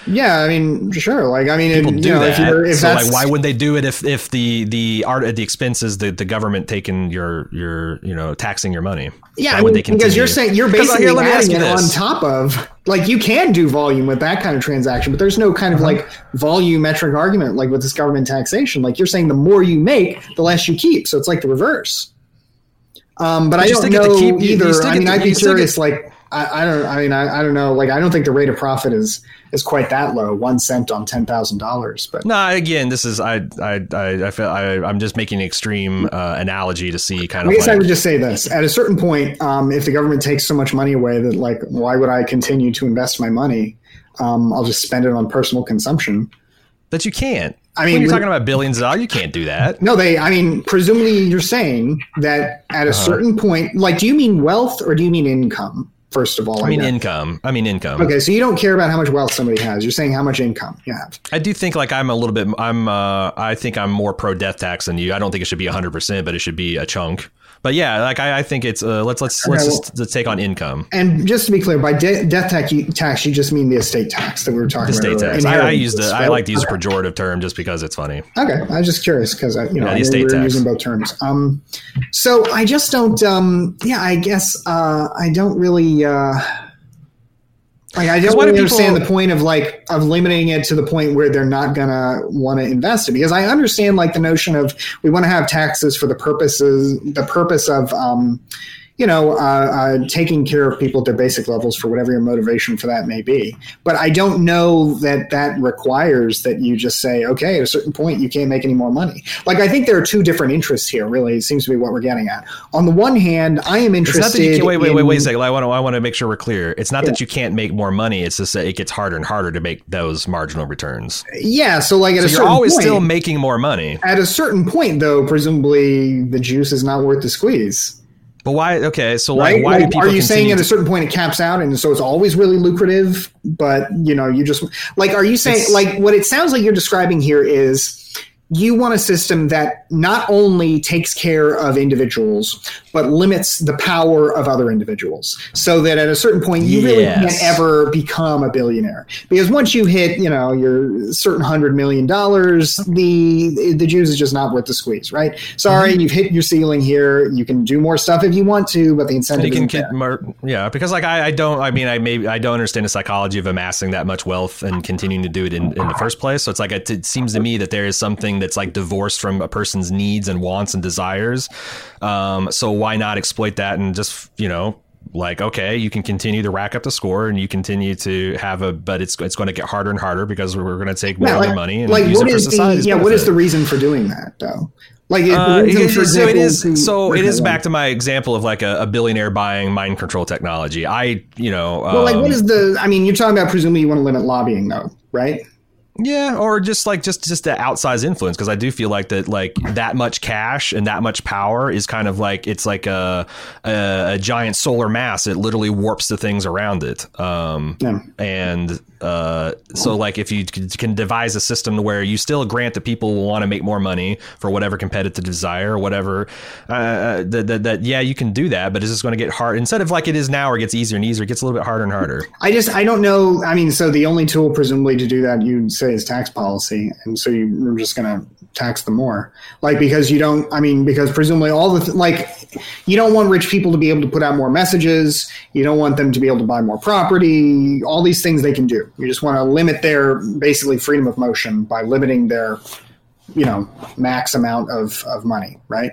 Yeah, I mean, sure. Like, I mean, People and, do you know, if that. you're, if so that's like, why would they do it if if the the art at the expenses the the government taking your your you know taxing your money? Yeah, Why I would mean, they because you're saying you're basically here, let me ask adding you it on top of like you can do volume with that kind of transaction, but there's no kind of Uh-huh. like volumetric argument like with this government taxation. Like you're saying, the more you make, the less you keep. So it's like the reverse. Um, but, I you don't know keep- either. I mean, I'd be still get- curious. Like I, I don't. I mean, I, I don't know. Like I don't think the rate of profit is is quite that low. One cent on ten thousand dollars. But No, again, this is I I I I feel I I'm just making an extreme uh, analogy to see kind of. I guess I would just say this: at a certain point, um, if the government takes so much money away that, like, why would I continue to invest my money? Um, I'll just spend it on personal consumption. that you can't. I mean, when you're talking about billions of dollars, you can't do that. No, they. I mean, presumably you're saying that at a Uh-huh. certain point, like, do you mean wealth or do you mean income? First of all, I mean guess? income. I mean income. Okay, so you don't care about how much wealth somebody has. You're saying how much income you have. I do think like I'm a little bit. I'm. Uh, I think I'm more pro death tax than you. I don't think it should be 100, percent but it should be a chunk. But yeah, like I, I think it's. Uh, let's let's let's Okay, just take on income. And just to be clear, by de- death tax you, tax, you just mean the estate tax that we were talking The about. state earlier. tax. I, I use the. I like to use a pejorative term just because it's funny. Okay, I was just curious because I, you know, Yeah, the I estate we were tax. using both terms. Um, so I just don't. Um, yeah, I guess uh, I don't really. Uh, like I don't really understand people- the point of like of limiting it to the point where they're not gonna want to invest it. Because I understand like the notion of we want to have taxes for the purposes the purpose of um, you know, uh, uh, taking care of people at their basic levels for whatever your motivation for that may be. But I don't know that that requires that you just say, okay, at a certain point, you can't make any more money. Like, I think there are two different interests here, really. It seems to be what we're getting at. On the one hand, I am It's interested. not you can, wait, wait, wait, in- wait a second. I want to, I want to make sure we're clear. It's not Yeah. that you can't make more money. It's just that it gets harder and harder to make those marginal returns. Yeah, so like at So a you're certain always point, still making more money. at a certain point, though, presumably the juice is not worth the squeeze. But why? Okay, so right? why like, do are you saying at a certain point it caps out, and so it's always really lucrative? But you know, you just like, are you saying like what it sounds like you're describing here is you want a system that not only takes care of individuals but limits the power of other individuals, so that at a certain point you really can't ever become a billionaire because once you hit, you know, your certain hundred million dollars, the the juice is just not worth the squeeze, right? Sorry, Mm-hmm. you've hit your ceiling here. You can do more stuff if you want to, but the incentive you can isn't get more, yeah, because like I, I don't, I mean, I maybe I don't understand the psychology of amassing that much wealth and continuing to do it in, in the first place. So it's like it, it seems to me that there is something that's like divorced from a person's needs and wants and desires. Um, so why not exploit that and just you know. Like okay, you can continue to rack up the score, and you continue to have a, but it's it's going to get harder and harder because we're going to take more Yeah, of like, your money and like use what it for is the society's yeah? What is the reason for doing that though? Like the Uh, it- so it is. to- So it is back to my example of like a, a billionaire buying mind control technology. I, you know, Well, like um, what is the? I mean, you're talking about presumably you want to limit lobbying though, right? Yeah, or just like just just the outsized influence because I do feel like that like that much cash and that much power is kind of like it's like a a, a giant solar mass. It literally warps the things around it. Um, Yeah. and uh, so like if you can devise a system where you still grant that people will want to make more money for whatever competitive desire or whatever, uh, that, that that yeah you can do that, but it's just going to get hard instead of like it is now or it gets easier and easier. It gets a little bit harder and harder. I just I don't know. I mean, so the only tool presumably to do that you'd say is tax policy, and so you're just going to tax them more, like because you don't. I mean, because presumably all the th- like you don't want rich people to be able to put out more messages. You don't want them to be able to buy more property. All these things they can do. You just want to limit their basically freedom of motion by limiting their you know max amount of of money, right?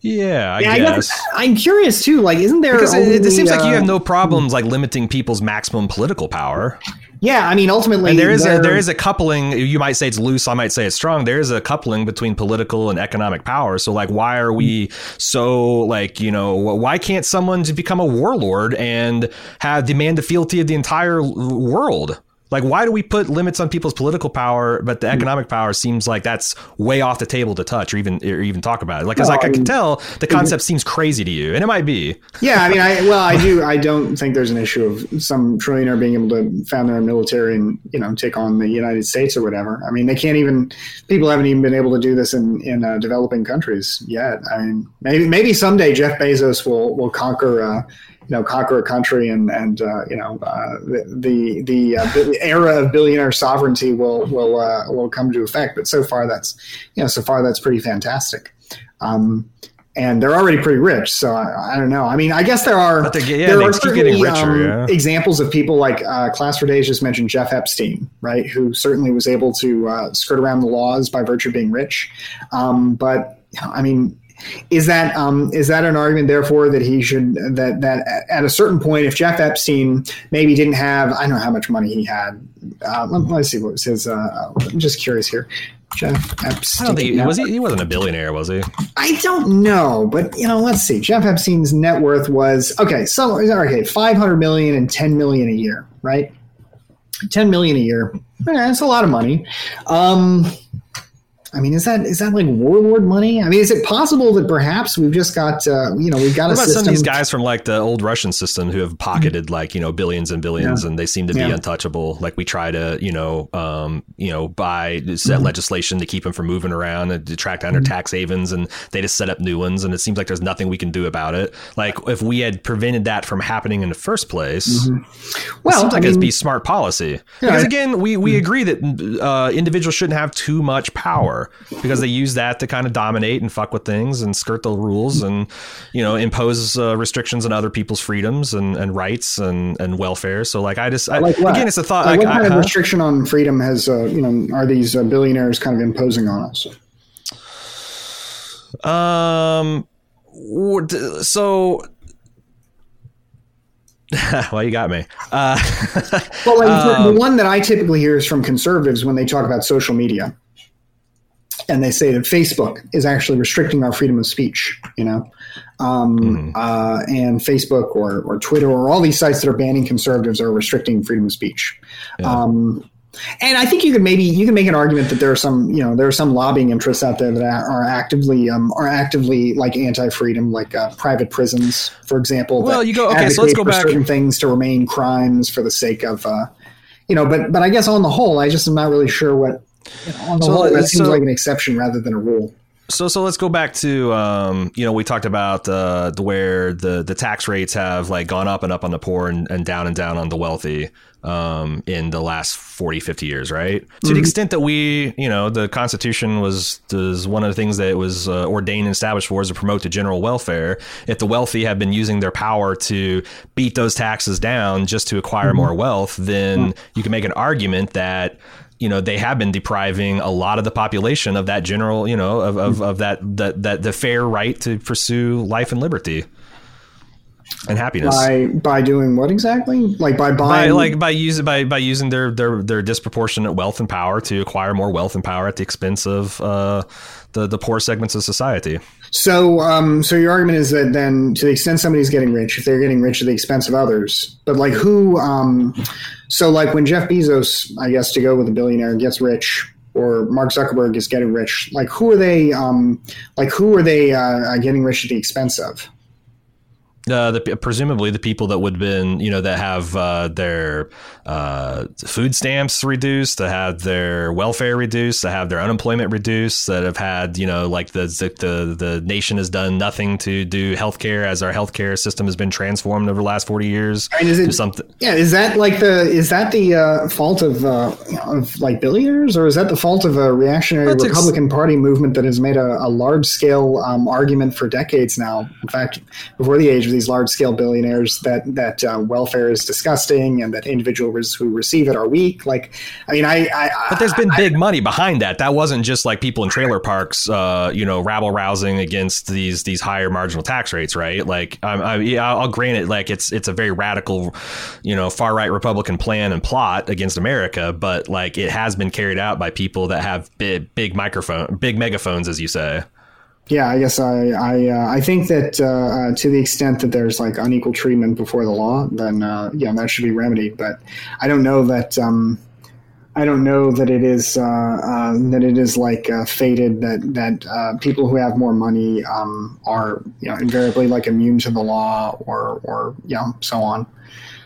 Yeah, I Yeah, I guess. guess I'm curious too. Like, isn't there? Because it, it only, seems like you uh, have no problems like limiting people's maximum political power, Yeah, I mean, ultimately, and there is a there- is a coupling. You might say it's loose, I might say it's strong. There is a coupling between political and economic power. So, like, why are we so like you know why can't someone just become a warlord and have demand the fealty of the entire world? Like, why do we put limits on people's political power, but the economic power seems like that's way off the table to touch or even or even talk about it? Like, because like I can tell the concept seems crazy to you, and it might be. Yeah, I mean, I well, I do. I don't think there's an issue of some trillionaire being able to found their own military and you know take on the United States or whatever. I mean, they can't even. People haven't even been able to do this in in uh, developing countries yet. I mean, maybe maybe someday Jeff Bezos will will conquer. Uh, you know, conquer a country and and uh, you know uh, the the the, uh, the era of billionaire sovereignty will will uh, will come to effect. But so far, that's you know, so far that's pretty fantastic. Um, and they're already pretty rich. So I, I don't know. I mean, I guess there are get- yeah, there are certainly, richer, um, yeah. examples of people like uh, Class for Days just mentioned Jeff Epstein, right? Who certainly was able to uh, skirt around the laws by virtue of being rich. Um, but I mean, is that um, is that an argument, therefore, that he should that that at a certain point, if Jeff Epstein maybe didn't have, I don't know how much money he had. Uh, let, let's see what was his. Uh, I'm just curious here. Jeff Epstein. I don't think he, was he. He wasn't a billionaire, was he? I don't know, but you know, let's see. Jeff Epstein's net worth was okay. So okay, five hundred million and ten million a year, right? Ten million a year. Yeah, that's a lot of money. Um, I mean, is that is that like warlord money? I mean, is it possible that perhaps we've just got uh, you know we've got What a about some of these guys from like the old Russian system who have pocketed like you know billions and billions, and they seem to be Yeah. untouchable? Like we try to you know um, you know buy Mm-hmm. set legislation to keep them from moving around and to track down their tax havens, and they just set up new ones, and it seems like there's nothing we can do about it. Like if we had prevented that from happening in the first place, it Mm-hmm. Well, seems like I it'd be smart policy. Yeah, because again, we we agree that uh, individuals shouldn't have too much power because they use that to kind of dominate and fuck with things and skirt the rules and you know impose uh, restrictions on other people's freedoms and, and rights and, and welfare. So like I just I, Like again, it's a thought. Like Like, what kind I, of huh? restriction on freedom has uh, you know are these uh, billionaires kind of imposing on us? Um. So. well, you got me. Uh, Well, like, Um, the one that I typically hear is from conservatives when they talk about social media, and they say that Facebook is actually restricting our freedom of speech. You know, um, Mm-hmm. uh, and Facebook or or Twitter or all these sites that are banning conservatives are restricting freedom of speech. Um, And I think you could maybe you can make an argument that there are some you know there are some lobbying interests out there that are actively um, are actively like anti-freedom, like uh, private prisons, for example. Well, you go okay. So let's go back. Certain things to remain crimes for the sake of, uh, you know. But but I guess on the whole, I just am not really sure what. On the so, whole, that seems like an exception rather than a rule. So so let's go back to um, you know we talked about uh, the where the the tax rates have like gone up and up on the poor and, and down and down on the wealthy um, in the last 40 50 years right mm-hmm. to the extent that we you know the constitution was was one of the things that was uh, ordained and established for is to promote the general welfare if the wealthy have been using their power to beat those taxes down just to acquire mm-hmm. more wealth then mm-hmm. you can make an argument that you know they have been depriving a lot of the population of that general you know of, of, of that, that that the fair right to pursue life and liberty and happiness. By by doing what exactly? Like by buying by, like by using by by using their their their disproportionate wealth and power to acquire more wealth and power at the expense of uh, the the poor segments of society so um so your argument is that then to the extent somebody's getting rich if they're getting rich at the expense of others but like who um so like when jeff bezos i guess to go with a billionaire gets rich or Mark Zuckerberg is getting rich. Like who are they? Um, like who are they uh, getting rich at the expense of? Uh, the, presumably the people that would have been, you know, that have uh, their uh, food stamps reduced, that have their welfare reduced, that have their unemployment reduced, that have had, you know, like the the the nation has done nothing to do healthcare as our healthcare system has been transformed over the last forty years. I mean, is it something? Yeah, is that like the is that the uh, fault of uh, of like billionaires, or is that the fault of a reactionary That's Republican ex- Party movement that has made a, a large scale um, argument for decades now? In fact, before the age of these large scale billionaires that that uh, welfare is disgusting and that individuals who receive it are weak. Like, I mean, I, I but there's been I, big I, money behind that. That wasn't just like people in trailer parks, uh, you know, rabble rousing against these these higher marginal tax rates, right? Like, I, yeah, I'll grant it. Like, it's it's a very radical, you know, far right Republican plan and plot against America, but like it has been carried out by people that have big big microphone, big megaphones, as you say yeah, I guess I I, uh, I think that uh, uh, to the extent that there's like unequal treatment before the law, then uh, yeah, that should be remedied. But I don't know that um, I don't know that it is uh, uh, that it is like fated that that people who have more money um, are you know invariably like immune to the law or or you know so on.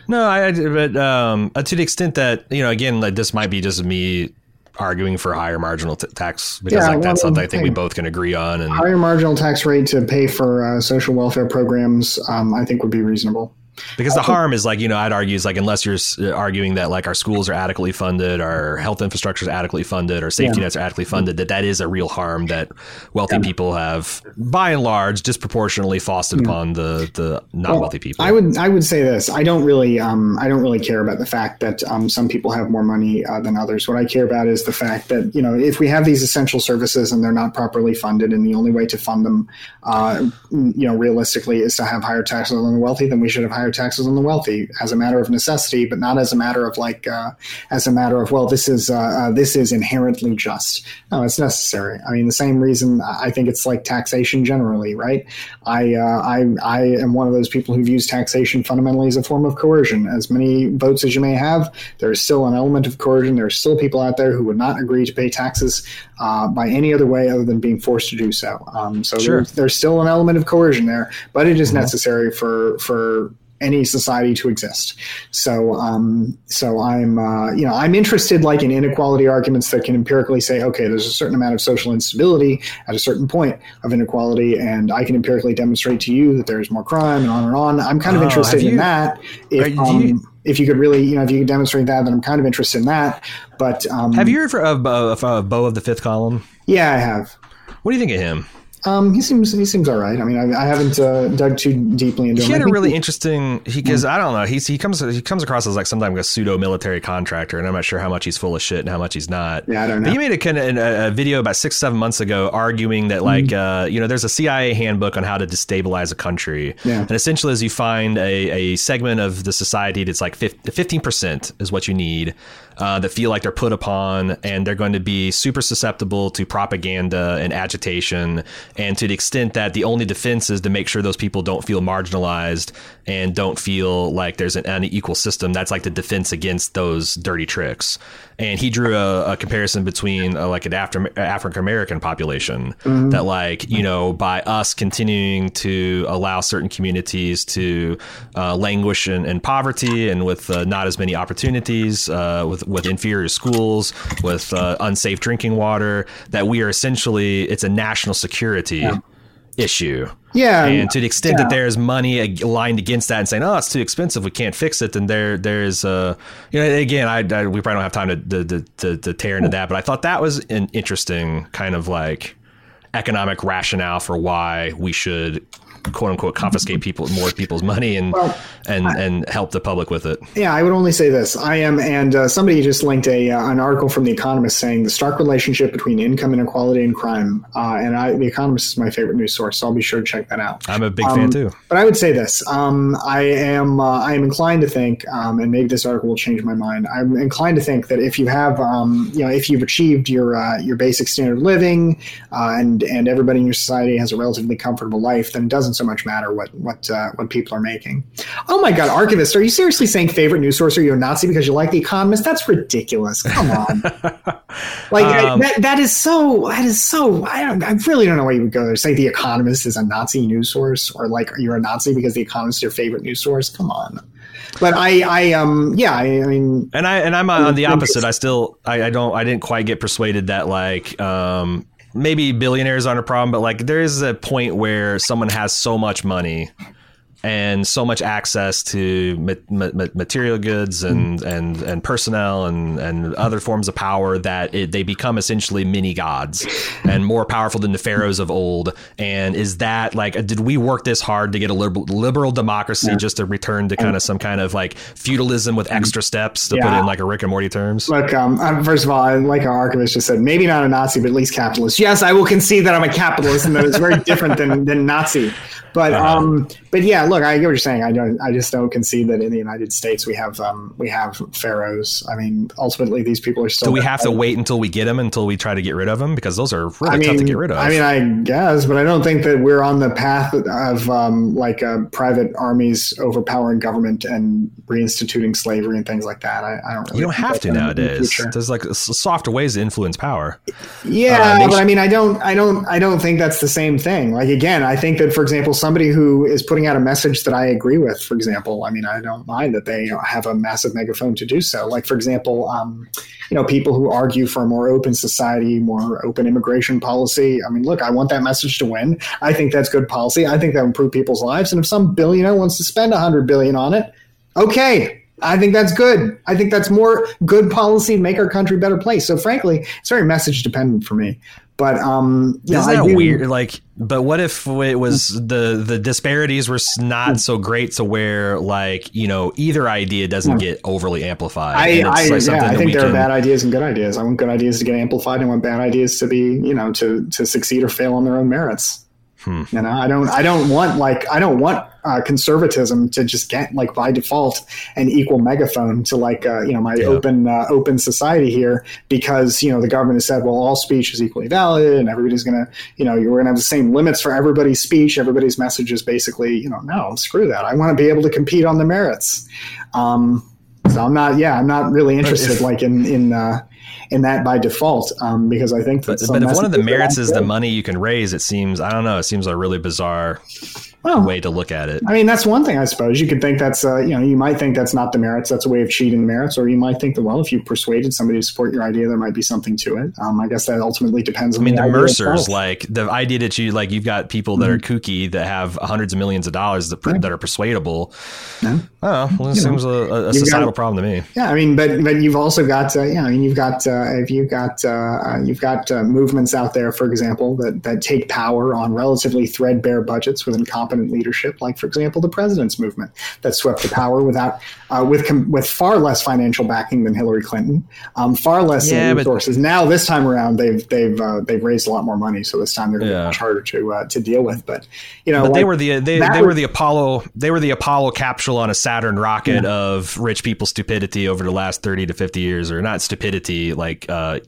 No, I but um, to the extent that you know again like this might be just me arguing for higher marginal t- tax because yeah, like that's something I think we both can agree on. And higher marginal tax rate to pay for uh, social welfare programs, um, I think would be reasonable. Because the harm is like, you know, I'd argue is like, unless you're uh, arguing that like our schools are adequately funded, our health infrastructure is adequately funded, or safety yeah. nets are adequately funded, that that is a real harm that wealthy yeah. people have, by and large, disproportionately fostered yeah. upon the the not well, wealthy people. I would I would say this: I don't really um I don't really care about the fact that um some people have more money uh, than others. What I care about is the fact that you know if we have these essential services and they're not properly funded, and the only way to fund them, uh, you know, realistically, is to have higher taxes on the wealthy, then we should have higher taxes on the wealthy as a matter of necessity, but not as a matter of like uh, as a matter of well, this is uh, uh, this is inherently just. No, it's necessary. I mean, the same reason I think it's like taxation generally, right? I uh, I I am one of those people who views taxation fundamentally as a form of coercion. As many votes as you may have, there is still an element of coercion. There are still people out there who would not agree to pay taxes uh, by any other way other than being forced to do so. Um, so sure. there's, there's, still an element of coercion there, but it is mm-hmm. necessary for for any society to exist. So, um, so I'm, uh, you know, I'm interested like in inequality arguments that can empirically say, okay, there's a certain amount of social instability at a certain point of inequality, and I can empirically demonstrate to you that there's more crime and on and on. I'm kind of oh, interested you, in that. If, um, you, if you could really, you know, if you could demonstrate that, then I'm kind of interested in that. But um, have you heard of, of, of Beau of the Fifth Column? Yeah, I have. What do you think of him? Um, he seems he seems all right. I mean, I, I haven't uh, dug too deeply into he him. Had a really he, interesting because I don't know. He's he comes he comes across as like sometimes a pseudo military contractor, and I'm not sure how much he's full of shit and how much he's not. Yeah, I don't know. But he made a kind of a, video about six seven months ago arguing that like mm. uh, you know there's a CIA handbook on how to destabilize a country, yeah. and essentially as you find a, a segment of the society that's like fifteen percent is what you need uh, that feel like they're put upon and they're going to be super susceptible to propaganda and agitation And to the extent that the only defense is to make sure those people don't feel marginalized and don't feel like there's an unequal system, that's like the defense against those dirty tricks. And he drew a, a comparison between uh, like an African American population mm-hmm. that, like, you know, by us continuing to allow certain communities to uh, languish in, in, poverty and with uh, not as many opportunities, uh, with with inferior schools, with uh, unsafe drinking water, that we are essentially it's a national security yeah. issue. Yeah, and to the extent yeah. that there's money aligned against that and saying, "Oh, it's too expensive, we can't fix it," then there there's uh, you know, again, I, I we probably don't have time to to, to to tear into that, but I thought that was an interesting kind of like economic rationale for why we should quote unquote confiscate people more people's money and well, and I, and help the public with it. Yeah, I would only say this. I am, and uh, somebody just linked a uh, an article from the Economist saying the stark relationship between income inequality and crime. Uh, and I, the Economist is my favorite news source, so I'll be sure to check that out. I'm a big um, fan too. But I would say this: um, I am uh, I am inclined to think, um, and maybe this article will change my mind. I'm inclined to think that if you have, um, you know, if you've achieved your uh, your basic standard of living, uh, and and everybody in your society has a relatively comfortable life, then it doesn't so much matter what what uh, what people are making. Oh my God, archivist, are you seriously saying favorite news source are you a Nazi because you like The Economist? That's ridiculous. Come on, like um, that, that is so that is so. I don't, I really don't know why you would go there say The Economist is a Nazi news source or like you're a Nazi because The Economist is your favorite news source. Come on but I, I, um, yeah, I, I, mean, and I, and I'm on the opposite. I still, I, I, don't, I didn't quite get persuaded that like, um, maybe billionaires aren't a problem, but like there is a point where someone has so much money and so much access to ma- ma- material goods and, mm. and, and personnel and, and other forms of power that it, they become essentially mini gods and more powerful than the pharaohs of old. And is that like, did we work this hard to get a liberal, liberal democracy yeah. just to return to kind of some kind of like feudalism with extra steps to yeah. put in like a Rick and Morty terms? Look, um, first of all, I like our archivist just said, maybe not a Nazi, but at least capitalist. Yes, I will concede that I'm a capitalist and that it's very different than, than Nazi. But uh-huh. um, but yeah, look, I get what you're saying. I don't, I just don't concede that in the United States we have um, we have pharaohs. I mean, ultimately these people are still. Do we have to wait until we get them until we try to get rid of them because those are really I mean, tough to get rid of. I mean, I guess, but I don't think that we're on the path of um, like uh, private armies overpowering government and reinstituting slavery and things like that. I, I don't. Really you don't have to nowadays. The There's like softer ways to influence power. Yeah, uh, but I mean, I don't, I don't, I don't think that's the same thing. Like again, I think that for example somebody who is putting out a message that I agree with, for example, I mean, I don't mind that they have a massive megaphone to do so. Like, for example, um, you know, people who argue for a more open society, more open immigration policy. I mean, look, I want that message to win. I think that's good policy. I think that improve people's lives. And if some billionaire wants to spend a hundred billion on it, okay, I think that's good. I think that's more good policy to make our country a better place. So frankly, it's very message dependent for me. But um, isn't that do, weird? Like, but what if it was the the disparities were not so great to where like you know either idea doesn't get overly amplified? I, I, like yeah, I think there can... are bad ideas and good ideas. I want good ideas to get amplified. I want bad ideas to be you know to to succeed or fail on their own merits. Hmm. You know, I don't, I don't want like, I don't want uh, conservatism to just get like by default an equal megaphone to like, uh, you know, my yeah. open, uh, open society here because you know the government has said, well, all speech is equally valid and everybody's gonna, you know, you're gonna have the same limits for everybody's speech. Everybody's message is basically, you know, no, screw that. I want to be able to compete on the merits. Um, so I'm not, yeah, I'm not really interested if, like in in uh, in that by default um, because I think that. But, but if one of the merits is the money you can raise, it seems I don't know. It seems a really bizarre well, way to look at it. I mean, that's one thing, I suppose. You could think that's, uh, you know, you might think that's not the merits. That's a way of cheating the merits. Or you might think that, well, if you persuaded somebody to support your idea, there might be something to it. Um, I guess that ultimately depends on I mean, the, the Mercers, like the idea that you, like, you've got people that mm-hmm. are kooky that have hundreds of millions of dollars that, yeah. that are persuadable. Yeah. Oh, well, it you seems know, a, a societal got, problem to me. Yeah. I mean, but, but you've also got, uh, yeah, I mean, you've got, uh, if you've got, uh, you've got uh, movements out there, for example, that, that take power on relatively threadbare budgets with incompetent incompetent leadership, like for example the president's movement that swept the power without uh, with com- with far less financial backing than Hillary Clinton, um, far less yeah, resources. But, now this time around they've they've uh, they've raised a lot more money, so this time they're yeah. much harder to uh, to deal with. But you know, but like, they were the they, they were the Apollo they were the Apollo capsule on a Saturn rocket yeah. of rich people stupidity over the last thirty to fifty years, or not stupidity, like uh,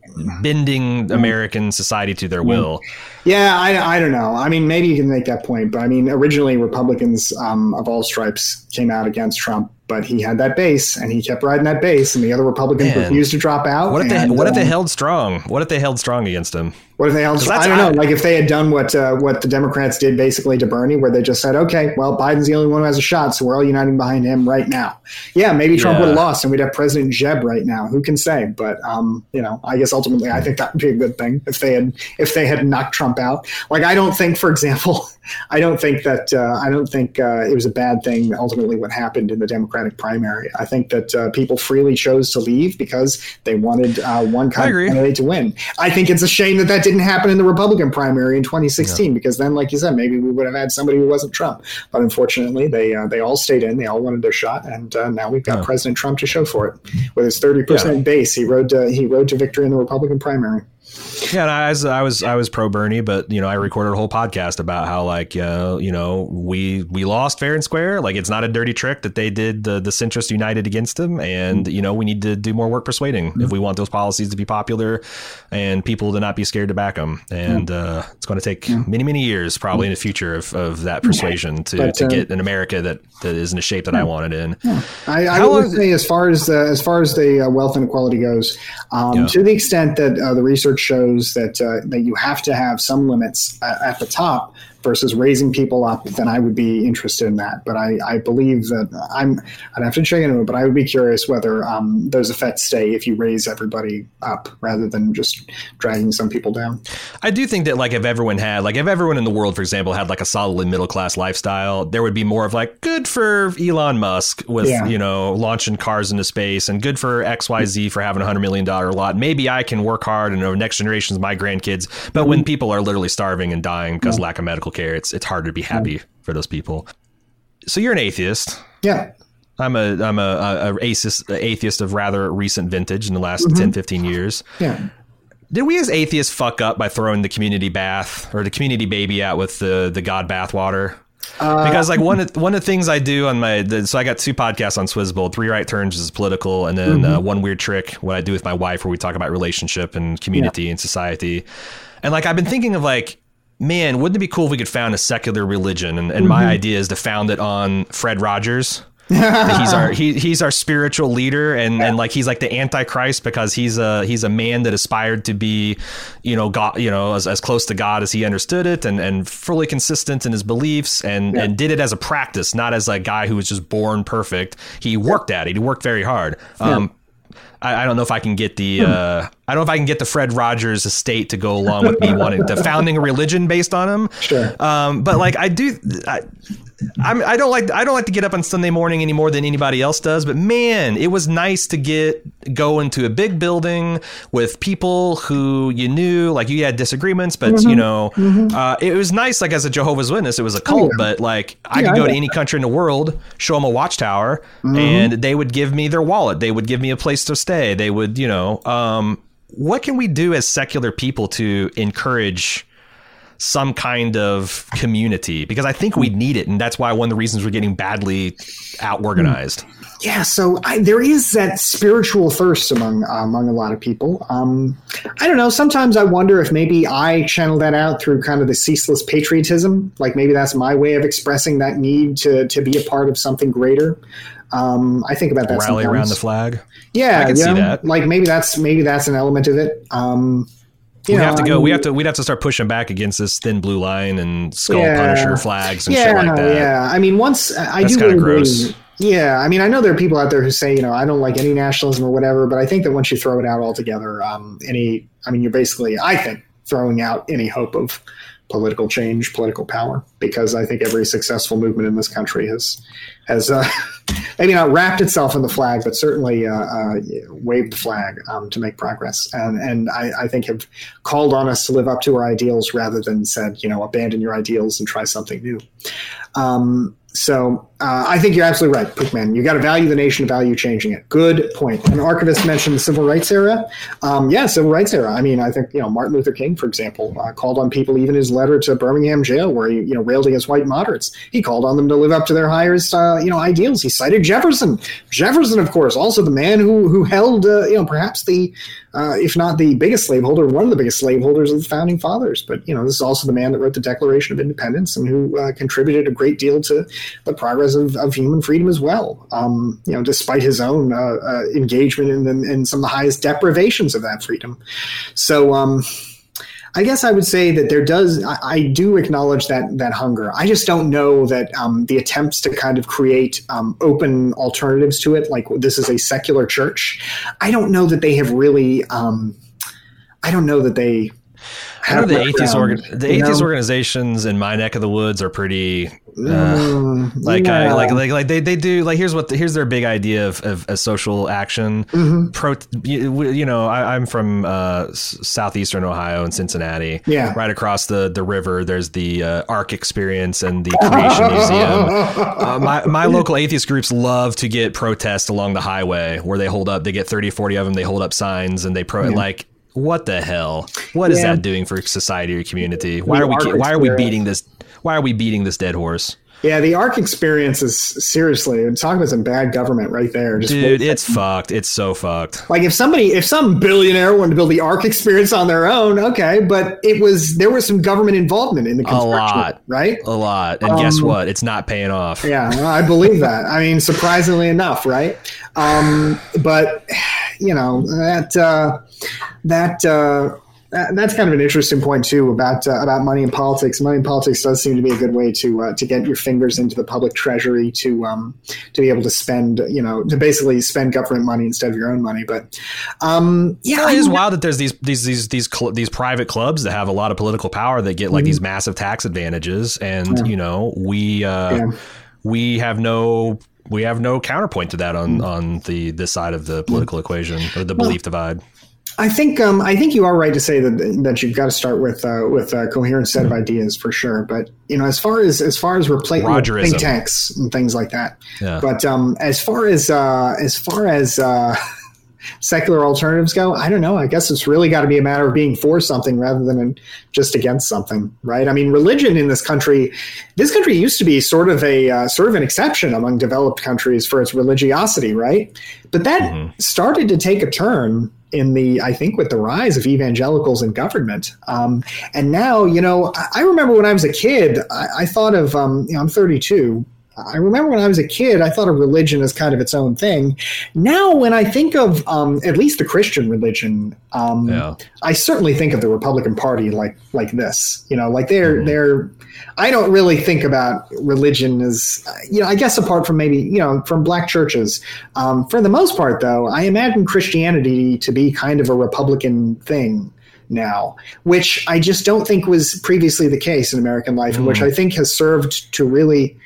bending American society to their will. Yeah, I, I don't know. I mean, maybe you can make that point, but I mean, originally Republicans um, of all stripes came out against Trump but he had that base and he kept riding that base and the other republicans Man. refused to drop out what if and, they what if they uh, held strong? What if they held strong against him? What if they held strong? i don't know. like if they had done what uh, what the democrats did basically to bernie where they just said okay well biden's the only one who has a shot so we're all uniting behind him right now. Yeah maybe trump yeah. would have lost and we'd have president jeb right now. Who can say? But um, you know i guess ultimately i think that would be a good thing if they had if they had knocked trump out. Like i don't think for example i don't think that uh, i don't think uh, it was a bad thing ultimately what happened in the democratic primary I think that uh, people freely chose to leave because they wanted uh, one candidate to win. I think it's a shame that that didn't happen in the Republican primary in 2016 yeah. because then, like you said, maybe we would have had somebody who wasn't Trump. But unfortunately, they uh, they all stayed in. They all wanted their shot, and uh, now we've got yeah. President Trump to show for it. With his 30 yeah. percent base, he rode to, he rode to victory in the Republican primary. Yeah, and I was I was I was pro Bernie, but you know I recorded a whole podcast about how like uh, you know we we lost fair and square. Like it's not a dirty trick that they did the the centrist united against them, and you know we need to do more work persuading mm-hmm. if we want those policies to be popular and people to not be scared to back them. And uh, it's going to take many many years probably in the future of, of that persuasion to, but, to uh, get an America that, that is in the shape that I want it in. I, I would say as far as the, as far as the uh, wealth inequality goes, um, yeah. to the extent that uh, the research shows that uh, that you have to have some limits at, at the top versus raising people up, then I would be interested in that. But I, I believe that I'm, I'd have to check into it, but I would be curious whether um, those effects stay if you raise everybody up rather than just dragging some people down. I do think that like if everyone had, like if everyone in the world, for example, had like a solidly middle class lifestyle, there would be more of like good for Elon Musk with, yeah. you know, launching cars into space and good for XYZ for having a hundred million dollar lot. Maybe I can work hard and the next generation's my grandkids. But mm-hmm. when people are literally starving and dying because yeah. lack of medical care. It's it's hard to be happy for those people. So you're an atheist. Yeah. I'm a I'm a, a, atheist, a atheist of rather recent vintage in the last mm-hmm. 10, 15 years. Yeah. Did we as atheists fuck up by throwing the community bath or the community baby out with the the God bathwater? Uh, because like one of one of the things I do on my the, so I got two podcasts on Swizzbold, three right turns is political, and then mm-hmm. uh, one weird trick what I do with my wife where we talk about relationship and community yeah. and society, and like I've been thinking of like man, wouldn't it be cool if we could found a secular religion? And, and mm-hmm. my idea is to found it on Fred Rogers. he's our he, he's our spiritual leader and, yeah. and like he's like the antichrist because he's a he's a man that aspired to be you know God you know as, as close to God as he understood it and and fully consistent in his beliefs and yeah. and did it as a practice not as a guy who was just born perfect he worked at it he worked very hard um, I, I, don't know if I can get the hmm. uh, I don't know if I can get the Fred Rogers estate to go along with me wanting to founding a religion based on him. Sure. Um, but like I do, I, I'm, I don't like I don't like to get up on Sunday morning any more than anybody else does. But man, it was nice to get go into a big building with people who you knew. Like you had disagreements, but mm-hmm. you know, mm-hmm. uh, it was nice. Like as a Jehovah's Witness, it was a cult, oh, yeah. but like I yeah, could go to any country in the world, show them a watchtower, mm-hmm. and they would give me their wallet. They would give me a place to stay. They would, you know, um, what can we do as secular people to encourage? some kind of community because I think we need it, and that's why one of the reasons we're getting badly out organized. Yeah, so I, there is that spiritual thirst among uh, among a lot of people. Um, I don't know. Sometimes I wonder if maybe I channel that out through kind of the ceaseless patriotism. Like maybe that's my way of expressing that need to to be a part of something greater. Um, I think about that. Rally sometimes. around the flag. Yeah, I can see know, that. Like maybe that's maybe that's an element of it. Um, we know, have to go. I mean, we have to. We'd have to start pushing back against this thin blue line and skull yeah, punisher flags and yeah, shit like that. Yeah, I mean, once I That's do really gross. Believe, yeah, I mean, I know there are people out there who say, you know, I don't like any nationalism or whatever, but I think that once you throw it out altogether, um, any, I mean, you're basically, I think, throwing out any hope of political change, political power, because I think every successful movement in this country has has uh, maybe not wrapped itself in the flag, but certainly uh, uh, waved the flag um, to make progress, and and I, I, think have called on us to live up to our ideals rather than said, you know, abandon your ideals and try something new. Um, so uh, I think you're absolutely right, Pookman. You got to value the nation, value changing it. Good point. An archivist mentioned the civil rights era. Um, yeah, civil rights era. I mean, I think you know Martin Luther King, for example, uh, called on people. Even his letter to Birmingham jail, where he you know railed against white moderates, he called on them to live up to their highest uh, you know ideals. He cited Jefferson. Jefferson, of course, also the man who who held uh, you know perhaps the uh, if not the biggest slaveholder, one of the biggest slaveholders of the founding fathers. But you know, this is also the man that wrote the Declaration of Independence and who uh, contributed a great deal to the progress of, of human freedom as well. Um, you know, despite his own uh, uh engagement in, in some of the highest deprivations of that freedom. So. Um, I guess I would say that there does. I, I do acknowledge that that hunger. I just don't know that um, the attempts to kind of create um, open alternatives to it, like this is a secular church. I don't know that they have really. Um, I don't know that they I know the atheist organ- the atheist know? organizations in my neck of the woods are pretty uh, mm, like yeah. I, like like like they, they do like here's what the, here's their big idea of, of a social action. Mm-hmm. Pro, you, you know I, am from uh, southeastern Ohio and Cincinnati. Yeah, right across the the river. There's the uh, Ark Experience and the Creation Museum. Uh, my my local atheist groups love to get protests along the highway where they hold up. They get 30, 40 of them. They hold up signs and they pro yeah. like what the hell? What is yeah. that doing for society or community? Why are we why are we beating this why are we beating this dead horse? Yeah, the Ark experience is seriously talking about some bad government right there. Just Dude, it's fucked. It's so fucked. Like if somebody, if some billionaire wanted to build the Ark experience on their own, okay, but it was there was some government involvement in the construction, a lot, right? A lot. And um, guess what? It's not paying off. Yeah, I believe that. I mean, surprisingly enough, right? Um, but you know that uh, that. Uh, that's kind of an interesting point too about uh, about money and politics. Money and politics does seem to be a good way to uh, to get your fingers into the public treasury to um, to be able to spend you know to basically spend government money instead of your own money. But um, yeah, it is wild that there's these these these these cl- these private clubs that have a lot of political power that get like mm-hmm. these massive tax advantages, and yeah. you know we uh, yeah. we have no we have no counterpoint to that on mm-hmm. on the this side of the political mm-hmm. equation or the belief divide. I think um, I think you are right to say that that you've got to start with uh, with a coherent set of mm-hmm. ideas for sure. But you know, as far as as far as replacing think tanks and things like that. Yeah. But um, as far as uh, as far as uh, secular alternatives go, I don't know. I guess it's really got to be a matter of being for something rather than just against something, right? I mean, religion in this country, this country used to be sort of a uh, sort of an exception among developed countries for its religiosity, right? But that mm-hmm. started to take a turn in the I think with the rise of evangelicals in government. Um, and now, you know, I, I, remember when I was a kid, I, I thought of um, you know, I'm 32. I remember when I was a kid, I thought of religion as kind of its own thing. Now, when I think of um, at least the Christian religion, um, yeah. I certainly think of the Republican Party like like this. You know, like they're mm. they're I don't really think about religion as, you know, I guess apart from maybe, you know, from black churches. Um, for the most part, though, I imagine Christianity to be kind of a Republican thing now, which I just don't think was previously the case in American life, mm. and which I think has served to really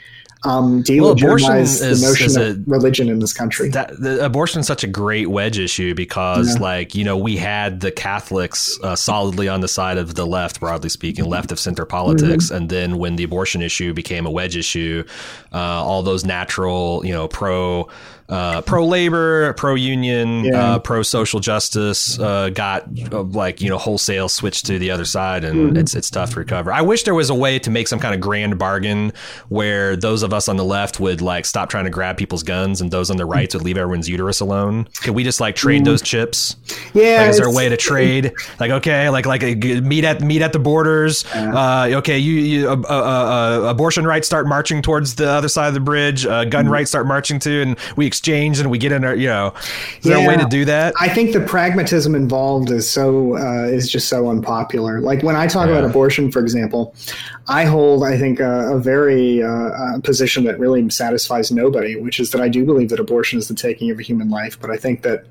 um, delegitimize well, the notion a, of religion in this country. That, the, abortion is such a great wedge issue because, yeah. like, you know, we had the Catholics uh, solidly on the side of the left, broadly speaking, left of center politics, mm-hmm. and then when the abortion issue became a wedge issue, uh, all those natural, you know, pro uh, pro labor, pro union, yeah. uh, pro social justice uh, got uh, like you know wholesale switched to the other side, and mm-hmm. it's it's tough to recover. I wish there was a way to make some kind of grand bargain where those of us on the left would like stop trying to grab people's guns, and those on the right would leave everyone's uterus alone. Could we just like trade mm-hmm. those chips? Yeah, like, is there a way to trade? Like okay, like like meet at meet at the borders. Uh, okay, you, you uh, abortion rights start marching towards the other side of the bridge. gun mm-hmm. rights start marching to, and we exchange and we get in our, you know, is yeah, there a way to do that? I think the pragmatism involved is so, uh, is just so unpopular. Like when I talk yeah. about abortion, for example, I hold, I think, a, a very uh, a position that really satisfies nobody, which is that I do believe that abortion is the taking of a human life. But I think that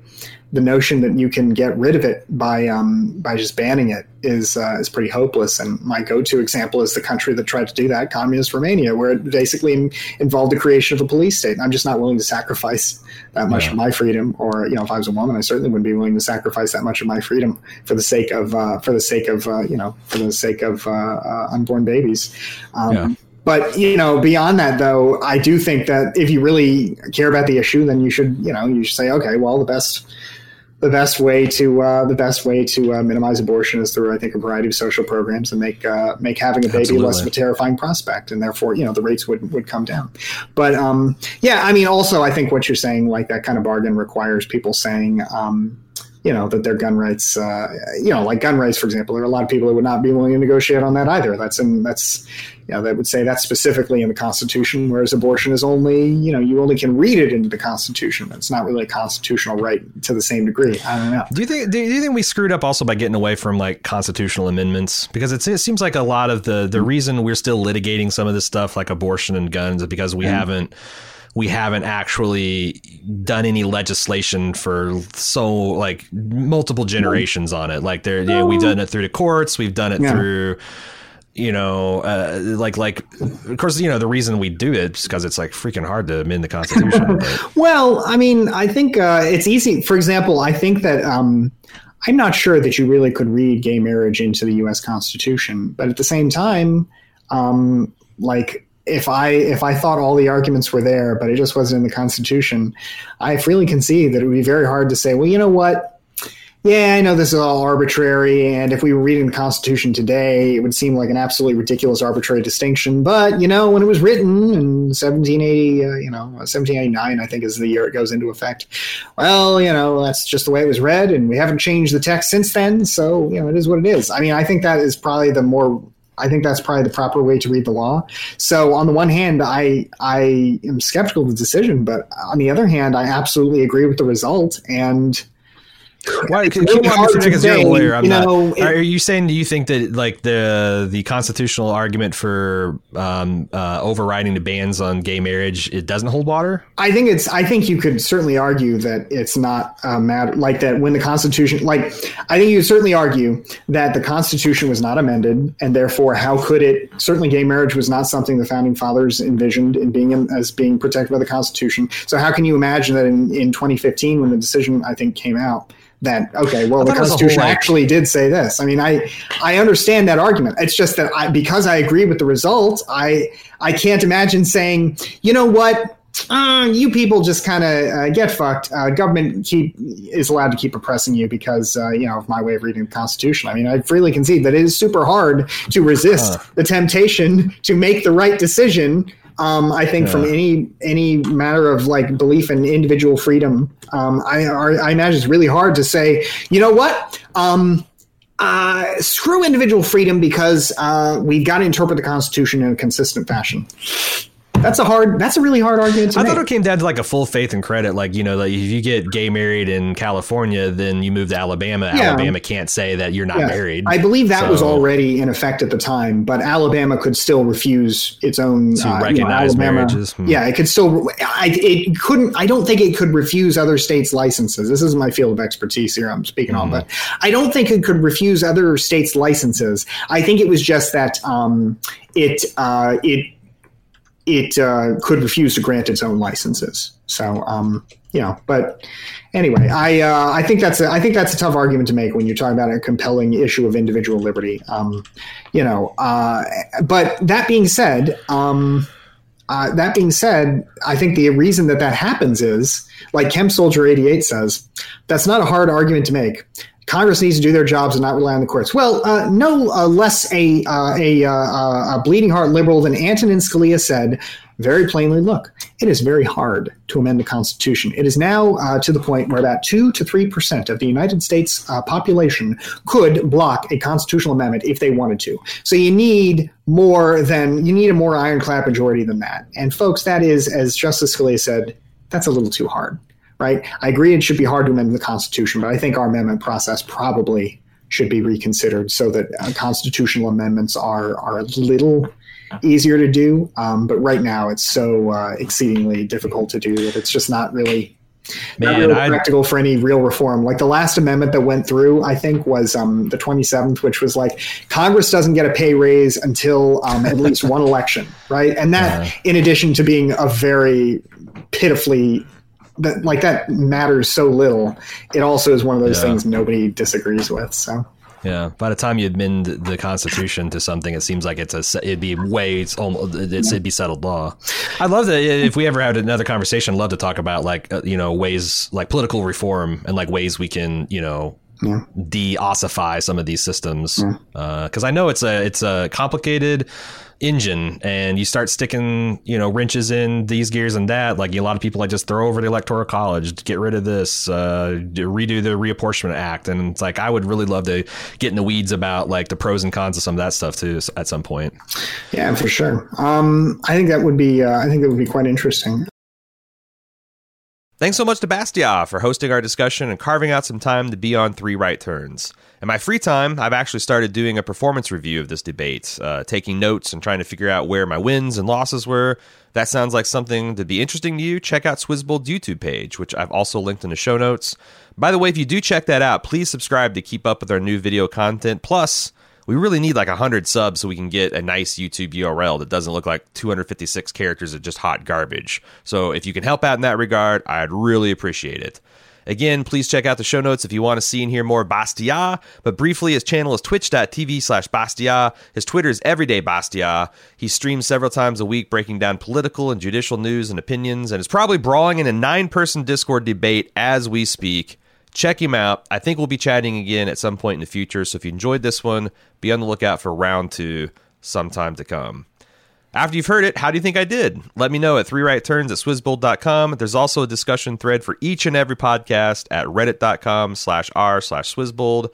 the notion that you can get rid of it by um, by just banning it is uh, is pretty hopeless. And my go-to example is the country that tried to do that, communist Romania, where it basically involved the creation of a police state. I'm just not willing to sacrifice that much yeah. of my freedom. Or you know, if I was a woman, I certainly wouldn't be willing to sacrifice that much of my freedom for the sake of uh, for the sake of uh, you know for the sake of uh, uh, unborn babies. Um, yeah. But you know, beyond that, though, I do think that if you really care about the issue, then you should, you know, you should say, okay, well, the best the best way to uh, the best way to uh, minimize abortion is through I think a variety of social programs and make uh, make having a baby Absolutely. less of a terrifying prospect and therefore you know the rates would would come down. But um, yeah, I mean also I think what you're saying like that kind of bargain requires people saying. Um, you know that their gun rights, uh, you know, like gun rights, for example. There are a lot of people who would not be willing to negotiate on that either. That's in that's you know, that would say that's specifically in the Constitution, whereas abortion is only, you know, you only can read it into the Constitution. It's not really a constitutional right to the same degree. I don't know. Do you think? Do you think we screwed up also by getting away from like constitutional amendments? Because it seems like a lot of the the reason we're still litigating some of this stuff, like abortion and guns, is because we mm. haven't we haven't actually done any legislation for so like multiple generations on it. Like there, you know, we've done it through the courts, we've done it yeah. through you know, uh, like like of course, you know, the reason we do it is because it's like freaking hard to amend the Constitution. well, I mean, I think uh, it's easy. For example, I think that um, I'm not sure that you really could read gay marriage into the U.S. Constitution, but at the same time, um, like if I if I thought all the arguments were there, but it just wasn't in the Constitution, I freely concede that it would be very hard to say, well, you know what yeah, I know this is all arbitrary, and if we were reading the Constitution today, it would seem like an absolutely ridiculous arbitrary distinction. But you know, when it was written in 1780, uh, you know, 1789, I think is the year it goes into effect. Well, you know, that's just the way it was read, and we haven't changed the text since then. So you know, it is what it is. I mean, I think that is probably the more I think that's probably the proper way to read the law. So on the one hand, I I am skeptical of the decision, but on the other hand, I absolutely agree with the result and why? Can, can you walk me through because you're a lawyer. I'm you know, not. It, are you saying? Do you think that like the the constitutional argument for um, uh, overriding the bans on gay marriage it doesn't hold water? I think it's. I think you could certainly argue that it's not a matter like that when the Constitution. Like I think you could certainly argue that the Constitution was not amended, and therefore, how could it? Certainly, gay marriage was not something the founding fathers envisioned in being as being protected by the Constitution. So how can you imagine that in, in 2015, when the decision I think came out? That okay well the constitution actually did say this. I mean i i understand that argument. It's just that i because i agree with the result i i can't imagine saying you know what? Uh, you people just kind of uh, get fucked. Uh, government keep is allowed to keep oppressing you because uh, you know of my way of reading the Constitution. I mean, I freely concede that it is super hard to resist the temptation to make the right decision um, I think yeah. from any any matter of like belief in individual freedom, um, I, I imagine it's really hard to say, you know what, um, uh, screw individual freedom because uh, we've got to interpret the Constitution in a consistent fashion. That's a hard. That's a really hard argument to I make. thought it came down to like a full faith and credit. Like you know, like if you get gay married in California, then you move to Alabama. Yeah. Alabama can't say that you're not yeah. married. I believe that so, was already in effect at the time, but Alabama could still refuse its own to uh, recognize you know, marriages. Hmm. Yeah, it could still. I, it couldn't. I don't think it could refuse other states' licenses. This is my field of expertise here. I'm speaking mm-hmm. on, but I don't think it could refuse other states' licenses. I think it was just that um, it uh, it it uh, could refuse to grant its own licenses. So, um, you know, but anyway, I uh, I think that's a, I think that's a tough argument to make when you're talking about a compelling issue of individual liberty. Um, you know, uh, but that being said, um, uh, that being said, I think the reason that that happens is, like Kemp Soldier 88 says, that's not a hard argument to make. Congress needs to do their jobs and not rely on the courts. Well, uh, no uh, less a, uh, a, uh, a, bleeding heart liberal than Antonin Scalia said very plainly look, it is very hard to amend the Constitution. It is now uh, to the point where about 2 to 3% of the United States uh, population could block a constitutional amendment if they wanted to. So you need more than, you need a more ironclad majority than that. And folks, that is, as Justice Scalia said, that's a little too hard right? I agree it should be hard to amend the Constitution, but I think our amendment process probably should be reconsidered so that uh, constitutional amendments are are a little easier to do. Um, but right now, it's so uh, exceedingly difficult to do that it's just not really Man, really practical for any real reform. Like the last amendment that went through, I think was um, the 27th, which was like Congress doesn't get a pay raise until um, at least one election, right? And that, yeah. in addition to being a very pitifully that like that matters so little. It also is one of those yeah. things nobody disagrees with. So yeah. By the time you amend the Constitution to something, it seems like it's a it'd be way it's almost it's, it'd be settled law. I'd love to if we ever had another conversation. I'd love to talk about like uh, you know ways like political reform and like ways we can you know yeah. de-ossify some of these systems because yeah. uh, I know it's a it's a complicated engine and you start sticking you know wrenches in these gears and that like a lot of people like just throw over the electoral college get rid of this uh, redo the reapportionment act. And it's like i would really love to get in the weeds about like the pros and cons of some of that stuff too at some point. Yeah for sure. Um, i think that would be uh, i think that would be quite interesting. Thanks so much to Bastiat for hosting our discussion and carving out some time to be on Three Right Turns. In my free time, I've actually started doing a performance review of this debate, uh, taking notes and trying to figure out where my wins and losses were. that sounds like something to be interesting to you, check out Swizzbold YouTube page, which I've also linked in the show notes. By the way, if you do check that out, please subscribe to keep up with our new video content. Plus, we really need like 100 subs so we can get a nice YouTube URL that doesn't look like 256 characters of just hot garbage. So if you can help out in that regard, I'd really appreciate it. Again, please check out the show notes if you want to see and hear more Bastiat. But briefly, his channel is twitch.tv slash Bastiat. His Twitter is everyday Bastiat. He streams several times a week breaking down political and judicial news and opinions and is probably brawling in a nine person Discord debate as we speak. Check him out. I think we'll be chatting again at some point in the future. So if you enjoyed this one, be on the lookout for round two sometime to come. After you've heard it, how do you think I did? Let me know at three right turns at swizzbold.com. There's also a discussion thread for each and every podcast at reddit.com slash r slash swizzbold.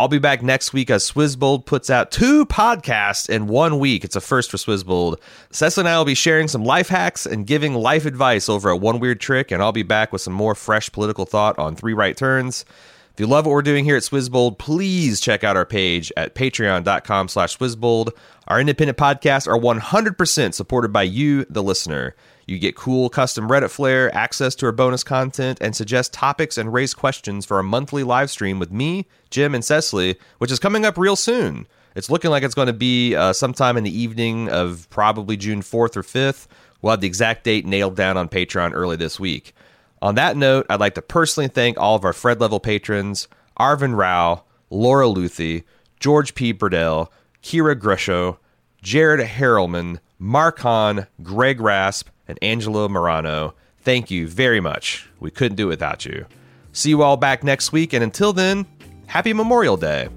I'll be back next week as Swizzbold puts out two podcasts in one week. It's a first for Swizzbold. Cecily and I will be sharing some life hacks and giving life advice over at One Weird Trick, and I'll be back with some more fresh political thought on Three Right Turns. If you love what we're doing here at Swizzbold, please check out our page at patreon.com slash Swizzbold. Our independent podcasts are 100% supported by you, the listener. You get cool custom Reddit flair, access to our bonus content, and suggest topics and raise questions for a monthly live stream with me, Jim, and Cecily, which is coming up real soon. It's looking like it's going to be uh, sometime in the evening of probably June 4th or 5th. We'll have the exact date nailed down on Patreon early this week. On that note, I'd like to personally thank all of our Fred level patrons Arvin Rao, Laura Luthi, George P. Burdell, Kira Grusho, Jared Harrelman, Mark Hahn, Greg Rasp, and Angelo Morano. Thank you very much. We couldn't do it without you. See you all back next week, and until then, happy Memorial Day.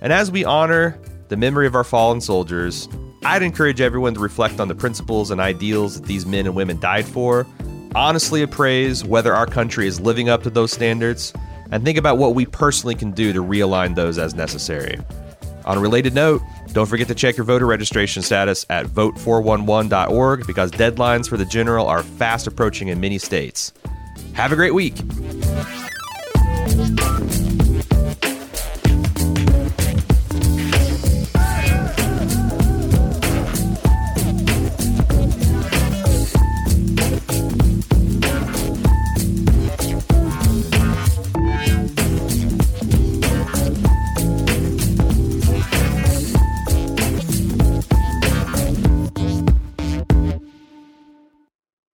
And as we honor the memory of our fallen soldiers, I'd encourage everyone to reflect on the principles and ideals that these men and women died for, honestly appraise whether our country is living up to those standards, and think about what we personally can do to realign those as necessary. On a related note, don't forget to check your voter registration status at vote411.org because deadlines for the general are fast approaching in many states. Have a great week.